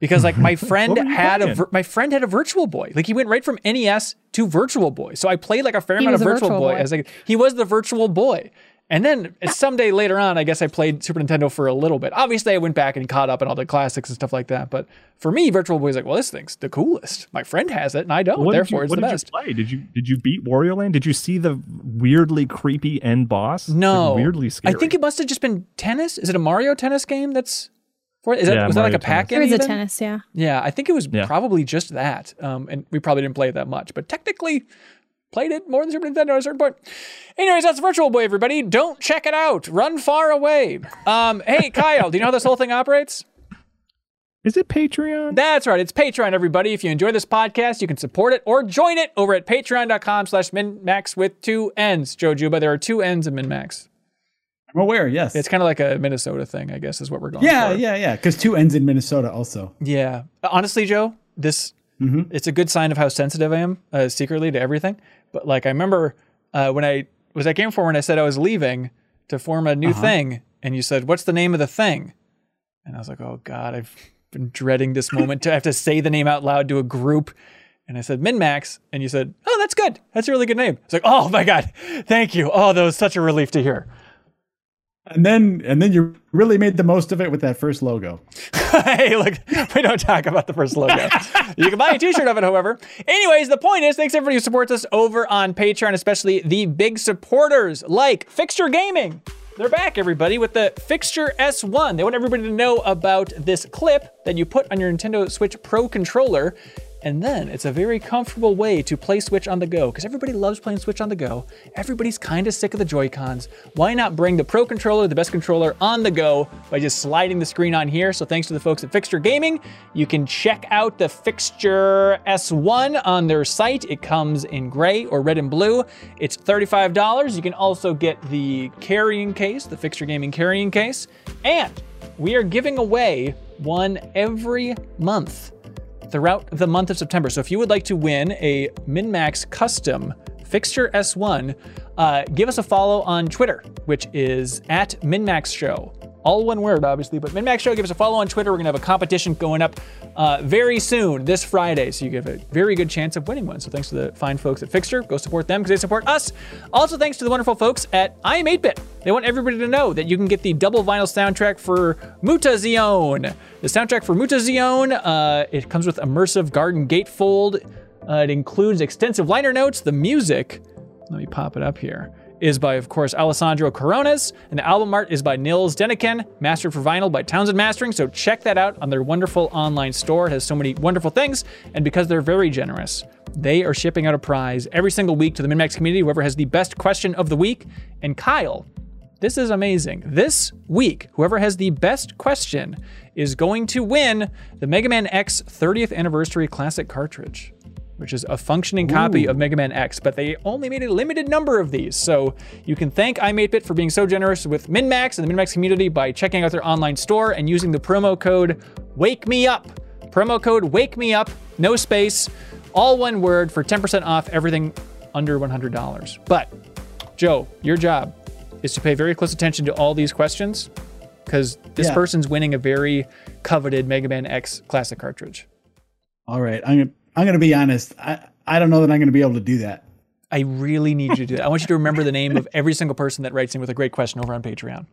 Because like my friend What were you had a playing? vir- my friend had a Virtual Boy. Like he went right from NES to Virtual Boy. So I played like a fair He amount of Virtual, Virtual Boy. Boy. as like he was the Virtual Boy. And then someday later on, I guess I played Super Nintendo for a little bit. Obviously, I went back and caught up on all the classics and stuff like that. But for me, Virtual Boy is like, well, this thing's the coolest. My friend has it, and I don't. What did Therefore, you, it's what the did best. you play? Did you did you beat Wario Land? Did you see the weirdly creepy end boss? It's, like, No, weirdly scary. I think it must have just been tennis. Is it a Mario tennis game? That's for is that Yeah, was that like a pack? There is a tennis, yeah. Yeah, I think it was Yeah. probably just that. Um, and we probably didn't play it that much, but technically played it more than Super Nintendo at a certain point. Anyways, that's Virtual Boy, everybody. Don't check it out. Run far away. Um, hey, Kyle, do you know how this whole thing operates? Is it Patreon? That's right. It's Patreon, everybody. If you enjoy this podcast, you can support it or join it over at patreon.com slash MinnMax with two N's. Joe Juba, there are two N's in MinnMax. I'm aware. Yes. It's kind of like a Minnesota thing, I guess, is what we're going yeah, for. yeah, yeah. Because two ends in Minnesota also. Yeah. Honestly, Joe, this Mhm. it's a good sign of how sensitive I am uh, secretly to everything. But like I remember uh, when I was at Game Four when I said I was leaving to form a new thing, and you said, "What's the name of the thing?" And I was like, "Oh God, I've been dreading this moment to have to say the name out loud to a group." And I said MinnMax, and you said, "Oh, that's good. That's a really good name." It's like, "Oh my God, thank you. Oh, that was such a relief to hear." And then and then you really made the most of it with that first logo. hey, look, we don't talk about the first logo. you can buy a t-shirt of it, however. Anyways, the point is, thanks everybody who supports us over on Patreon, especially the big supporters like Fixture Gaming. They're back, everybody, with the Fixture S1. They want everybody to know about this clip that you put on your Nintendo Switch Pro controller. And then it's a very comfortable way to play Switch on the go because everybody loves playing Switch on the go. Everybody's kind of sick of the Joy-Cons. Why not bring the Pro controller, the best controller, on the go by just sliding the screen on here? So thanks to the folks at Fixture Gaming, you can check out the Fixture S1 on their site. It comes in gray or red and blue. It's $35. You can also get the carrying case, the Fixture Gaming carrying case, and we are giving away one every month throughout the month of September. So if you would like to win a MinnMax custom Fixture S1, uh, give us a follow on Twitter, which is at MinnMax Show. All one word, obviously, but MinnMax Show, give us a follow on Twitter. We're going to have a competition going up uh, very soon, this Friday. So you have a very good chance of winning one. So thanks to the fine folks at Fixture. Go support them because they support us. Also, thanks to the wonderful folks at iam8bit. They want everybody to know that you can get the double vinyl soundtrack for Mutazione. The soundtrack for Mutazione, uh, it comes with immersive garden gatefold. Uh, it includes extensive liner notes. The music, let me pop it up here, is by, of course, Alessandro Coronas, and the album art is by Nils Deneken, mastered for vinyl by Townsend Mastering. So check that out on their wonderful online store. It has so many wonderful things, and because they're very generous, they are shipping out a prize every single week to the MinnMax community, whoever has the best question of the week. And Kyle, this is amazing. This week, whoever has the best question is going to win the Mega Man X 30th Anniversary Classic cartridge, which is a functioning copy of Mega Man X, but they only made a limited number of these. So you can thank iam8bit for being so generous with MinnMax and the MinnMax community by checking out their online store and using the promo code Wake Me Up. Promo code Wake Me Up, no space, all one word for 10% off everything under $100. But Joe, your job is to pay very close attention to all these questions because this Yeah. person's winning a very coveted Mega Man X classic cartridge. All right, I'm gonna I'm gonna be honest. I I don't know that I'm gonna be able to do that. I really need you to do that. I want you to remember the name of every single person that writes in with a great question over on Patreon.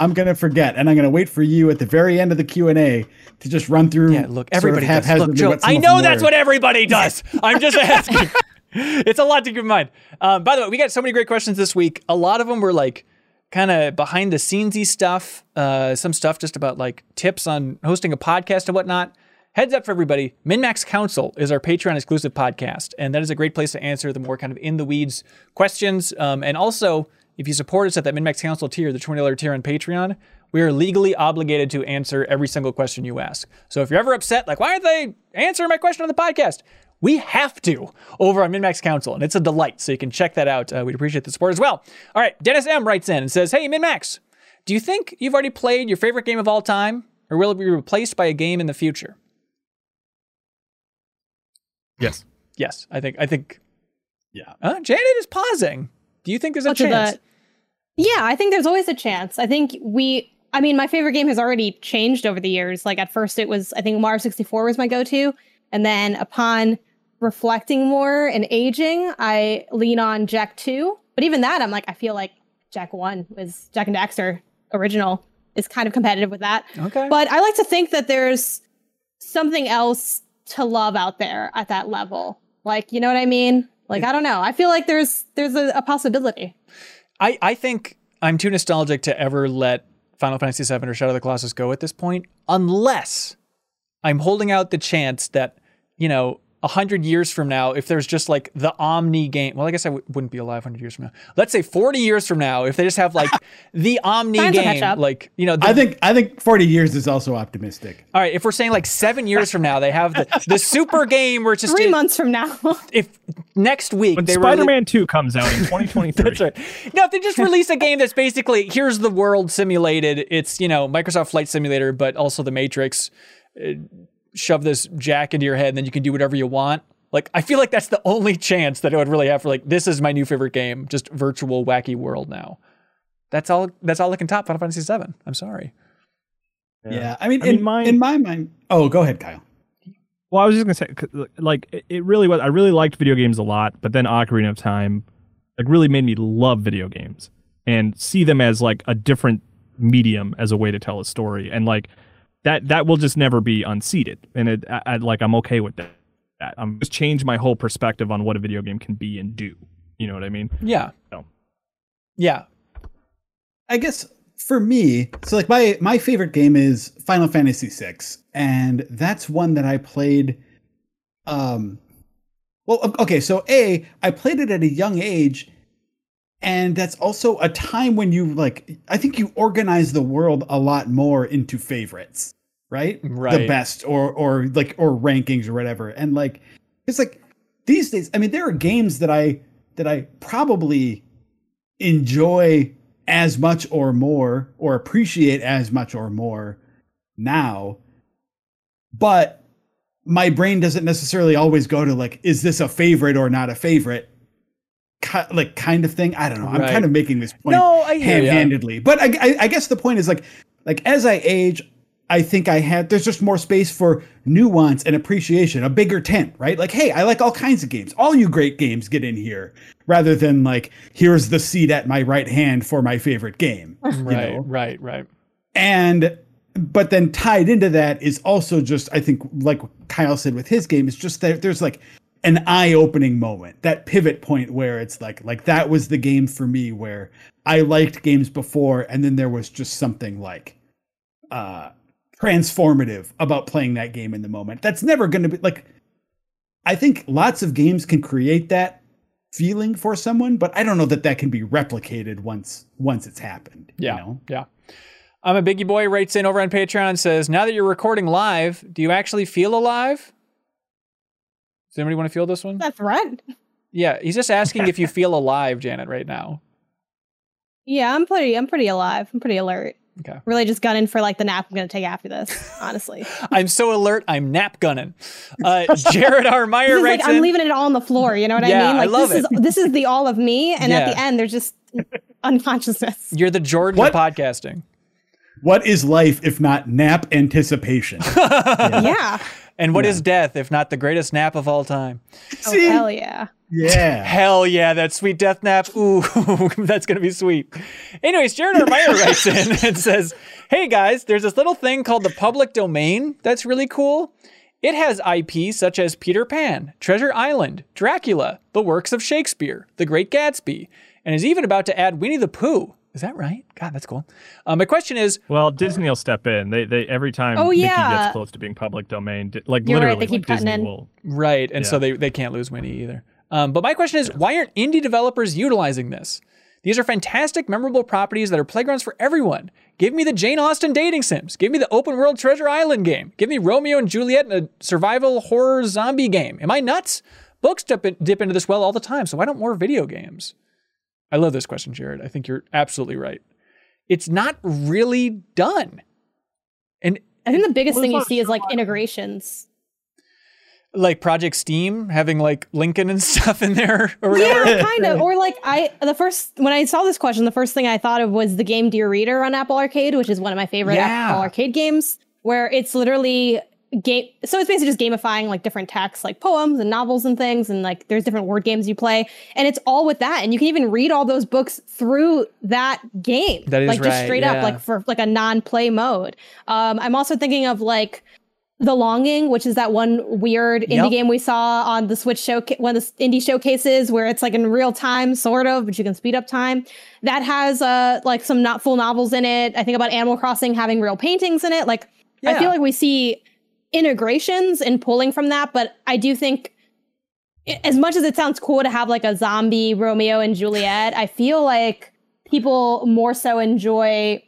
I'm gonna forget, and I'm gonna wait for you at the very end of the Q and A to just run through. Yeah, look, sort of everybody does. Look, Joe, I know that's what everybody does. I'm just asking. it's a lot to keep in mind. Um, by the way, we got so many great questions this week. A lot of them were like kind of behind the scenesy stuff. Uh, some stuff just about like tips on hosting a podcast and whatnot. Heads up for everybody, MinnMax Council is our Patreon exclusive podcast, and that is a great place to answer the more kind of in the weeds questions. Um, and also, if you support us at that MinnMax Council tier, the $20 tier on Patreon, we are legally obligated to answer every single question you ask. So if you're ever upset, like, why aren't they answering my question on the podcast? We have to over on MinnMax Council, and it's a delight. So you can check that out. Uh, we'd appreciate the support as well. All right, Dennis M writes in and says, Hey, MinnMax, do you think you've already played your favorite game of all time, or will it be replaced by a game in the future? Yes. Yes, I think. I think. Yeah. Uh, Janet is pausing. Do you think there's a Much of chance? that- Yeah, I think there's always a chance. I think we I mean, my favorite game has already changed over the years. Like at first it was I think Mario 64 was my go-to, and then upon reflecting more and aging, I lean on Jak 2. But even that I'm like I feel like Jak 1 was Jak and Daxter original is kind of competitive with that. Okay. But I like to think that there's something else to love out there at that level. Like, you know what I mean? Like, I don't know. I feel like there's there's a, a possibility. I, I think I'm too nostalgic to ever let Final Fantasy VII or Shadow of the Colossus go at this point, unless I'm holding out the chance that, you know, a hundred years from now, if there's just like the Omni game, well, I guess I w- wouldn't be alive hundred years from now. Let's say forty years from now, if they just have like the Omni Science game, like you know, the, I think I think 40 years is also optimistic. all right, if we're saying like seven years from now, they have the, the super game where it's just Three months from now. if next week When they Spider-Man 2 comes out in 2023. That's right. No, if they just release a game that's basically here's the world simulated. It's you know Microsoft Flight Simulator, but also the Matrix. Uh, Shove this jack into your head, and then you can do whatever you want. Like I feel like that's the only chance that I would really have for like this is my new favorite game, just virtual wacky world now. That's all. That's all I can top Final Fantasy 7. I'm sorry. Yeah, I mean, I mean, in, mine- in my mind. Oh, go ahead, Kyle. Well, I was just gonna say like, it- it really was. I really liked video games a lot, but then Ocarina of Time, like, really made me love video games and see them as like a different medium as a way to tell a story, and like that that will just never be unseated. And it, I, I like, I'm okay with that. That I'm just change my whole perspective on what a video game can be and do. You know what I mean? Yeah. No. Yeah. I guess for me, so like my my favorite game is Final Fantasy VI, and that's one that I played. Um, well, okay, so a I played it at a young age, and that's also a time when you like I think you organize the world a lot more into favorites, right? right The best or or like or rankings or whatever, and like it's like these days. I mean, there are games that I that I probably enjoy as much or more or appreciate as much or more now but my brain doesn't necessarily always go to like is this a favorite or not a favorite like kind of thing i don't know i'm Right. kind of making this point No, I hear ya. hand-handedly but I, I, I guess the point is like like as i age i think i had there's just more space for nuance and appreciation a bigger tent right like hey i like all kinds of games all you great games get in here rather than like here's the seat at my right hand for my favorite game you Right. know? Right. Right. and but then tied into that is also just i think like kyle said with his game is just that there's like an eye-opening moment that pivot point where it's like like that was the game for me where i liked games before and then there was just something like uh transformative about playing that game in the moment that's never going to be like i think lots of games can create that feeling for someone but i don't know that that can be replicated once once it's happened Yeah. you know? Yeah. I'm a biggie boy writes in over on Patreon and says, Now that you're recording live, do you actually feel alive? Does anybody want to feel this one? That's threat. Yeah, he's just asking if you feel alive, Janet, right now. Yeah, I'm pretty. I'm pretty alive. I'm pretty alert. Okay. Really, just gunning for like the nap I'm gonna take after this. Honestly, I'm so alert, I'm nap gunning. Uh, Jared R. Meyer this is like writes I'm leaving it all on the floor. You know what Yeah, I mean? I Like love this it. is this is the all of me, and at the end there's just unconsciousness. You're the Jordan What? of podcasting. What is life if not nap anticipation? yeah. And what is death if not the greatest nap of all time? Oh See? hell yeah. yeah. Hell yeah, that sweet death nap. Ooh, that's gonna be sweet. Anyways, Jared R. Meyer writes in and says, Hey guys, there's this little thing called the public domain that's really cool. It has IP such as Peter Pan, Treasure Island, Dracula, the works of Shakespeare, The Great Gatsby, and is even about to add Winnie the Pooh. Is that right? God, that's cool. Uh, my question is, Well, Disney will step in. They they every time Oh, Mickey yeah. gets close to being public domain, like You're right, literally, they keep like, Disney in. will. Right, and so they, they can't lose Winnie either. Um, but my question is, why aren't indie developers utilizing this? These are fantastic, memorable properties that are playgrounds for everyone. Give me the Jane Austen dating sims. Give me the open world Treasure Island game. Give me Romeo and Juliet in a survival horror zombie game. Am I nuts? Books dip, in- dip into this well all the time, so why don't more video games? I love this question, Jared. I think you're absolutely right. It's not really done. And I think the biggest thing you see is like integrations. like Project Steam having like Lincoln and stuff in there or whatever. Yeah, kind of. Or like I, the first when I saw this question, the first thing I thought of was the game Dear Reader on Apple Arcade, which is one of my favorite Yeah. Apple Arcade games, where it's literally game. So it's basically just gamifying like different texts, like poems and novels and things, and like there's different word games you play, and it's all with that, and you can even read all those books through that game. That is like just right, straight yeah. up, like for like a non-play mode. Um, I'm also thinking of like. The Longing, which is that one weird indie Yep. game we saw on the Switch show, one of the indie showcases where it's like in real time, sort of, but you can speed up time. That has uh like some not full novels in it. I think about Animal Crossing having real paintings in it. Like I feel like we see integrations and pulling from that, but I do think as much as it sounds cool to have like a zombie Romeo and Juliet, I feel like people more so enjoy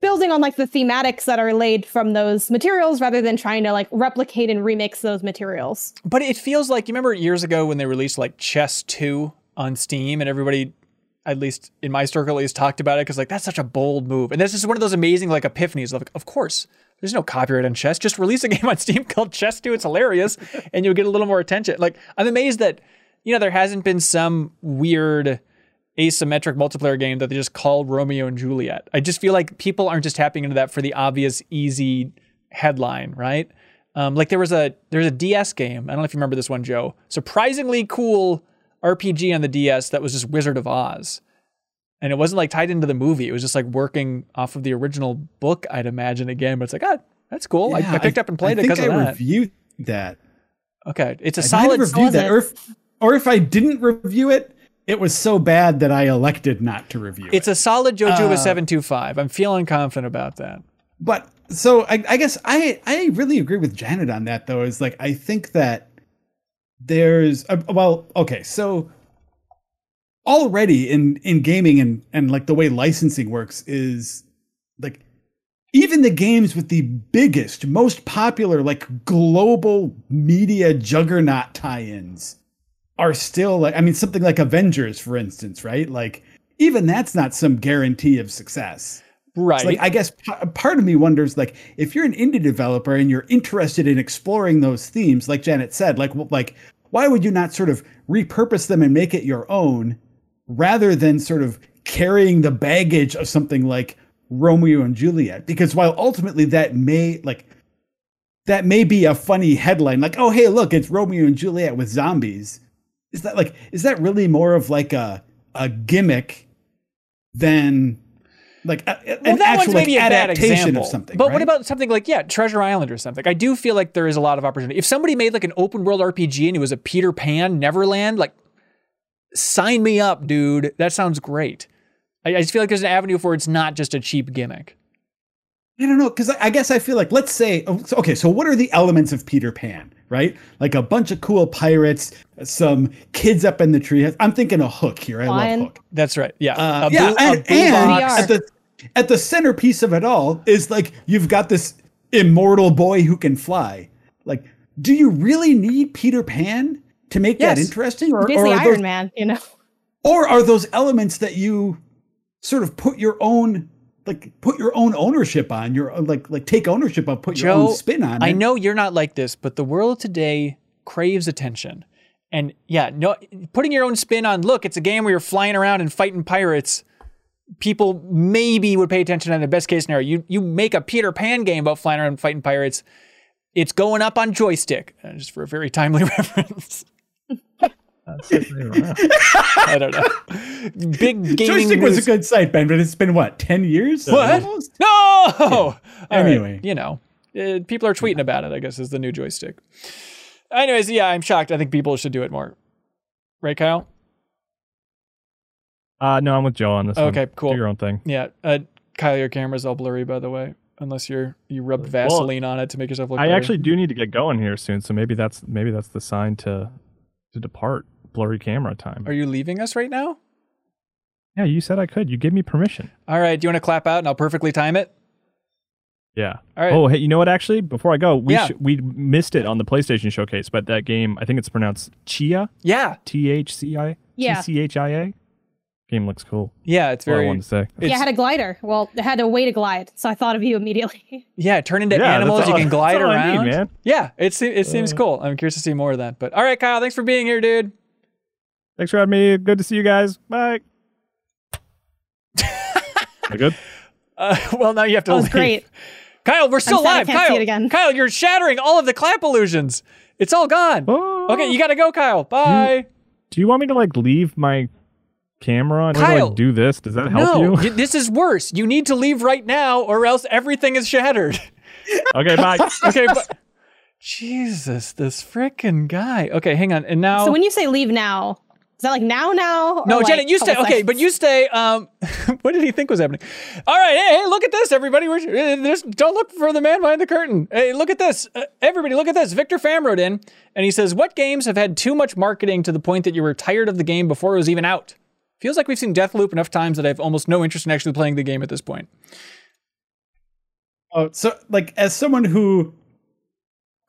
building on like the thematics that are laid from those materials rather than trying to like replicate and remix those materials. But it feels like you remember years ago when they released like Chess 2 on Steam and everybody at least in my circle at least talked about it because like that's such a bold move. And this is one of those amazing like epiphanies of like, of course, there's no copyright on chess. Just release a game on Steam called Chess 2. It's hilarious and you'll get a little more attention. Like I'm amazed that, you know, there hasn't been some weird asymmetric multiplayer game that they just called Romeo and Juliet. I just feel like people aren't just tapping into that for the obvious easy headline, right? Um, like there was a there's a DS game. I don't know if you remember this one, Joe. Surprisingly cool RPG on the DS that was just Wizard of Oz, and it wasn't like tied into the movie. It was just like working off of the original book, I'd imagine again. But it's like, ah, that's cool. I, Yeah, I picked up and played I it because of I that. reviewed that. okay, it's a I solid. have reviewed that, or if, or if I didn't review it, it was so bad that I elected not to review It's it. It's a solid Joe Juba Uh, seven two five. I'm feeling confident about that. but so I, I guess I I really agree with Janet on that though. Is like I think that there's uh, well okay so already in in gaming and and like the way licensing works is like even the games with the biggest most popular like global media juggernaut tie-ins are still like i mean something like avengers for instance right? Like even that's not some guarantee of success. Right. it's like I guess p- part of me wonders like if you're an indie developer and you're interested in exploring those themes, like Janet said, like like why would you not sort of repurpose them and make it your own, rather than sort of carrying the baggage of something like Romeo and Juliet? Because while ultimately that may like that may be a funny headline, like oh hey look it's Romeo and Juliet with zombies. Is that like is that really more of like a a gimmick than like a, well, an that actual one's maybe like, adaptation of something. but what about something like yeah, Treasure Island or something? I do feel like there is a lot of opportunity. If somebody made like an open world RPG and it was a Peter Pan Neverland, like sign me up, dude. That sounds great. I, I just feel like there's an avenue for it's not just a cheap gimmick. I don't know because I, I guess I feel like let's say oh, okay. So what are the elements of Peter Pan? Right, like a bunch of cool pirates, some kids up in the tree. I'm thinking a hook here. I Lion. love hook. That's right. Yeah. Uh, A yeah, blue- and, blue and at the at the centerpiece of it all is like you've got this immortal boy who can fly. Like, do you really need Peter Pan to make that interesting, or, Basically, or Iron those, Man, you know. or are those elements that you sort of put your own like put your own ownership on your like like take ownership of put your own spin on I know you're not like this, but the world today craves attention. And yeah, no putting your own spin on look, it's a game where you're flying around and fighting pirates. People maybe would pay attention in the best case scenario. You you make a Peter Pan game about flying around and fighting pirates. It's going up on joystick. Uh, just for a very timely reference. I don't know. Big gaming Joystick was a good site, Ben, but it's been what ten years? What? Almost? No. All right, Anyway. you know, uh, people are tweeting about it. I guess is the new joystick. Anyways, yeah, I'm shocked. I think people should do it more. Right, Kyle? Uh, no, I'm with Joe on this one. Okay, cool. Do your own thing. Yeah. Uh, Kyle, your camera's all blurry, by the way. Unless you're you rubbed Well, Vaseline on it to make yourself look. I better. actually do need to get going here soon, so maybe that's maybe that's the sign to to depart. Blurry camera time. Are you leaving us right now? Yeah, you said I could. You gave me permission. All right. Do you want to clap out and I'll perfectly time it? Yeah. All right. Oh, hey, you know what? Actually, before I go, we Yeah. sh- we missed it on the PlayStation showcase, but that game, I think it's pronounced Chia, Yeah. T H C I, Yeah. T C H I A. Game looks cool. Yeah. It's That's what I very. wanted to say. Yeah, I had a glider. Well, it had a way to glide, so I thought of you immediately. Yeah, turn into Yeah, animals. that's You can glide that's all I around. man. Yeah, it se- it seems Uh, cool. I'm curious to see more of that. But all right, Kyle, thanks for being here, dude. Thanks for having me. Good to see you guys. Bye. Good? Uh, well, now you have to That was leave. great. Kyle, we're still sad I live. can't Kyle, see it again. Kyle, you're shattering all of the clap illusions. It's all gone. Oh. Okay, you got to go, Kyle. Bye. Do you want me to like leave my camera and Kyle. like do this? Does that help no, you? y- this is worse. You need to leave right now, or else everything is shattered. okay, bye. Okay, but Jesus, this freaking guy. Okay, hang on. And now, So when you say leave now, does that like now now? or, No, like, Janet, you stay. couple Okay, but you stay. Um, what did he think was happening? All right, hey, hey, look at this, everybody. We're, uh, there's, don't look for the man behind the curtain. Hey, look at this, uh, everybody. Look at this. Victor Pham wrote in, and he says, "What games have had too much marketing to the point that you were tired of the game before it was even out?" Feels like we've seen Deathloop enough times that I have almost no interest in actually playing the game at this point. Oh, so like as someone who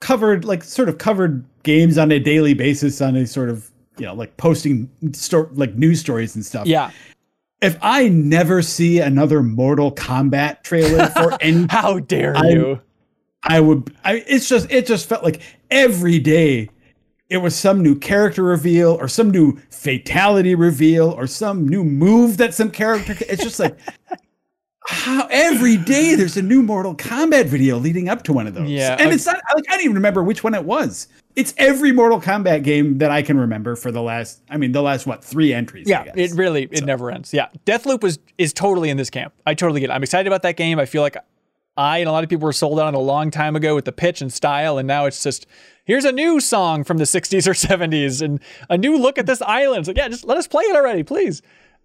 covered like sort of covered games on a daily basis on a sort of you know like posting sto- like news stories and stuff. Yeah. If I never see another Mortal Kombat trailer for any, How dare I'm- you? I would. I it's just it just felt like every day it was some new character reveal or some new fatality reveal or some new move that some character. It's just like. How every day there's a new Mortal Kombat video leading up to one of those. Yeah, and I- it's not like I don't even remember which one it was. It's every Mortal Kombat game that I can remember for the last. I mean, the last what three entries? I Yeah, it really it never ends. Yeah, Deathloop was is totally in this camp. I totally get it. I'm excited about that game. I feel like I and a lot of people were sold on it a long time ago with the pitch and style, and now it's just here's a new song from the 60s or 70s and a new look at this island. Like, yeah, just let us play it already, please.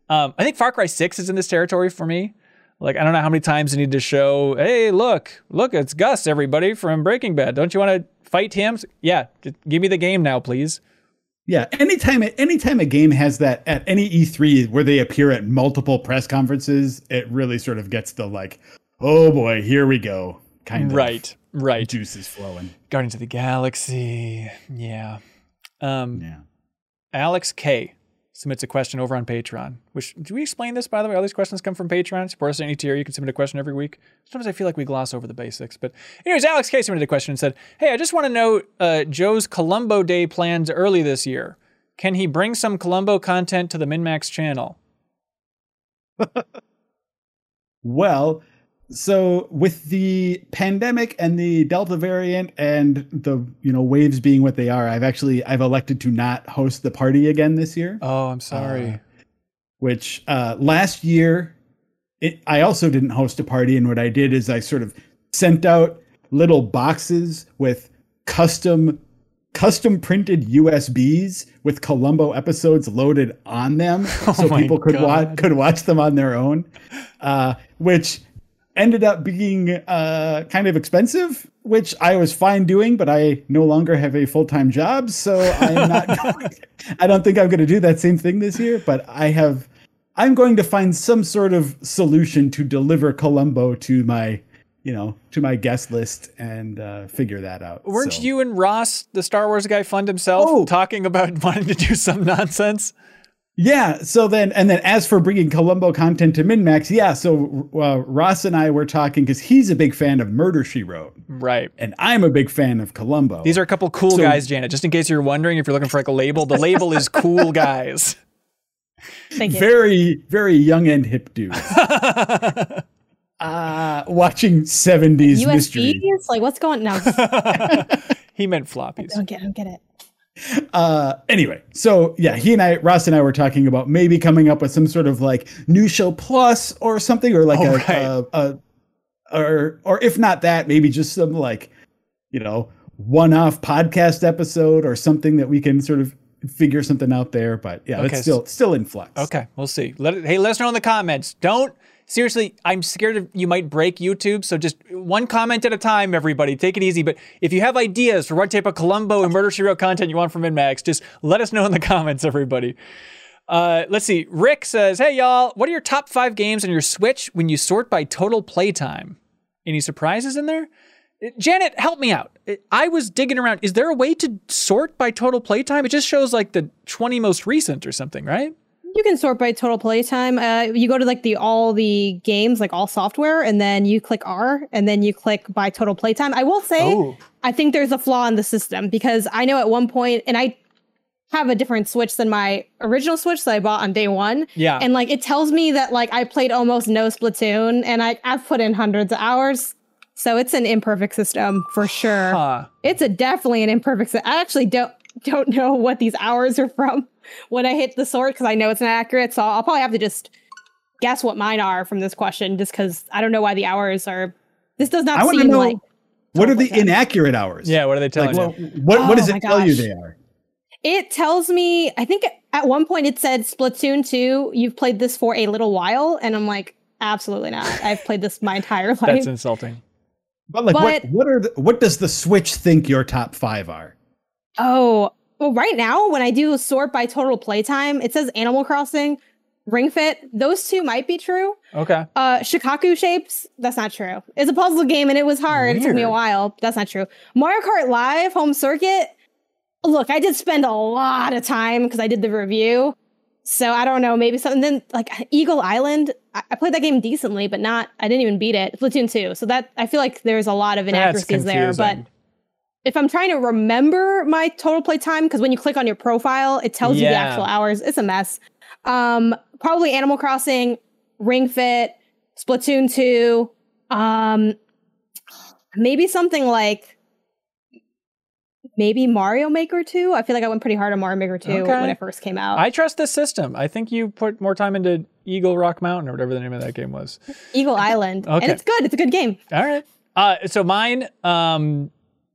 Um, I think Far Cry 6 is in this territory for me. Like, I don't know how many times they need to show, hey, look, look, it's Gus, everybody from Breaking Bad. Don't you want to fight him? Yeah, just give me the game now, please. Yeah, anytime anytime a game has that at any E3 where they appear at multiple press conferences, it really sort of gets the like, oh boy, here we go kind Right, of right. juices flowing. Guardians of the Galaxy. Yeah. Um, Yeah. Alex K submits a question over on Patreon. Which do we explain this by the way? All these questions come from Patreon. Support us at any tier. You can submit a question every week. Sometimes I feel like we gloss over the basics, but anyways, Alex K submitted a question and said, "Hey, I just want to know uh, Joe's Columbo Day plans early this year. Can he bring some Columbo content to the MinnMax channel?" Well, so with the pandemic and the Delta variant and the you know waves being what they are, I've actually I've elected to not host the party again this year. Oh, I'm sorry. Uh, which uh, last year it, I also didn't host a party, and what I did is I sort of sent out little boxes with custom custom printed USBs with Columbo episodes loaded on them, so Oh my people could watch could watch them on their own, uh, which ended up being uh, kind of expensive. Which I was fine doing, but I no longer have a full time job, so I'm not. going, I don't think I'm going to do that same thing this year. But I have. I'm going to find some sort of solution to deliver Columbo to my, you know, to my guest list and uh, figure that out. Weren't So- you and Ross, the Star Wars guy, fund himself, Oh. talking about wanting to do some nonsense? Yeah. So then, and then as for bringing Columbo content to MinnMax, yeah. So uh, Ross and I were talking because he's a big fan of Murder She Wrote, Right. and I'm a big fan of Columbo. These are a couple cool So- guys, Janet. Just in case you're wondering if you're looking for like a label, the label is cool guys. Thank you. very, very young and hip dudes. uh, watching 70s mystery. Like, what's going? No, he meant floppies. don't get, don't get it. Uh anyway so yeah he and i ross and i were talking about maybe coming up with some sort of like new show plus or something or like Oh, a, right. a, a or or if not that maybe just some like you know one-off podcast episode or something that we can sort of figure something out there but yeah Okay, it's still still in flux Okay, we'll see. Let it, hey, let us know in the comments. Don't seriously. I'm scared of you might break YouTube. So just one comment at a time, everybody. Take it easy. But if you have ideas for what type of Columbo and Murder serial content you want from MinnMax, just let us know in the comments, everybody. Uh, let's see. Rick says, "Hey y'all, what are your top five games on your Switch when you sort by total playtime? Any surprises in there?" Uh, Janet, help me out. Uh, I was digging around. Is there a way to sort by total playtime? It just shows like the 20 most recent or something, right? You can sort by total playtime. Uh, you go to like the all the games, like all software, and then you click R, and then you click by total playtime. I will say, Oh. I think there's a flaw in the system because I know at one point, and I have a different Switch than my original Switch that I bought on day one. Yeah. And like it tells me that like I played almost no Splatoon, and I I've put in hundreds of hours. So it's an imperfect system for sure. Huh. It's a definitely an imperfect. I actually don't don't know what these hours are from when I hit the sort because I know it's not accurate. So I'll probably have to just guess what mine are from this question, just because I don't know why the hours are. This does not i want to seem know like what are the total playtime. inaccurate hours Yeah, what are they telling like what you? what, what does Oh it tell you they are It tells me, I think at one point it said Splatoon 2, you've played this for a little while. And I'm like, absolutely not. I've played this my entire life. That's insulting. But like, what But- what are the, what does the Switch think your top five are? Oh, well, right now when I do sort by total playtime, it says Animal Crossing, Ring Fit. Those two might be true. Okay. Uh, Shikaku Shapes, that's not true. It's a puzzle game and it was hard. It took me a while. That's not true. Mario Kart Live Home Circuit. Look, I did spend a lot of time because I did the review. So I don't know, maybe something. Then like Eagle Island, I, I played that game decently, but not. I didn't even beat it. Splatoon two. So that I feel like there's a lot of inaccuracies there. But. If I'm trying to remember my total play time, because when you click on your profile, it tells you the actual hours. It's a mess. Um, probably Animal Crossing, Ring Fit, Splatoon 2, um, maybe something like maybe Mario Maker 2. I feel like I went pretty hard on Mario Maker 2 Okay. when it first came out. I trust this system. I think you put more time into Eagle Rock Mountain or whatever the name of that game was. Eagle Island. Okay. And it's good. It's a good game. All right. Uh, so mine, um,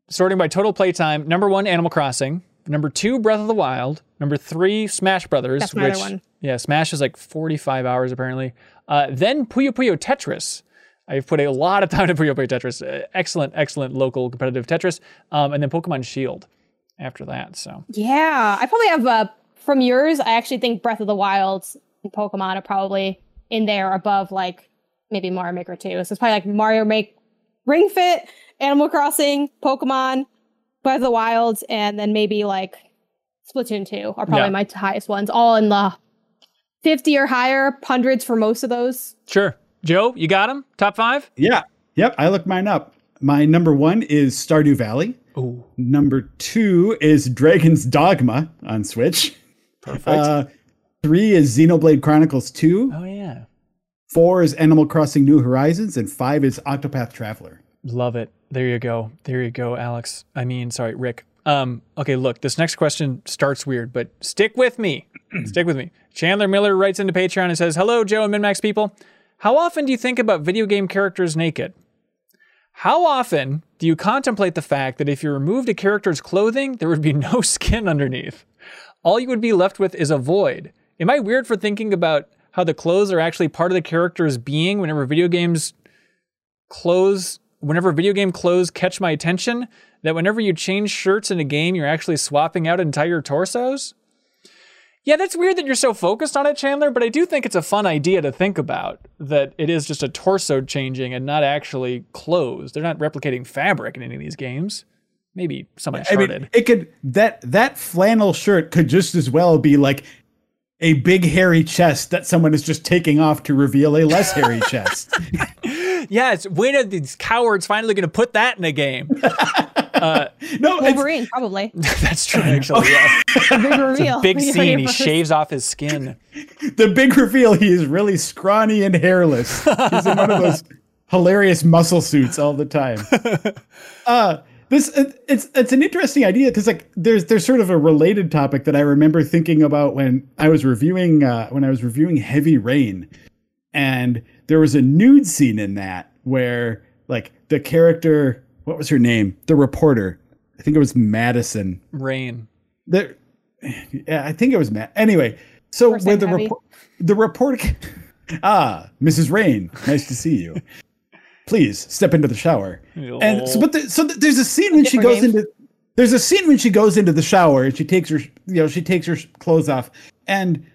sorting by total playtime. Number one, Animal Crossing. Number two, Breath of the Wild. Number three, Smash Brothers. That's my other which, one. Yeah, Smash is like 45 hours apparently. Uh, then Puyo Puyo Tetris. I've put a lot of time to Puyo Puyo Tetris. Uh, excellent, excellent local competitive Tetris. Um, and then Pokemon Shield after that. So Yeah. I probably have, uh, from yours, I actually think Breath of the Wild and Pokemon are probably in there above like maybe Mario Maker 2. So it's probably like Mario Make Ring Fit, Animal Crossing, Pokemon, Breath of the Wild, and then maybe like Splatoon 2 are probably Yeah. my highest ones, all in the 50 or higher, hundreds for most of those. sure. Joe, you got them? Top five? Yeah. Yep. I look mine up. My number one is Stardew Valley. Ooh, Number two is Dragon's Dogma on Switch. perfect. Uh, three is Xenoblade Chronicles 2. oh, yeah. Four is Animal Crossing New Horizons. And five is Octopath Traveler. Love it. There you go. There you go, Alex. I mean, sorry, Rick. Um, okay, look, this next question starts weird, but stick with me. stick with me. Chandler Miller writes into Patreon and says, Hello, Joe and MinnMax people. How often do you think about video game characters naked? How often do you contemplate the fact that if you removed a character's clothing, there would be no skin underneath? All you would be left with is a void. Am I weird for thinking about how the clothes are actually part of the character's being whenever video games clothes whenever video game clothes catch my attention that whenever you change shirts in a game you're actually swapping out entire torsos? Yeah that's weird that you're so focused on it chandler but i do think it's a fun idea to think about that it is just a torso changing and not actually clothes. They're not replicating fabric in any of these games. Maybe some I mean, it could that that flannel shirt could just as well be like a big hairy chest that someone is just taking off to reveal a less hairy chest. Yeah it's when are these cowards finally going to put that in a game Uh, No, it's, Wolverine, probably. that's true actually yeah. A big reveal. big scene he shaves off his skin the big reveal. He is really scrawny and hairless. He's in one of those hilarious muscle suits all the time. Uh, this it, it's it's an interesting idea because like there's there's sort of a related topic that I remember thinking about when I was reviewing uh, when I was reviewing Heavy Rain, and there was a nude scene in that where like the character what was her name? The reporter. I think it was Madison. Rain. There yeah i think it was matt anyway so First where the report the report ah mrs rain nice to see you. Please step into the shower. And so but the, so th- there's a scene when she goes names. into there's a scene when she goes into the shower and she takes her you know she takes her clothes off and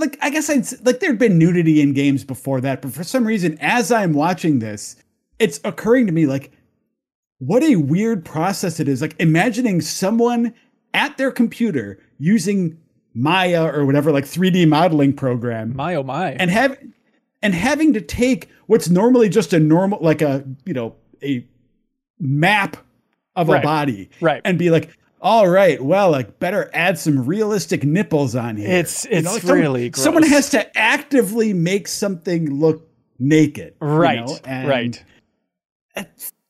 like i guess i'd like there'd been nudity in games before that but for some reason as i'm watching this it's occurring to me like what a weird process it is. Like imagining someone at their computer using Maya or whatever, like 3D modeling program, my oh my and have and having to take what's normally just a normal, like a you know a map of Right. a body, Right. and be like, all right, well, like better add some realistic nipples on here. It's- You it's like, someone- really someone gross. has to actively make something look naked, you right know? And- right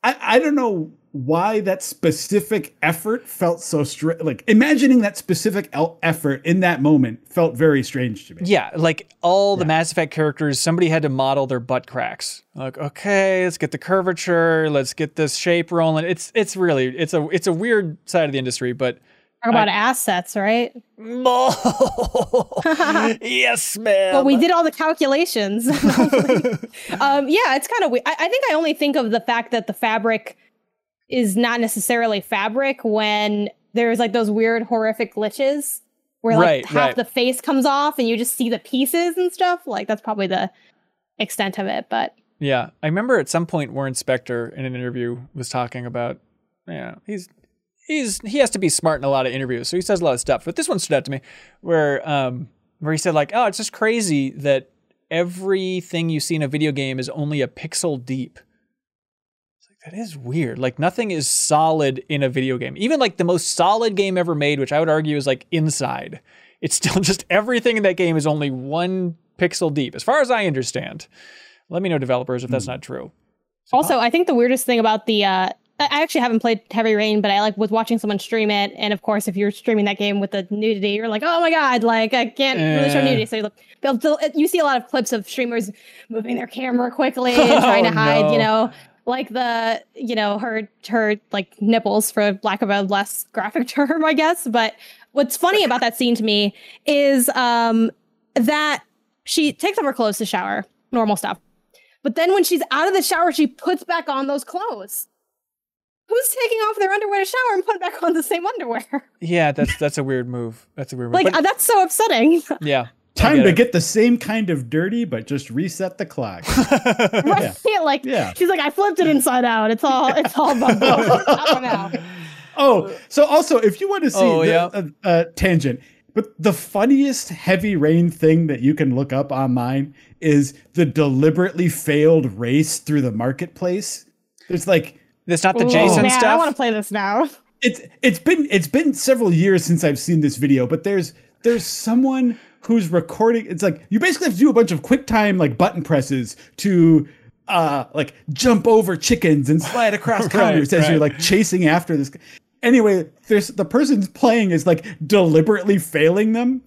I, I don't know why that specific effort felt so strange. Like imagining that specific el- effort in that moment felt very strange to me. Yeah, like all the Mass Effect characters, somebody had to model their butt cracks. Like, okay, let's get the curvature, let's get this shape rolling. It's it's really it's a it's a weird side of the industry, but Talk about assets, right? yes, ma'am. But we did all the calculations. um, yeah, it's kind of weird. I, I think I only think of the fact that the fabric is not necessarily fabric when there's like those weird horrific glitches where like Right, half right. the face comes off and you just see the pieces and stuff. Like that's probably the extent of it. But Yeah, I remember at some point Warren Spector in an interview was talking about, yeah, he's he's he has to be smart in a lot of interviews, so he says a lot of stuff. But this one stood out to me, where um where he said like, oh, it's just crazy that everything you see in a video game is only a pixel deep. It's like that is weird. Like nothing is solid in a video game. Even like the most solid game ever made, which I would argue is like Inside. It's still just everything in that game is only one pixel deep, as far as I understand. Let me know, developers, if that's not true. Also, I think the weirdest thing about the uh I I actually haven't played Heavy Rain, but I like was watching someone stream it, and of course, if you're streaming that game with the nudity, you're like, oh my god, like I can't really show Eh. nudity. So you look, they'll, they'll, you see a lot of clips of streamers moving their camera quickly and trying to Oh, hide, no. you know, like the you know her her like nipples for lack of a less graphic term, I guess. But what's funny about that scene to me is um that she takes off her clothes to shower, normal stuff. But then when she's out of the shower, she puts back on those clothes. Who's taking off their underwear to shower and put back on the same underwear? Yeah, that's that's a weird move. That's a weird move. Like But, uh, that's so upsetting. yeah. I Time get to it. get the same kind of dirty, but just reset the clock. right? Like Yeah. she's like, I flipped it inside out. It's all it's all bugged out. I don't know. Oh, so also, if you want to see Oh, the, yeah. uh, uh, tangent, but the funniest heavy rain thing that you can look up online is the deliberately failed race through the marketplace. It's like That's not the Ooh, Jason man, I want to play this now. it's it's been it's been several years since I've seen this video, but there's there's someone who's recording. It's like you basically have to do a bunch of quick time like button presses to uh like jump over chickens and slide across counters as right. you're like chasing after this. Anyway, there's the person's playing is like deliberately failing them.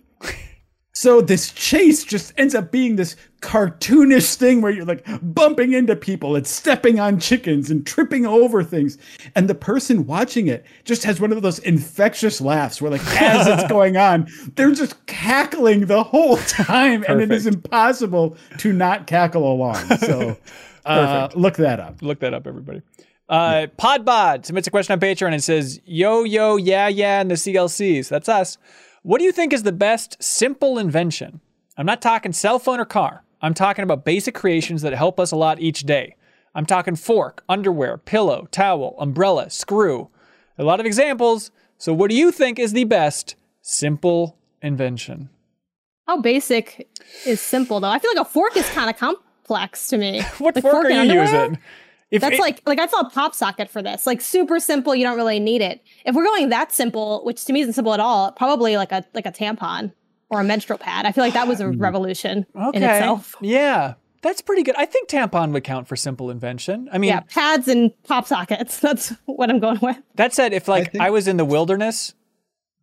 So this chase just ends up being this cartoonish thing where you're like bumping into people and stepping on chickens and tripping over things. And the person watching it just has one of those infectious laughs where like as it's going on, they're just cackling the whole time and it is impossible to not cackle along. So uh, look that up. Look that up, everybody. Uh, Podbod submits a question on Patreon and says, Yo, yo, yeah, yeah, and the CLCs. That's us. What do you think is the best simple invention? I'm not talking cell phone or car. I'm talking about basic creations that help us a lot each day. I'm talking fork, underwear, pillow, towel, umbrella, screw. A lot of examples. So, what do you think is the best simple invention? How basic is simple though? I feel like a fork is kind of complex to me. What Like fork are you underwear? using? If That's it- like like I saw a pop socket for this. Like super simple, you don't really need it. If we're going that simple, which to me isn't simple at all, probably like a like a tampon or a menstrual pad. I feel like that was a hmm. revolution okay. in itself. Yeah, that's pretty good. I think tampon would count for simple invention. I mean, Yeah, pads and pop sockets. That's what I'm going with. That said, if like I, think- was in the wilderness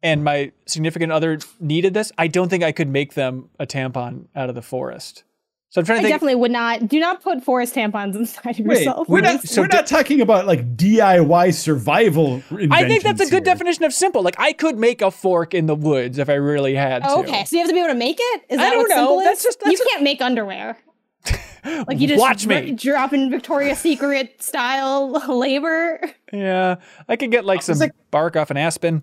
and my significant other needed this, I don't think I could make them a tampon out of the forest. So I'm trying I to think. definitely would not. Do not put forest tampons inside of Wait, yourself. we're not So we're di- not talking about like DIY survival. I think that's a good here. definition of simple. Like I could make a fork in the woods if I really had to. Oh, okay, so you have to be able to make it. Is I that don't what know. simple is? That's just- that's you just- can't make underwear. Like you just Watch me. dr- drop in Victoria's Secret style labor. Yeah, I could get like some like- bark off an aspen.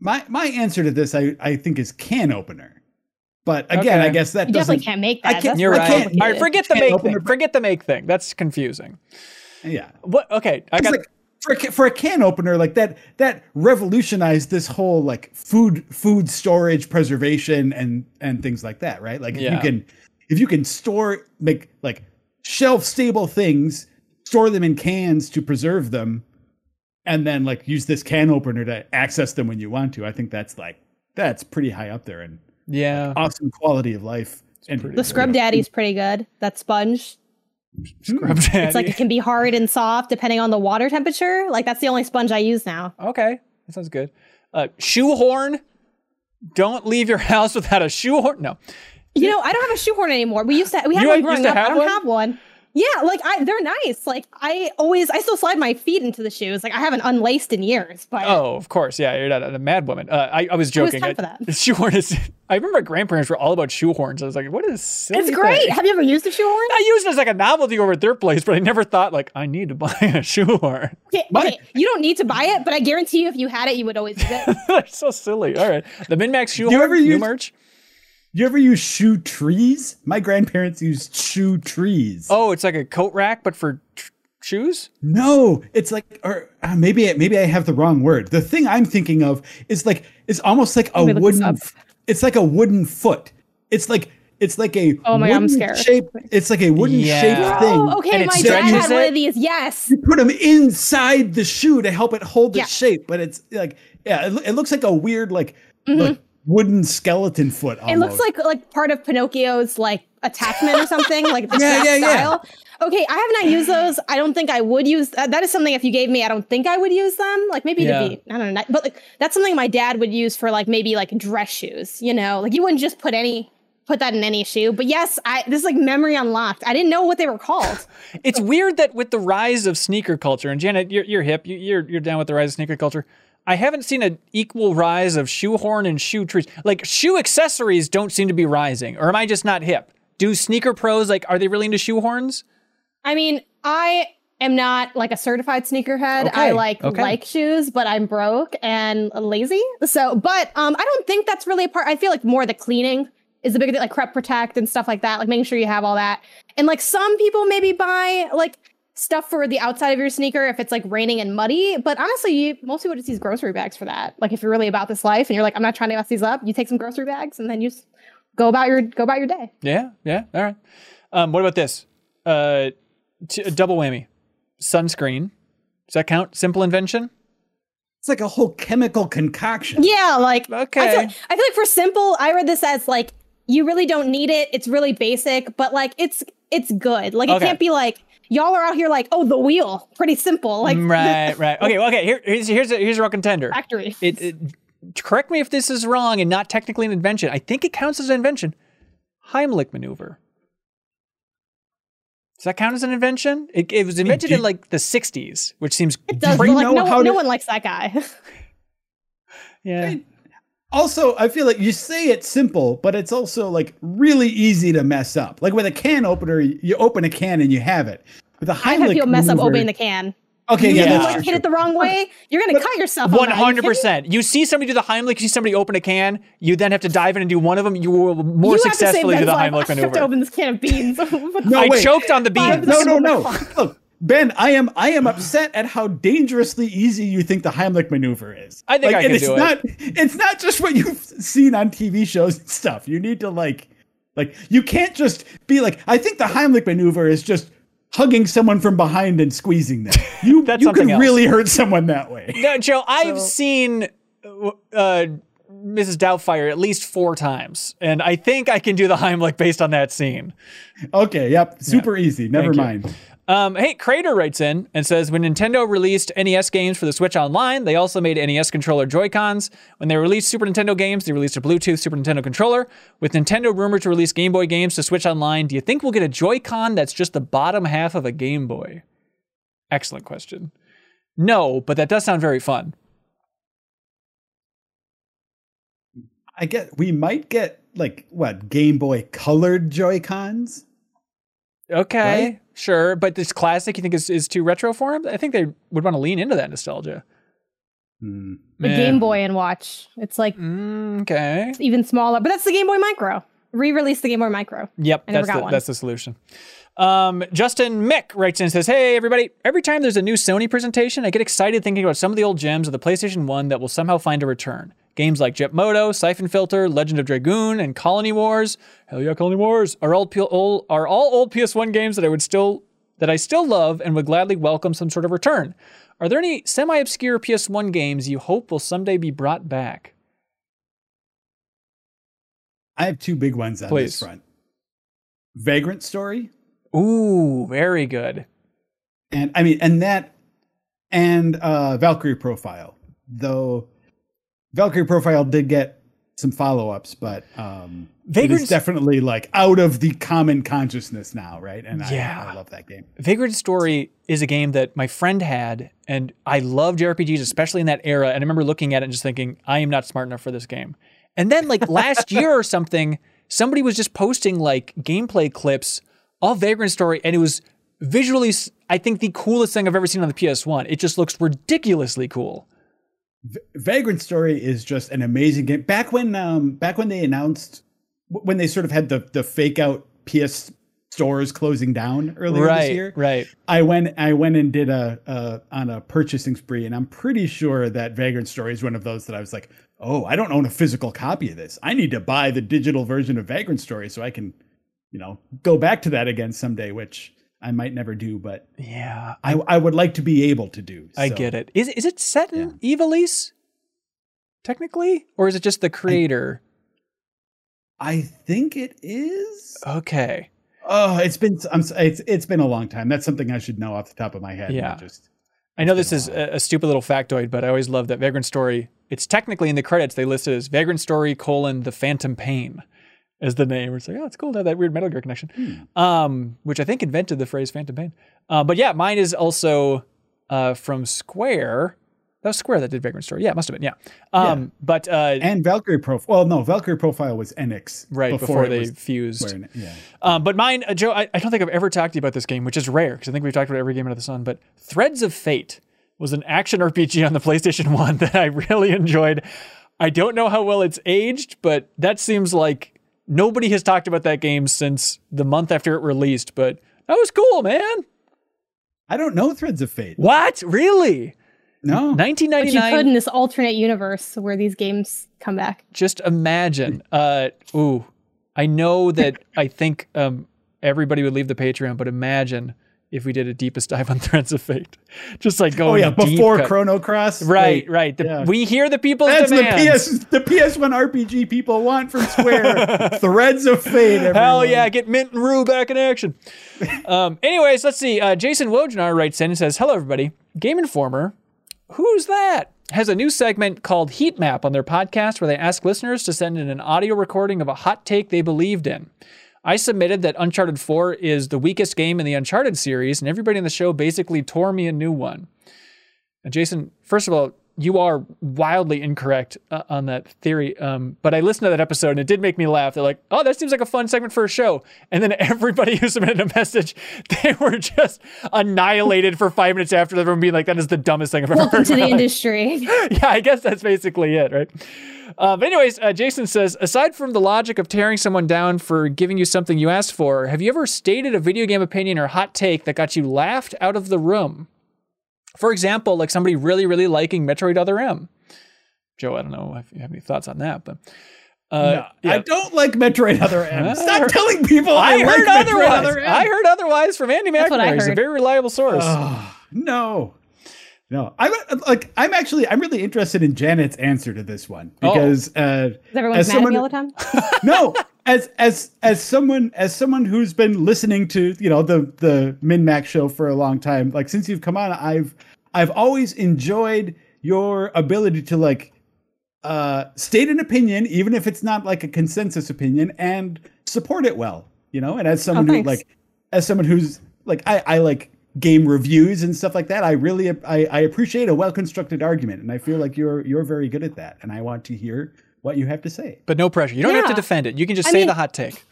My my answer to this, I, I think, is can opener. But again, Okay. I guess that You definitely doesn't. can't make I that. can't- You're I right. can't- All right, forget the make thing. the- Forget the make thing. That's confusing. Yeah, What? Okay, I got. like for a, for a can opener like that that revolutionized this whole like food food storage preservation and and things like that right like if Yeah. you can if you can store make like shelf stable things store them in cans to preserve them and then like use this can opener to access them when you want to i think that's like that's pretty high up there and yeah. awesome quality of life and The Scrub Daddy's pretty good. That sponge. Scrub Daddy. It's like it can be hard and soft depending on the water temperature. Like that's the only sponge I use now. Okay, that sounds good. Uh, shoehorn. Don't leave your house without a shoehorn. No. You know, I don't have a shoehorn anymore. We used to. We had You one used growing to up. have I don't one? have one. Yeah, like I, they're nice. Like I always, I still slide my feet into the shoes. Like I haven't unlaced in years. But Oh, of course. Yeah, you're not a mad woman. Uh, I, I was Who has joking. time I- for that? Shoehorn is. I remember my grandparents were all about shoehorns. I was like, what is silly it's great. thing? Have you ever used a shoehorn? I used it as like a novelty over at their place, but I never thought like I need to buy a shoehorn. Okay, okay, you don't need to buy it, but I guarantee you, if you had it, you would always use it. They're so silly. All right, the MinnMax shoehorn ever new use- merch. You ever use shoe trees? My grandparents used shoe trees. Oh, it's like a coat rack, but for tr- shoes. No, it's like, or uh, maybe maybe I have the wrong word. The thing I'm thinking of is like it's almost like a me look this wooden. up. It's like a wooden foot. It's like it's like a Oh my God, I'm scared. shape. It's like a wooden Yeah. shaped thing. oh, okay. And My dad stretches had one of these. Yes. You put them inside the shoe to help it hold Yeah. its shape, but it's like yeah, it, it looks like a weird like, Mm-hmm. like wooden skeleton foot. Almost. It looks like like part of Pinocchio's like attachment or something, like the Yeah, strap yeah, yeah. style. Okay, I have not used those. I don't think I would use. Uh, that is something if you gave me, I don't think I would use them. Like maybe Yeah. to be, I don't know, but like that's something my dad would use for like maybe like dress shoes. You know, like you wouldn't just put any put that in any shoe. But yes, I this is like memory unlocked. I didn't know what they were called. It's weird that with the rise of sneaker culture, and Janet, you're, you're hip, you, you're you're down with the rise of sneaker culture. I haven't seen an equal rise of shoehorn and shoe trees. Like shoe accessories don't seem to be rising, or am I just not hip? Do sneaker pros like are they really into shoehorns? I mean, I am not like a certified sneakerhead. I like okay. like shoes, but I'm broke and lazy. So, but um, I don't think that's really a part. I feel like more the cleaning is the big thing, like crep protect and stuff like that. Like making sure you have all that. And like some people maybe buy like stuff for the outside of your sneaker if it's like raining and muddy. But honestly, you, most people just use grocery bags for that. Like if you're really about this life and you're like, I'm not trying to mess these up, you take some grocery bags and then you just go about your go about your day. Yeah, yeah, all right. Um, what about this? Uh, t- a double whammy, sunscreen. Does that count? Simple invention. it's like a whole chemical concoction. Yeah, like Okay. I feel, I feel like for simple, I read this as like you really don't need it. It's really basic, but like it's it's good. Like it Okay. can't be like y'all are out here like oh the wheel, pretty simple. Like mm, right, right. Okay, okay. Here, here's here's a, here's a real contender. factory. It, it correct me if this is wrong and not technically an invention. I think it counts as an invention. Heimlich maneuver. Does that count as an invention? It, it was invented in like the '60s, which seems it does, like know no, how no to- one likes that guy. yeah. Also, I feel like you say it's simple, but it's also like really easy to mess up. Like with a can opener, you open a can and you have it. With a I have Heimlich people mess up opening the can. Okay, You yeah, that's like hit it the wrong way, you're gonna cut yourself. on One that. Are you hundred kidding? percent. You see somebody do the Heimlich. You see somebody open a can. You then have to dive in and do one of them. You will more You have to save successfully do the life. Heimlich I have to maneuver. open this can of beans. What the No, I wait. choked on the beans. No, no, What no. Look, Ben, I am I am upset at how dangerously easy you think the Heimlich maneuver is. I think like, I and can it's do it. not it's not just what you've seen on TV shows and stuff. You need to like like you can't just be like I think the Heimlich maneuver is just hugging someone from behind and squeezing them. You That's you something could else. really hurt someone that way. No, Joe, I've seen uh, Mrs. Doubtfire at least four times, and I think I can do the Heimlich based on that scene. Okay, yep, super easy. Never Thank you. Um, hey, Crater writes in and says when Nintendo released NES games for the Switch Online, they also made NES controller Joy-Cons. When they released Super Nintendo games, they released a Bluetooth Super Nintendo controller. With Nintendo rumored to release Game Boy games to Switch Online, do you think we'll get a Joy-Con that's just the bottom half of a Game Boy? Excellent question. No, but that does sound very fun. I get we might get like what Game Boy colored Joy Cons. Okay, Right? sure, but this classic you think is, is too retro for them? I think they would want to lean into that nostalgia. Hmm. The Game Boy and Watch. It's like Mm, okay. even smaller, but that's the Game Boy Micro. Re-release the Game Boy Micro. Yep, I never that's got the, one. that's the solution. Um, Justin Mick writes in and says, Hey, everybody. Every time there's a new Sony presentation, I get excited thinking about some of the old gems of the PlayStation 1 that will somehow find a return. Games like Jet Moto, Siphon Filter, Legend of Dragoon, and Colony Wars. Hell yeah, Colony Wars are all, P- all are all old PS1 games that I would still that I still love and would gladly welcome some sort of return. Are there any semi-obscure PS1 games you hope will someday be brought back? I have two big ones on Please. this front. Vagrant Story, Ooh, very good. and I mean, and that, and uh, Valkyrie Profile. Though Valkyrie Profile did get some follow ups, but um, it Vagrant- is definitely like out of the common consciousness now, right? And I, Yeah. I love that game. Vagrant Story is a game that my friend had, and I loved RPGs, especially in that era. And I remember looking at it and just thinking, I am not smart enough for this game. And then, like last year or something, somebody was just posting like gameplay clips of Vagrant Story, and it was visually, I think, the coolest thing I've ever seen on the PS1. It just looks ridiculously cool. Vagrant Story is just an amazing game. Back when um back when they announced when they sort of had the the fake out PS stores closing down earlier this year. right. I went I went and did a, a on a purchasing spree and I'm pretty sure that Vagrant Story is one of those that I was like, "Oh, I don't own a physical copy of this. I need to buy the digital version of Vagrant Story so I can, you know, go back to that again someday, which I might never do, but Yeah, I I would like to be able to do. I get it. Is is it set in Ivalice? Technically, or is it just the creator? I think it is. Okay. Oh, it's been I'm, it's it's been a long time. That's something I should know off the top of my head. and I Yeah. just I know this is a a, a stupid little factoid, but I always love that Vagrant Story. It's technically in the credits they listed as Vagrant Story colon the Phantom Pain as the name. It's like, oh, it's cool to have that weird Metal Gear connection, Hmm. um, which I think invented the phrase Phantom Pain. Uh, but yeah, mine is also uh, from Square. That was Square that did Vagrant Story. Yeah, it must have been. Yeah. Um, But uh, and Valkyrie profile. Well, no, Valkyrie profile was Enix right before, it they fused. Square Yeah. Um, but mine, uh, Joe, I, I don't think I've ever talked to you about this game, which is rare because I think we've talked about every game under the sun. But Threads of Fate was an action RPG on the PlayStation 1 that I really enjoyed. I don't know how well it's aged, but that seems like nobody has talked about that game since the month after it released. But that was cool, man. I don't know Threads of Fate. What? Really? No. 1999. But you could in this alternate universe where these games come back. just imagine uh ooh i know that i think um everybody would leave the patreon but imagine if we did a deepest dive on threads of fate just like Oh going yeah, before cut. Chrono Cross. right Wait, right the, yeah. we hear the people's That's demands the PS the PS1 RPG people want from Square. Threads of Fate. Hell yeah, get Mint and Rue back in action. um, anyways, let's see. Uh, Jason Wojnar writes in and says, Hello, everybody. Game Informer, who's that? Has a new segment called Heat Map on their podcast where they ask listeners to send in an audio recording of a hot take they believed in. I submitted that Uncharted 4 is the weakest game in the Uncharted series, and everybody in the show basically tore me a new one. And Jason, first of all, you are wildly incorrect uh, on that theory. Um, but I listened to that episode and it did make me laugh. They're like, "Oh, that seems like a fun segment for a show." And then everybody who submitted a message, they were just annihilated for five minutes after everyone being like, "That is the dumbest thing I've ever Welcome heard." to the life." industry. yeah, I guess that's basically it, right? Uh, but anyways, uh, Jason says, aside from the logic of tearing someone down for giving you something you asked for, have you ever stated a video game opinion or hot take that got you laughed out of the room? For example, like somebody really, really liking Metroid Other M. Joe, I don't know if you have any thoughts on that, but uh, No, I don't like Metroid Other M. I Stop heard- telling people I, I, heard Metroid otherwise. Other M. I heard otherwise from Andy That's McNamara. He's a very reliable source. Oh, no. No, I'm like I'm actually I'm really interested in Janet's answer to this one because uh, Is everyone As mad at someone- me all the time? no, as as as someone as someone who's been listening to you know the the MinnMax show for a long time, like since you've come on, I've I've always enjoyed your ability to like uh state an opinion, even if it's not like a consensus opinion, and support it well, you know. And as someone who like as someone who's like I I like game reviews and stuff like that i really i, I appreciate a well constructed argument and i feel like you're you're very good at that and i want to hear what you have to say But no pressure. You don't have to defend it. You can just I say mean- the hot take.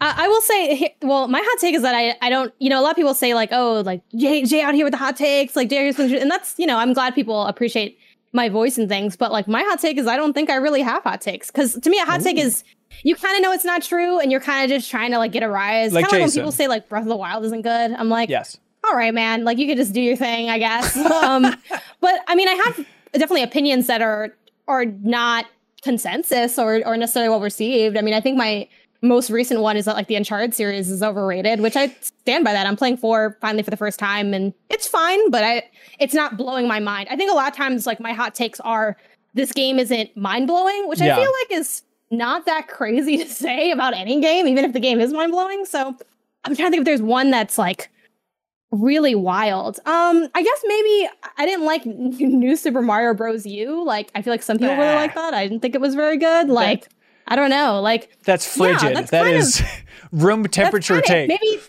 I, I will say, well, my hot take is that I, I don't, you know, a lot of people say like, oh, like Jay, Jay out here with the hot takes, like Jay, here's- and that's, you know, I'm glad people appreciate my voice and things, but like my hot take is I don't think I really have hot takes because to me a hot take is you kind of know it's not true and you're kind of just trying to like get a rise. Like kind of like when people say like Breath of the Wild isn't good. I'm like, Yes. All right, man, like you could just do your thing, I guess. um, but I mean, I have definitely opinions that are are not consensus or or necessarily well received. I mean, I think my most recent one is that like the Uncharted series is overrated, which I stand by that. I'm playing four finally for the first time, and it's fine, but I it's not blowing my mind. I think a lot of times like my hot takes are this game isn't mind blowing, which Yeah. I feel like is not that crazy to say about any game, even if the game is mind blowing. So I'm trying to think if there's one that's like really wild. Um, I guess maybe I didn't like New Super Mario Bros. U. Like, I feel like some people really Ah. like that. I didn't think it was very good. Like, I don't know. Like, That's Yeah, frigid. that's that is room temperature take. Maybe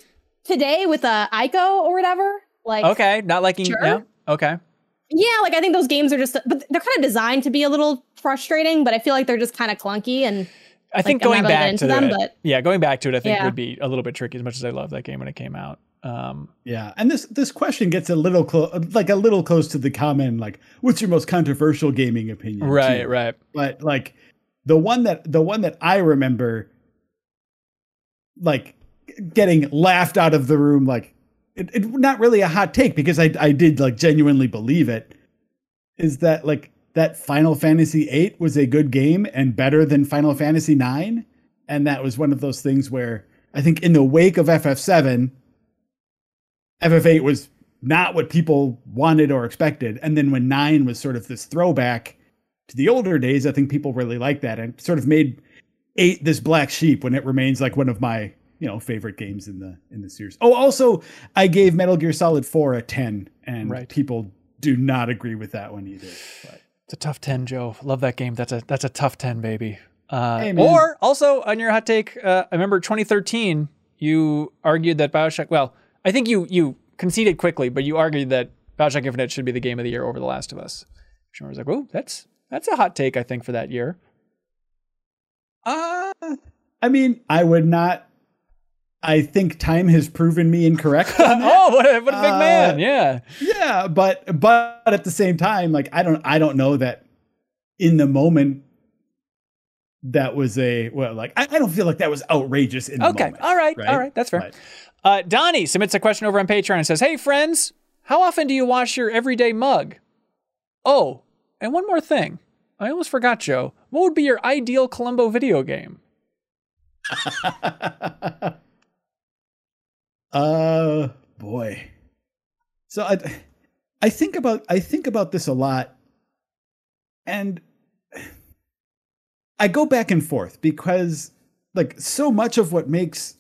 today with uh, Ico or whatever. Like, Okay, not liking. Sure. Yeah. Okay. yeah, like I think those games are just, but they're kind of designed to be a little frustrating. But I feel like they're just kind of clunky and I think going really back to them, the, but- yeah, going back to it, I think Yeah. would be a little bit tricky. As much as I love that game when it came out. Um, Yeah, and this this question gets a little close, like a little close to the common, like, what's your most controversial gaming opinion? right, too. right. But like the one that the one that I remember, like getting laughed out of the room, like it, it not really a hot take because I I did like genuinely believe it. Is that like that Final Fantasy VIII was a good game and better than Final Fantasy IX, and that was one of those things where I think in the wake of FF7, FF8 was not what people wanted or expected, and then when nine was sort of this throwback to the older days, I think people really liked that and sort of made eight this black sheep when it remains like one of my you know favorite games in the in the series. Oh, also I gave Metal Gear Solid Four a ten, and Right. people do not agree with that one either. But It's a tough ten, Joe. Love that game. That's a that's a tough ten, baby. Uh, Hey, or also on your hot take, uh, I remember 2013. You argued that Bioshock. Well, I think you you conceded quickly, but you argued that Bioshock Infinite should be the game of the year over The Last of Us. Which I was like, "Oh, that's that's a hot take." I think for that year. uh, I mean, I would not. I think time has proven me incorrect. on that. oh, what a what a big Uh, man! Yeah, yeah but but at the same time like i don't i don't know that in the moment that was a well like i, I don't feel like that was outrageous in the moment. Okay. All right. right? All right. That's fair. Uh, Donnie submits a question over on Patreon and says, Hey, friends, how often do you wash your everyday mug? Oh, and one more thing. I almost forgot, Joe. What would be your ideal Columbo video game? uh boy so i i think about i think about this a lot and i go back and forth because like so much of what makes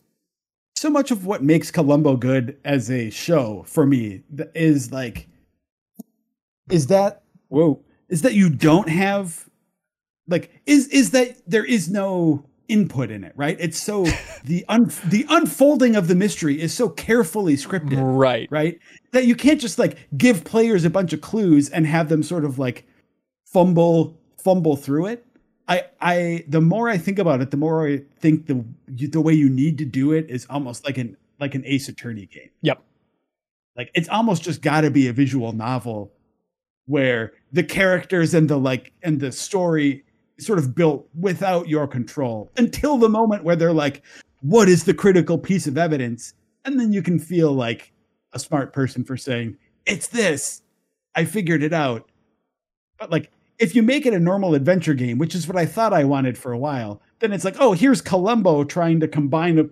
so much of what makes columbo good as a show for me is like is that whoa. is that you don't have like is is that there is no input in it right? It's so the un, the unfolding of the mystery is so carefully scripted Right. right? That you can't just like give players a bunch of clues and have them sort of like fumble fumble through it i i the more i think about it the more i think the the way you need to do it is almost like an like an ace attorney game. Yep. like it's almost just got to be a visual novel where the characters and the like and the story sort of built without your control until the moment where they're like what is the critical piece of evidence? And then you can feel like a smart person for saying it's this. I figured it out. But like if you make it a normal adventure game which is what i thought i wanted for a while then it's like oh here's columbo trying to combine a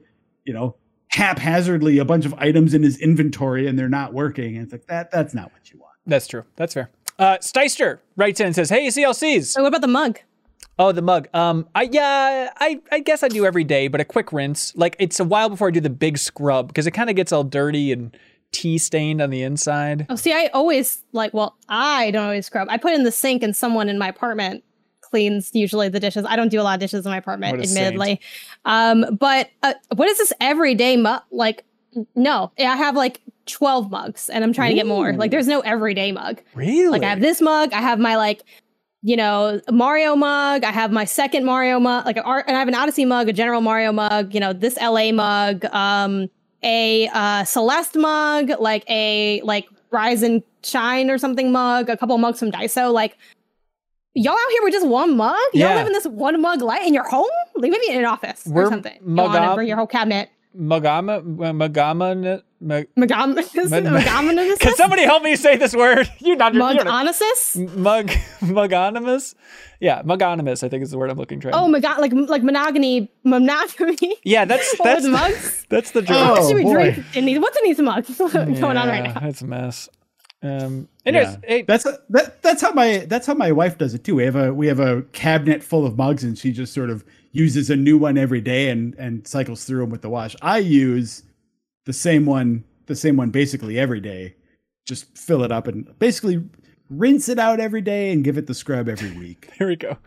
you know haphazardly a bunch of items in his inventory and they're not working and it's like that that's not what you want That's true. That's fair. Uh, Steister writes in and says, Hey, CLCs. so what about the mug? Oh, the mug. Um, I yeah, I I guess I do every day, but a quick rinse. Like it's a while before I do the big scrub because it kind of gets all dirty and tea stained on the inside. Oh, see, I always like. Well, I don't always scrub. I put it in the sink, and someone in my apartment cleans usually the dishes. I don't do a lot of dishes in my apartment, admittedly. Um, but uh, what is this everyday mug? Like, no, I have like twelve mugs, and I'm trying to get more. Like, there's no everyday mug. Really? Like, I have this mug. I have my like. You know, Mario mug. I have my second Mario mug, like, an art, and I have an Odyssey mug, a general Mario mug. You know, this LA mug. Um, a uh, Celeste mug, like a like Rise and Shine or something mug, a couple mugs from Daiso. Like y'all out here with just one mug? Y'all Yeah. live in this one mug light in your home? Like maybe in an office We're or something. You mug to up- bring your whole cabinet. Magama, Magama, Mag- Magam- Magamonosis? Can somebody help me say this word? You not you don't know. Mugonosis? Mug Mugonymous? Yeah, Mugonymous, I think is the word I'm looking for. Oh, mago- like like monogamy, monogamy. yeah, that's that's those mugs? that's the Oh. What should we boy. drink in these? What's in these mugs? What's going on right now? It's a mess. Um, anyways, Yeah. hey, That's that. That's how my that's how my wife does it too. We have a we have a cabinet full of mugs, and she just sort of uses a new one every day and and cycles through them with the wash. I use the same one the same one basically every day. Just fill it up and basically rinse it out every day and give it the scrub every week. There we go.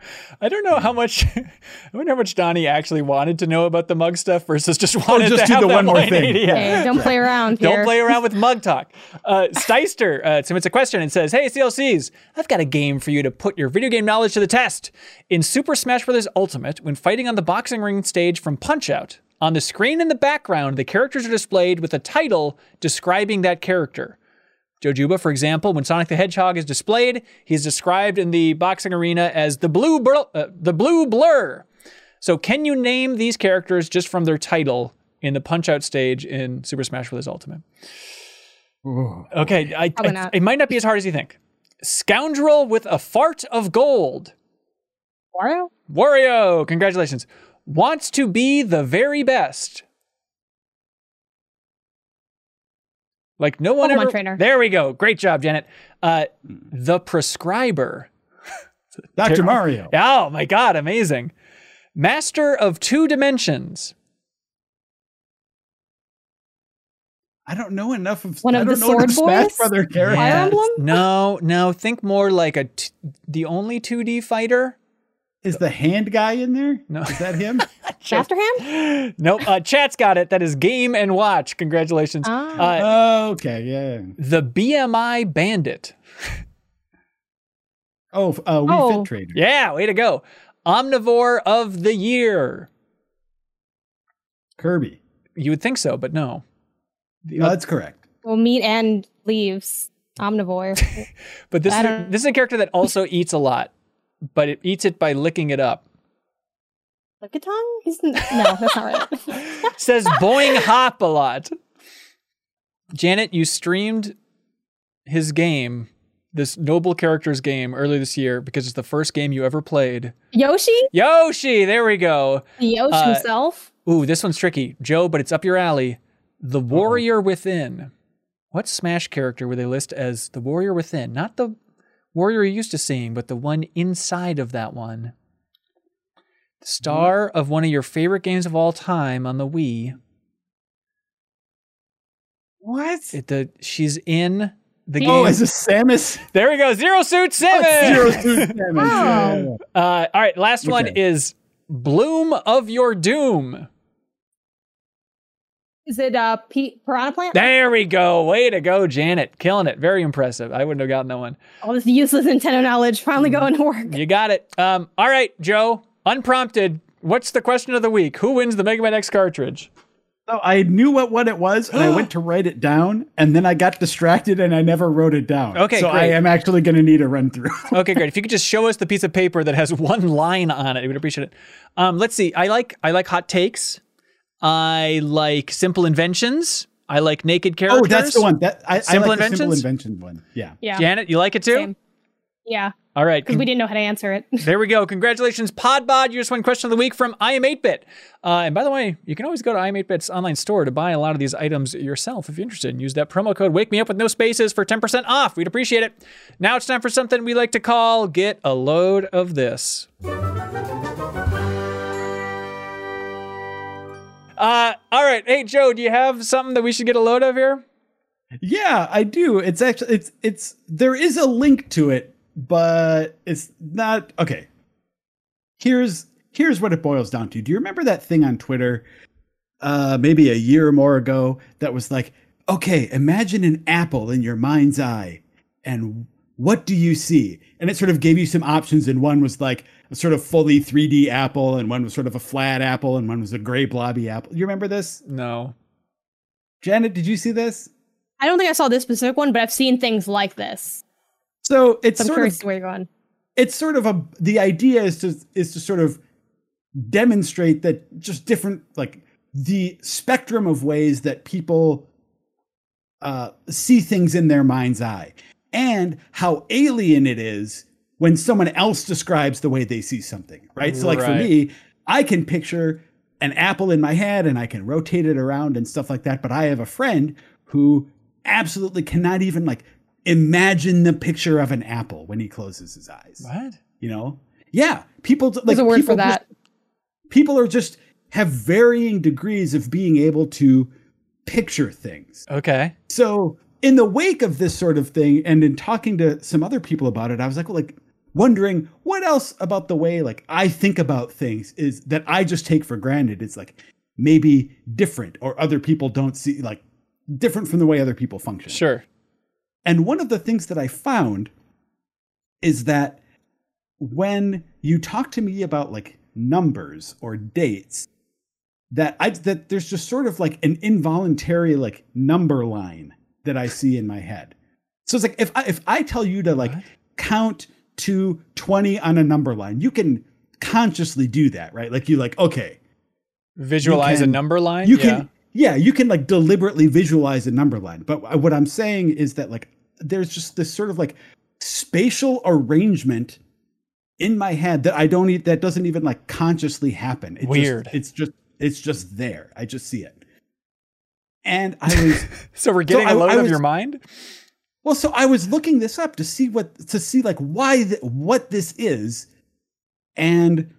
I don't know how much. I wonder how much Donnie actually wanted to know about the mug stuff versus just wanted just to do have the that one more thing. 80. Hey, don't play around Here. Don't play around with mug talk. Uh, Steister uh, submits a question and says, "Hey CLCs, I've got a game for you to put your video game knowledge to the test. In Super Smash Bros. Ultimate, when fighting on the boxing ring stage from Punch Out, on the screen in the background, the characters are displayed with a title describing that character. Joe Juba, for example, when Sonic the Hedgehog is displayed, he's described in the boxing arena as the blue blur, uh, the blue blur. So, can you name these characters just from their title in the Punch Out stage in Super Smash Bros. Ultimate? Okay, I, I- it might not be as hard as you think. Scoundrel with a fart of gold. Wario? Wario, congratulations. Wants to be the very best. Like no one Pokemon ever. trainer. There we go. Great job, Janet. Uh, the prescriber. Dr. Mario. Oh my God, amazing. Master of two dimensions. I don't know enough of One I of don't the know enough Sword Smash Boys? Brother characters. Fire Emblem? No, no. Think more like a t- the only 2D fighter. Is the hand guy in there? No. Is that him? Master Hand? Nope. Uh, chat's got it. That is Game and Watch. Congratulations. Ah. Uh, oh, okay, yeah. the BMI Bandit. Oh, uh, we Oh. Fit Trainer. Yeah, way to go. Omnivore of the Year. Kirby. You would think so, but no. The No, oth- that's correct. Well, meat and leaves. Omnivore. but this is, this is a character that also eats a lot, but it eats it by licking it up. Lickitung? He's n- no, that's not right. Says boing hop a lot. Janet, you streamed his game, this noble characters game, earlier this year because it's the first game you ever played. Yoshi? Yoshi, there we go. Yoshi Uh, himself? Ooh, this one's tricky. Joe, but it's up your alley. The Warrior Within. What Smash character would they list as the Warrior Within? Not the warrior you're used to seeing, but the one inside of that one. The star of one of your favorite games of all time on the Wii. What? It, the, she's in the Oh, game. is this Samus? there we go. Zero Suit Samus. Zero Suit Samus. Oh. yeah. Uh, all right, last one is Bloom of Your Doom. Is it uh, P- Piranha Plant? There we go. Way to go, Janet. Killing it. Very impressive. I wouldn't have gotten that one. All this useless Nintendo knowledge finally going to work. You got it. Um, all right, Joe. Unprompted. What's the question of the week? Who wins the Mega Man X cartridge? So I knew what, what it was, and I went to write it down, and then I got distracted and I never wrote it down. Okay, so I am actually going to need a run through. Okay, great. If you could just show us the piece of paper that has one line on it, we would appreciate it. Um, let's see. I like I like hot takes. I like simple inventions. I like naked characters. oh, that's the one. That I, Simple I like the simple Inventions? invention one. Yeah. Yeah. Janet, you like it too? Same. Yeah. All right. Because we didn't know how to answer it. There we go. Congratulations, Podbod. You just won question of the week from iam8bit. Uh, and by the way, you can always go to iam8bit's online store to buy a lot of these items yourself if you're interested. And use that promo code Wake Me Up with no spaces for 10% off. We'd appreciate it. Now it's time for something we like to call Get a Load of This. Uh, all right. Hey, Joe, do you have something that we should get a load of here? Yeah, I do. It's actually it's it's there is a link to it, but it's not okay. Here's here's what it boils down to. Do you remember that thing on Twitter uh maybe a year or more ago that was like, "Okay, imagine an apple in your mind's eye and what do you see?" And it sort of gave you some options and one was like a sort of fully 3D apple and one was sort of a flat apple and one was a gray blobby apple. You remember this? No. Janet, did you see this? I don't think I saw this specific one, but I've seen things like this. So it's So I'm sort curious of where you're going. it's sort of a the idea is to is to sort of demonstrate that just different like the spectrum of ways that people uh, see things in their mind's eye and how alien it is when someone else describes the way they see something right so like for me i can picture an apple in my head and i can rotate it around and stuff like that but i have a friend who absolutely cannot even like imagine the picture of an apple when he closes his eyes What? you know yeah people like There's a word for that. just- people are just have varying degrees of being able to picture things. Okay. So in the wake of this sort of thing, and in talking to some other people about it, I was like, well, like wondering what else about the way like I think about things is that I just take for granted. It's like maybe different, or other people don't see like different from the way other people function. Sure. And one of the things that I found is that when you talk to me about like numbers or dates, that I that there's just sort of like an involuntary like number line that I see in my head. So it's like if I, if I tell you to like What? count to 20 on a number line, you can consciously do that, right? Like you like okay, Visualize a number line. you yeah. can yeah you can like deliberately visualize a number line but what i'm saying is that like there's just this sort of like spatial arrangement in my head that i don't eat that doesn't even like consciously happen It just- Weird. it's just it's just there i just see it and i was So we're getting a load I of was- your mind. Well so i was looking this up to see what to see like why th- what this is. And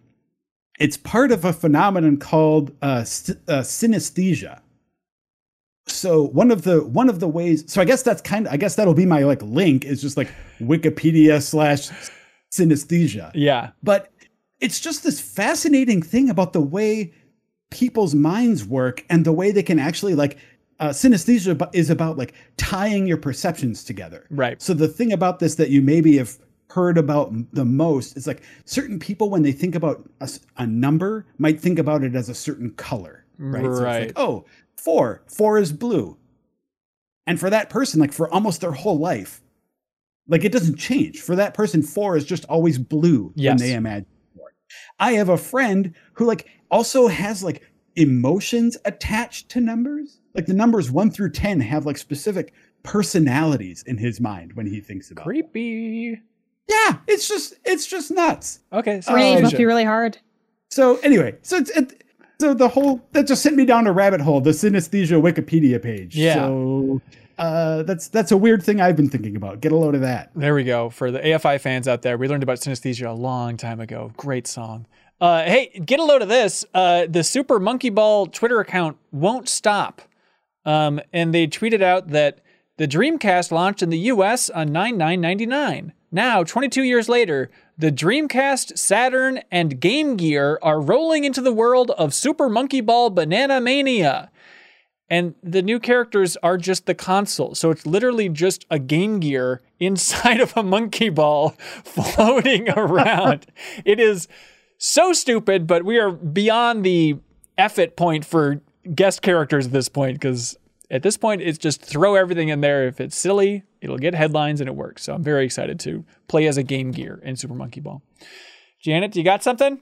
it's part of a phenomenon called uh, st- uh, synesthesia. So one of the one of the ways so i guess that's kind of i guess that'll be my like link is just like wikipedia slash synesthesia. Yeah. but it's just this fascinating thing about the way people's minds work and the way they can actually like uh, synesthesia is about like tying your perceptions together Right. so the thing about this that you maybe have heard about the most is like certain people when they think about a number might think about it as a certain color right, So it's Right. like, oh four four is blue and for that person like for almost their whole life like it doesn't change for that person four is just always blue Yes. when they imagine four i have a friend who like also has like emotions attached to numbers like the numbers 1 through 10 have like specific personalities in his mind when he thinks about them. Creepy. yeah it's just it's just nuts Okay. So Rage Um, must be really hard. so anyway so it's it, so the whole that just sent me down a rabbit hole the synesthesia wikipedia page Yeah. so uh that's that's a weird thing i've been thinking about get a load of that There we go. For the AFI fans out there, we learned about synesthesia a long time ago. Great song. Uh, hey, get a load of this. Uh, the Super Monkey Ball Twitter account won't stop. Um, and they tweeted out that the Dreamcast launched in the US on 9999. Now, 22 years later, the Dreamcast, Saturn, and Game Gear are rolling into the world of Super Monkey Ball Banana Mania. And the new characters are just the console. So it's literally just a Game Gear inside of a monkey ball floating around. it is so stupid, but we are beyond the effort point for guest characters at this point because at this point it's just throw everything in there. If it's silly, it'll get headlines and it works. So I'm very excited to play as a Game Gear in Super Monkey Ball. Janet, you got something?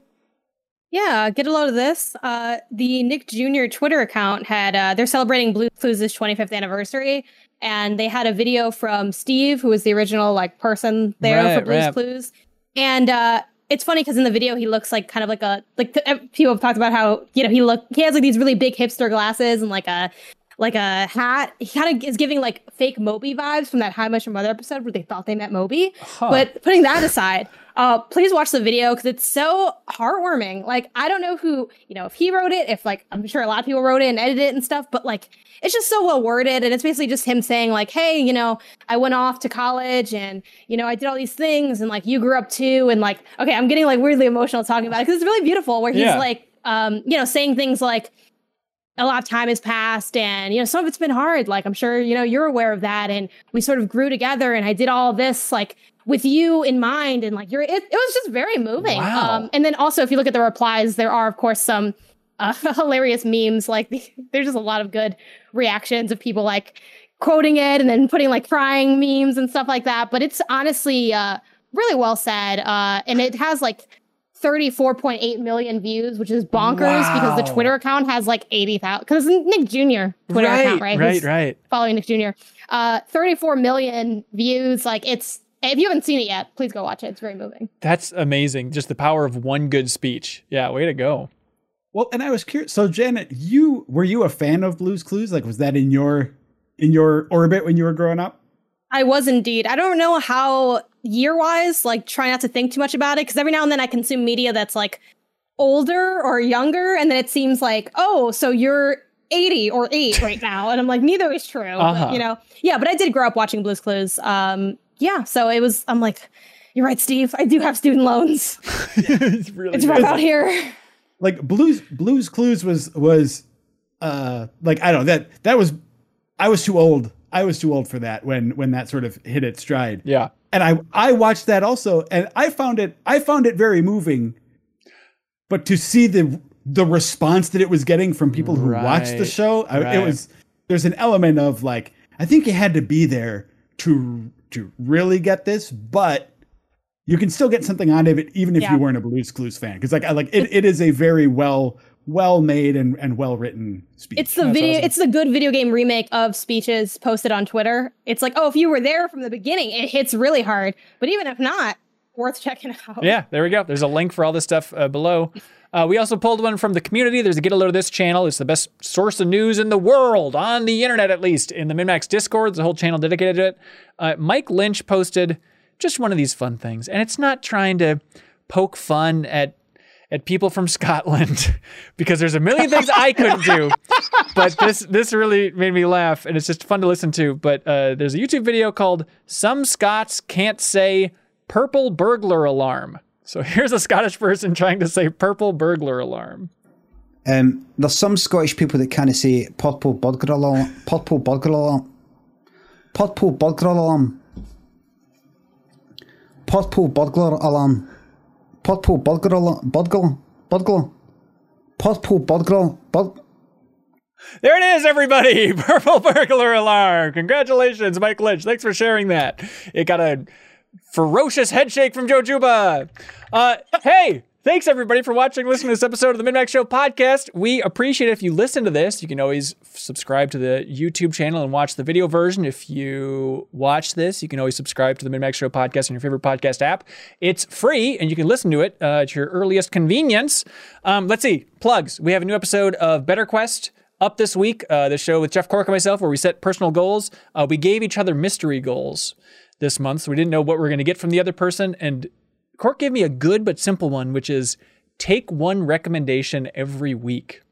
Yeah, get a load of this. Uh, the Nick Jr. Twitter account had uh, they're celebrating Blue Clues' 25th anniversary, and they had a video from Steve, who was the original like person there Right, for Blue's right. Clues, and uh, it's funny because in the video he looks like kind of like a like people have talked about how you know he look he has like these really big hipster glasses and like a like a hat. He kind of is giving like fake Moby vibes from that How I Met Your Mother episode where they thought they met Moby. But putting that aside, uh, please watch the video because it's so heartwarming. Like I don't know who you know if he wrote it, if like I'm sure a lot of people wrote it and edited it and stuff, but like it's just so well worded and it's basically just him saying like, hey, you know, I went off to college and you know I did all these things and like you grew up too and like okay, I'm getting like weirdly emotional talking about it because it's really beautiful where he's Yeah. like, um, you know, saying things like a lot of time has passed and you know some of it's been hard like i'm sure you know you're aware of that and we sort of grew together and i did all this like with you in mind and like you're it, it was just very moving Wow. um and then also if you look at the replies there are of course some uh, hilarious memes like there's just a lot of good reactions of people like quoting it and then putting like crying memes and stuff like that but it's honestly uh really well said uh and it has like 34.8 million views, which is bonkers because the Twitter account has like 80,000. Because Nick Jr. Twitter right, account, right? Right, Who's right. Following Nick Jr. Uh, 34 million views. Like it's, if you haven't seen it yet, please go watch it. It's very moving. That's amazing. Just the power of one good speech. Yeah, way to go. well and i was curious so janet you were you a fan of blues clues like was that in your in your orbit when you were growing up I was indeed. I don't know how year wise, like try not to think too much about it because every now and then I consume media that's like older or younger, and then it seems like, oh, so you're 80 or 8 right now. And I'm like, neither is true. Uh-huh. But, you know, yeah, but I did grow up watching Blue's Clues. Um, yeah, so it was, I'm like, you're right, Steve. I do have student loans. it's really It's rough out here. like blues blues clues was was uh like i don't know that that was i was too old i was too old for that when when that sort of hit its stride yeah. and i i watched that also and i found it i found it very moving but to see the the response that it was getting from people who watched the Right, show I, right. it was there's an element of like i think you had to be there to to really get this but you can still get something out of it even if Yeah. you weren't a blues clues fan because like I like it, it is a very well well made and, and well written speech It's the That's video. awesome. It's the good video game remake of speeches posted on Twitter. It's like, oh, if you were there from the beginning, it hits really hard. But even if not, worth checking out. Yeah, there we go. There's a link for all this stuff uh, below. Uh, we also pulled one from the community. There's a Get a Load of This channel. It's the best source of news in the world, on the internet at least. In the MinnMax Discord, there's a whole channel dedicated to it. Uh, Mike Lynch posted just one of these fun things. And it's not trying to poke fun at at people from Scotland because there's a million things I couldn't do. But this this really made me laugh and it's just fun to listen to. But uh, there's a YouTube video called Some Scots Can't Say Purple Burglar Alarm. So here's a Scottish person trying to say purple burglar alarm. Um, there's some Scottish people that kind of say purple burglar alarm, purple burglar alarm, purple burglar alarm, purple burglar alarm, purple burglar alarm, burglar, burglar, purple burglar, bur- There it is, everybody! Purple burglar alarm. Congratulations, Mike Lynch. Thanks for sharing that. It got a ferocious headshake from Joe Juba. Uh, hey, thanks everybody for watching, listening to this episode of the MinnMax Show podcast. We appreciate it if you listen to this. You can always subscribe to the YouTube channel and watch the video version. If you watch this, you can always subscribe to the MinnMax Show podcast on your favorite podcast app. It's free and you can listen to it uh, at your earliest convenience. Um, let's see, plugs. We have a new episode of Better Quest up this week, uh, the show with Jeff Cork and myself, where we set personal goals. Uh, we gave each other mystery goals this month, so we didn't know what we are going to get from the other person. And Cork gave me a good but simple one, which is take one recommendation every week.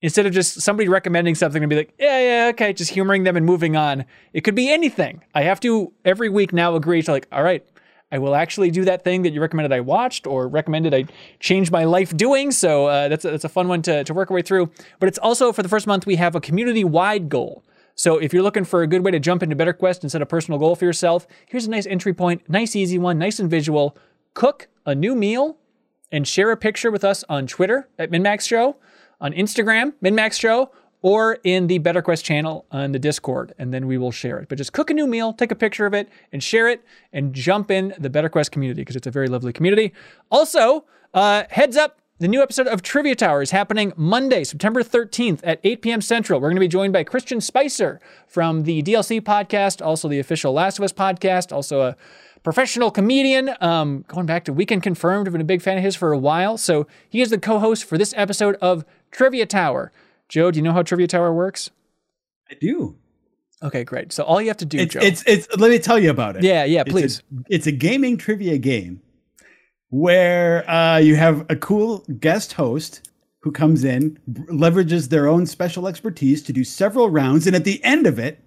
Instead of just somebody recommending something and be like, yeah, yeah, okay, just humoring them and moving on. It could be anything. I have to every week now agree to like, all right, I will actually do that thing that you recommended I watched or recommended I change my life doing. So uh, that's, a, that's a fun one to, to work our way through. But it's also for the first month, we have a community wide goal. So if you're looking for a good way to jump into Better Quest and set a personal goal for yourself, here's a nice entry point, nice easy one, nice and visual. Cook a new meal and share a picture with us on Twitter at MinnMax Show, on Instagram, MinnMax Show, or in the Better Quest channel on the Discord, and then we will share it. But just cook a new meal, take a picture of it, and share it, and jump in the Better Quest community because it's a very lovely community. Also, uh, heads up. The new episode of Trivia Tower is happening Monday, September 13th at 8 p.m. Central. We're going to be joined by Christian Spicer from the DLC podcast, also the official Last of Us podcast, also a professional comedian. Um, going back to Weekend Confirmed, I've been a big fan of his for a while. So he is the co host for this episode of Trivia Tower. Joe, do you know how Trivia Tower works? i do Okay, great. So all you have to do, it's, Joe. it's it's let me tell you about it yeah, yeah, It's a- please. It's a, gaming trivia game where uh, you have a cool guest host who comes in, leverages their own special expertise to do several rounds, and at the end of it,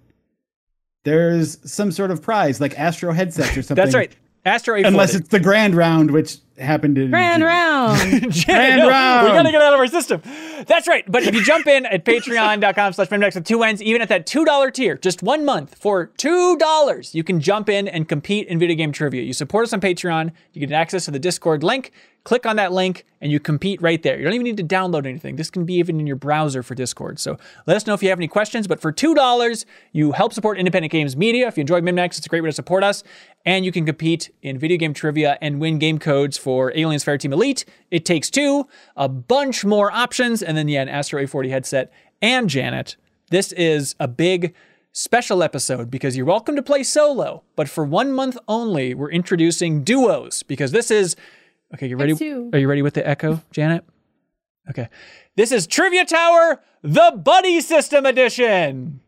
there's some sort of prize like Astro headsets or something. That's right. Astro A40. Unless it's the grand round, which happened in Grand round. Janet, Grand no, round. We gotta get out of our system. That's right. But if you jump in at patreon.com slash MinnMax with two N's, even at that $2 tier, just one month for $2, you can jump in and compete in video game trivia. You support us on Patreon, you get access to the Discord link. Click on that link and you compete right there. You don't even need to download anything. This can be even in your browser for Discord. So let us know if you have any questions. But for $2, you help support independent games media. If you enjoy MinnMax, it's a great way to support us. And you can compete in video game trivia and win game codes for Aliens Fireteam Elite, It Takes Two, a bunch more options, and then, yeah, an Astro A40 headset and Janet. This is a big special episode because you're welcome to play solo, but for one month only, we're introducing duos because this is. Okay, you ready? two. Are you ready with the echo, Janet? Okay. This is Trivia Tower, the Buddy System Edition.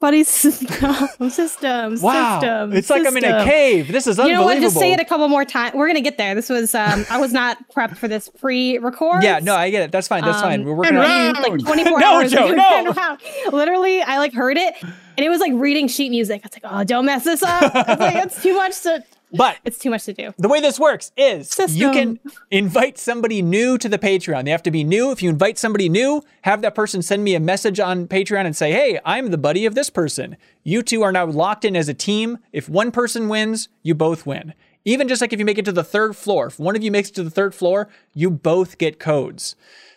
Buddy system, system, Wow. system. it's like I'm in a cave. This is unbelievable. You know what? Just say it a couple more times. We're gonna get there. This was um I was not prepped for this pre-record. yeah, no, I get it. That's fine. That's fine. Um, We're working on and like 24 No, hours. Joe, ago. no. Wow. Literally, I like heard it, and it was like reading sheet music. I was like, oh, don't mess this up. I was like, it's too much to. But It's too much to do. the way this works is you can invite somebody new to the Patreon. They have to be new. If you invite somebody new, have that person send me a message on Patreon and say, hey, I'm the buddy of this person. You two are now locked in as a team. If one person wins, you both win. Even just like if you make it to the third floor, if one of you makes it to the third floor, you both get codes.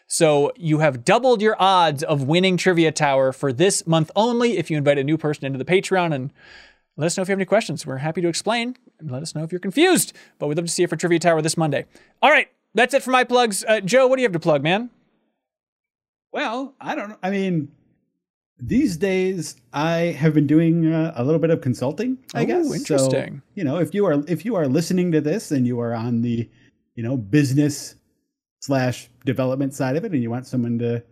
So you have doubled your odds of winning Trivia Tower for this month only if you invite a new person into the Patreon and let us know if you have any questions. We're happy to explain. And let us know if you're confused. But we'd love to see you for Trivia Tower this Monday. All right, that's it for my plugs. Uh, Joe, what do you have to plug, man? Well, I don't know. I mean, these days I have been doing uh, a little bit of consulting. I Oh, guess. So, interesting. you know, if you are if you are listening to this and you are on the, you know, business slash development side of it, and you want someone to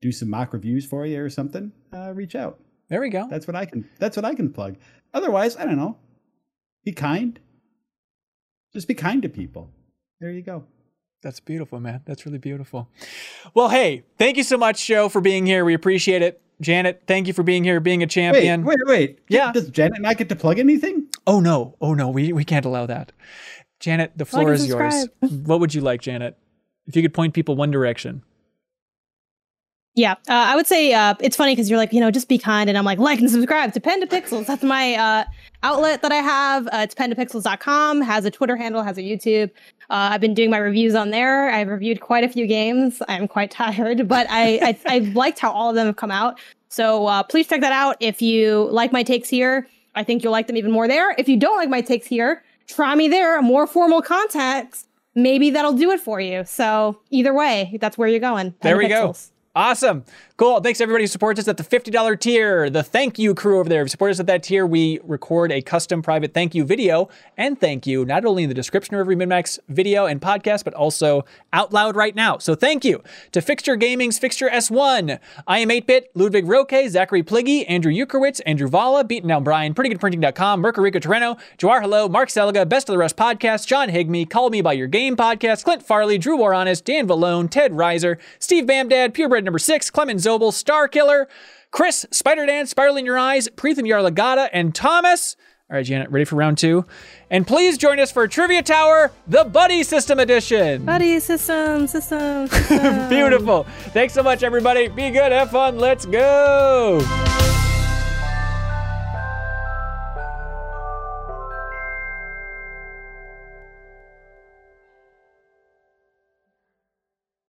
do some mock reviews for you or something, uh, reach out. There we go. That's what I can. That's what I can plug. Otherwise, I don't know. Be kind. Just be kind to people. There you go. That's beautiful, man. That's really beautiful. Well, hey, thank you so much, Joe, for being here. We appreciate it. Janet, thank you for being here, being a champion. wait, wait. wait. Yeah. Does Janet not get to plug anything? Oh no, oh no, we, we can't allow that. Janet, the floor and is yours. What would you like, Janet? If you could point people one direction. Yeah, uh, I would say uh, it's funny because you're like, you know, just be kind, and I'm like, like and subscribe to Pen to Pixels. That's my uh, outlet that I have. Uh, it's pentopixels.com. Has a Twitter handle, has a YouTube. Uh, I've been doing my reviews on there. I've reviewed quite a few games. I'm quite tired, but I I, I liked how all of them have come out. So uh, please check that out. If you like my takes here, I think you'll like them even more there. If you don't like my takes here, try me there. More formal context. Maybe that'll do it for you. So either way, that's where you're going. There we go. Awesome. Cool. Thanks everybody who supports us at the $50 tier. The thank you crew over there. If you support us at that tier, we record a custom private thank you video and thank you not only in the description of every MinnMax video and podcast, but also out loud right now. So thank you to Fixture Gaming's Fixture S1, iam8bit, Ludwig Roque, Zachary Pliggy, Andrew Ukrowitz, Andrew Vala, Beaten Down Brian, PrettyGoodPrinting.com, Mercurico Torreno, Jawar Hello, Mark Seliga, Best of the Rest Podcast, John Higme, Call Me By Your Game Podcast, Clint Farley, Drew Waranis, Dan Valone, Ted Reiser, Steve Bamdad, Purebred Number 6, Clement Zobel, Star Killer, Chris, Spider Dan, Spiral in Your Eyes, Preetham Yarlagata, and Thomas. All right, Janet, ready for round two? And please join us for Trivia Tower, the Buddy System Edition. Buddy system, system, system. Beautiful. Thanks so much, everybody. Be good, have fun. Let's go.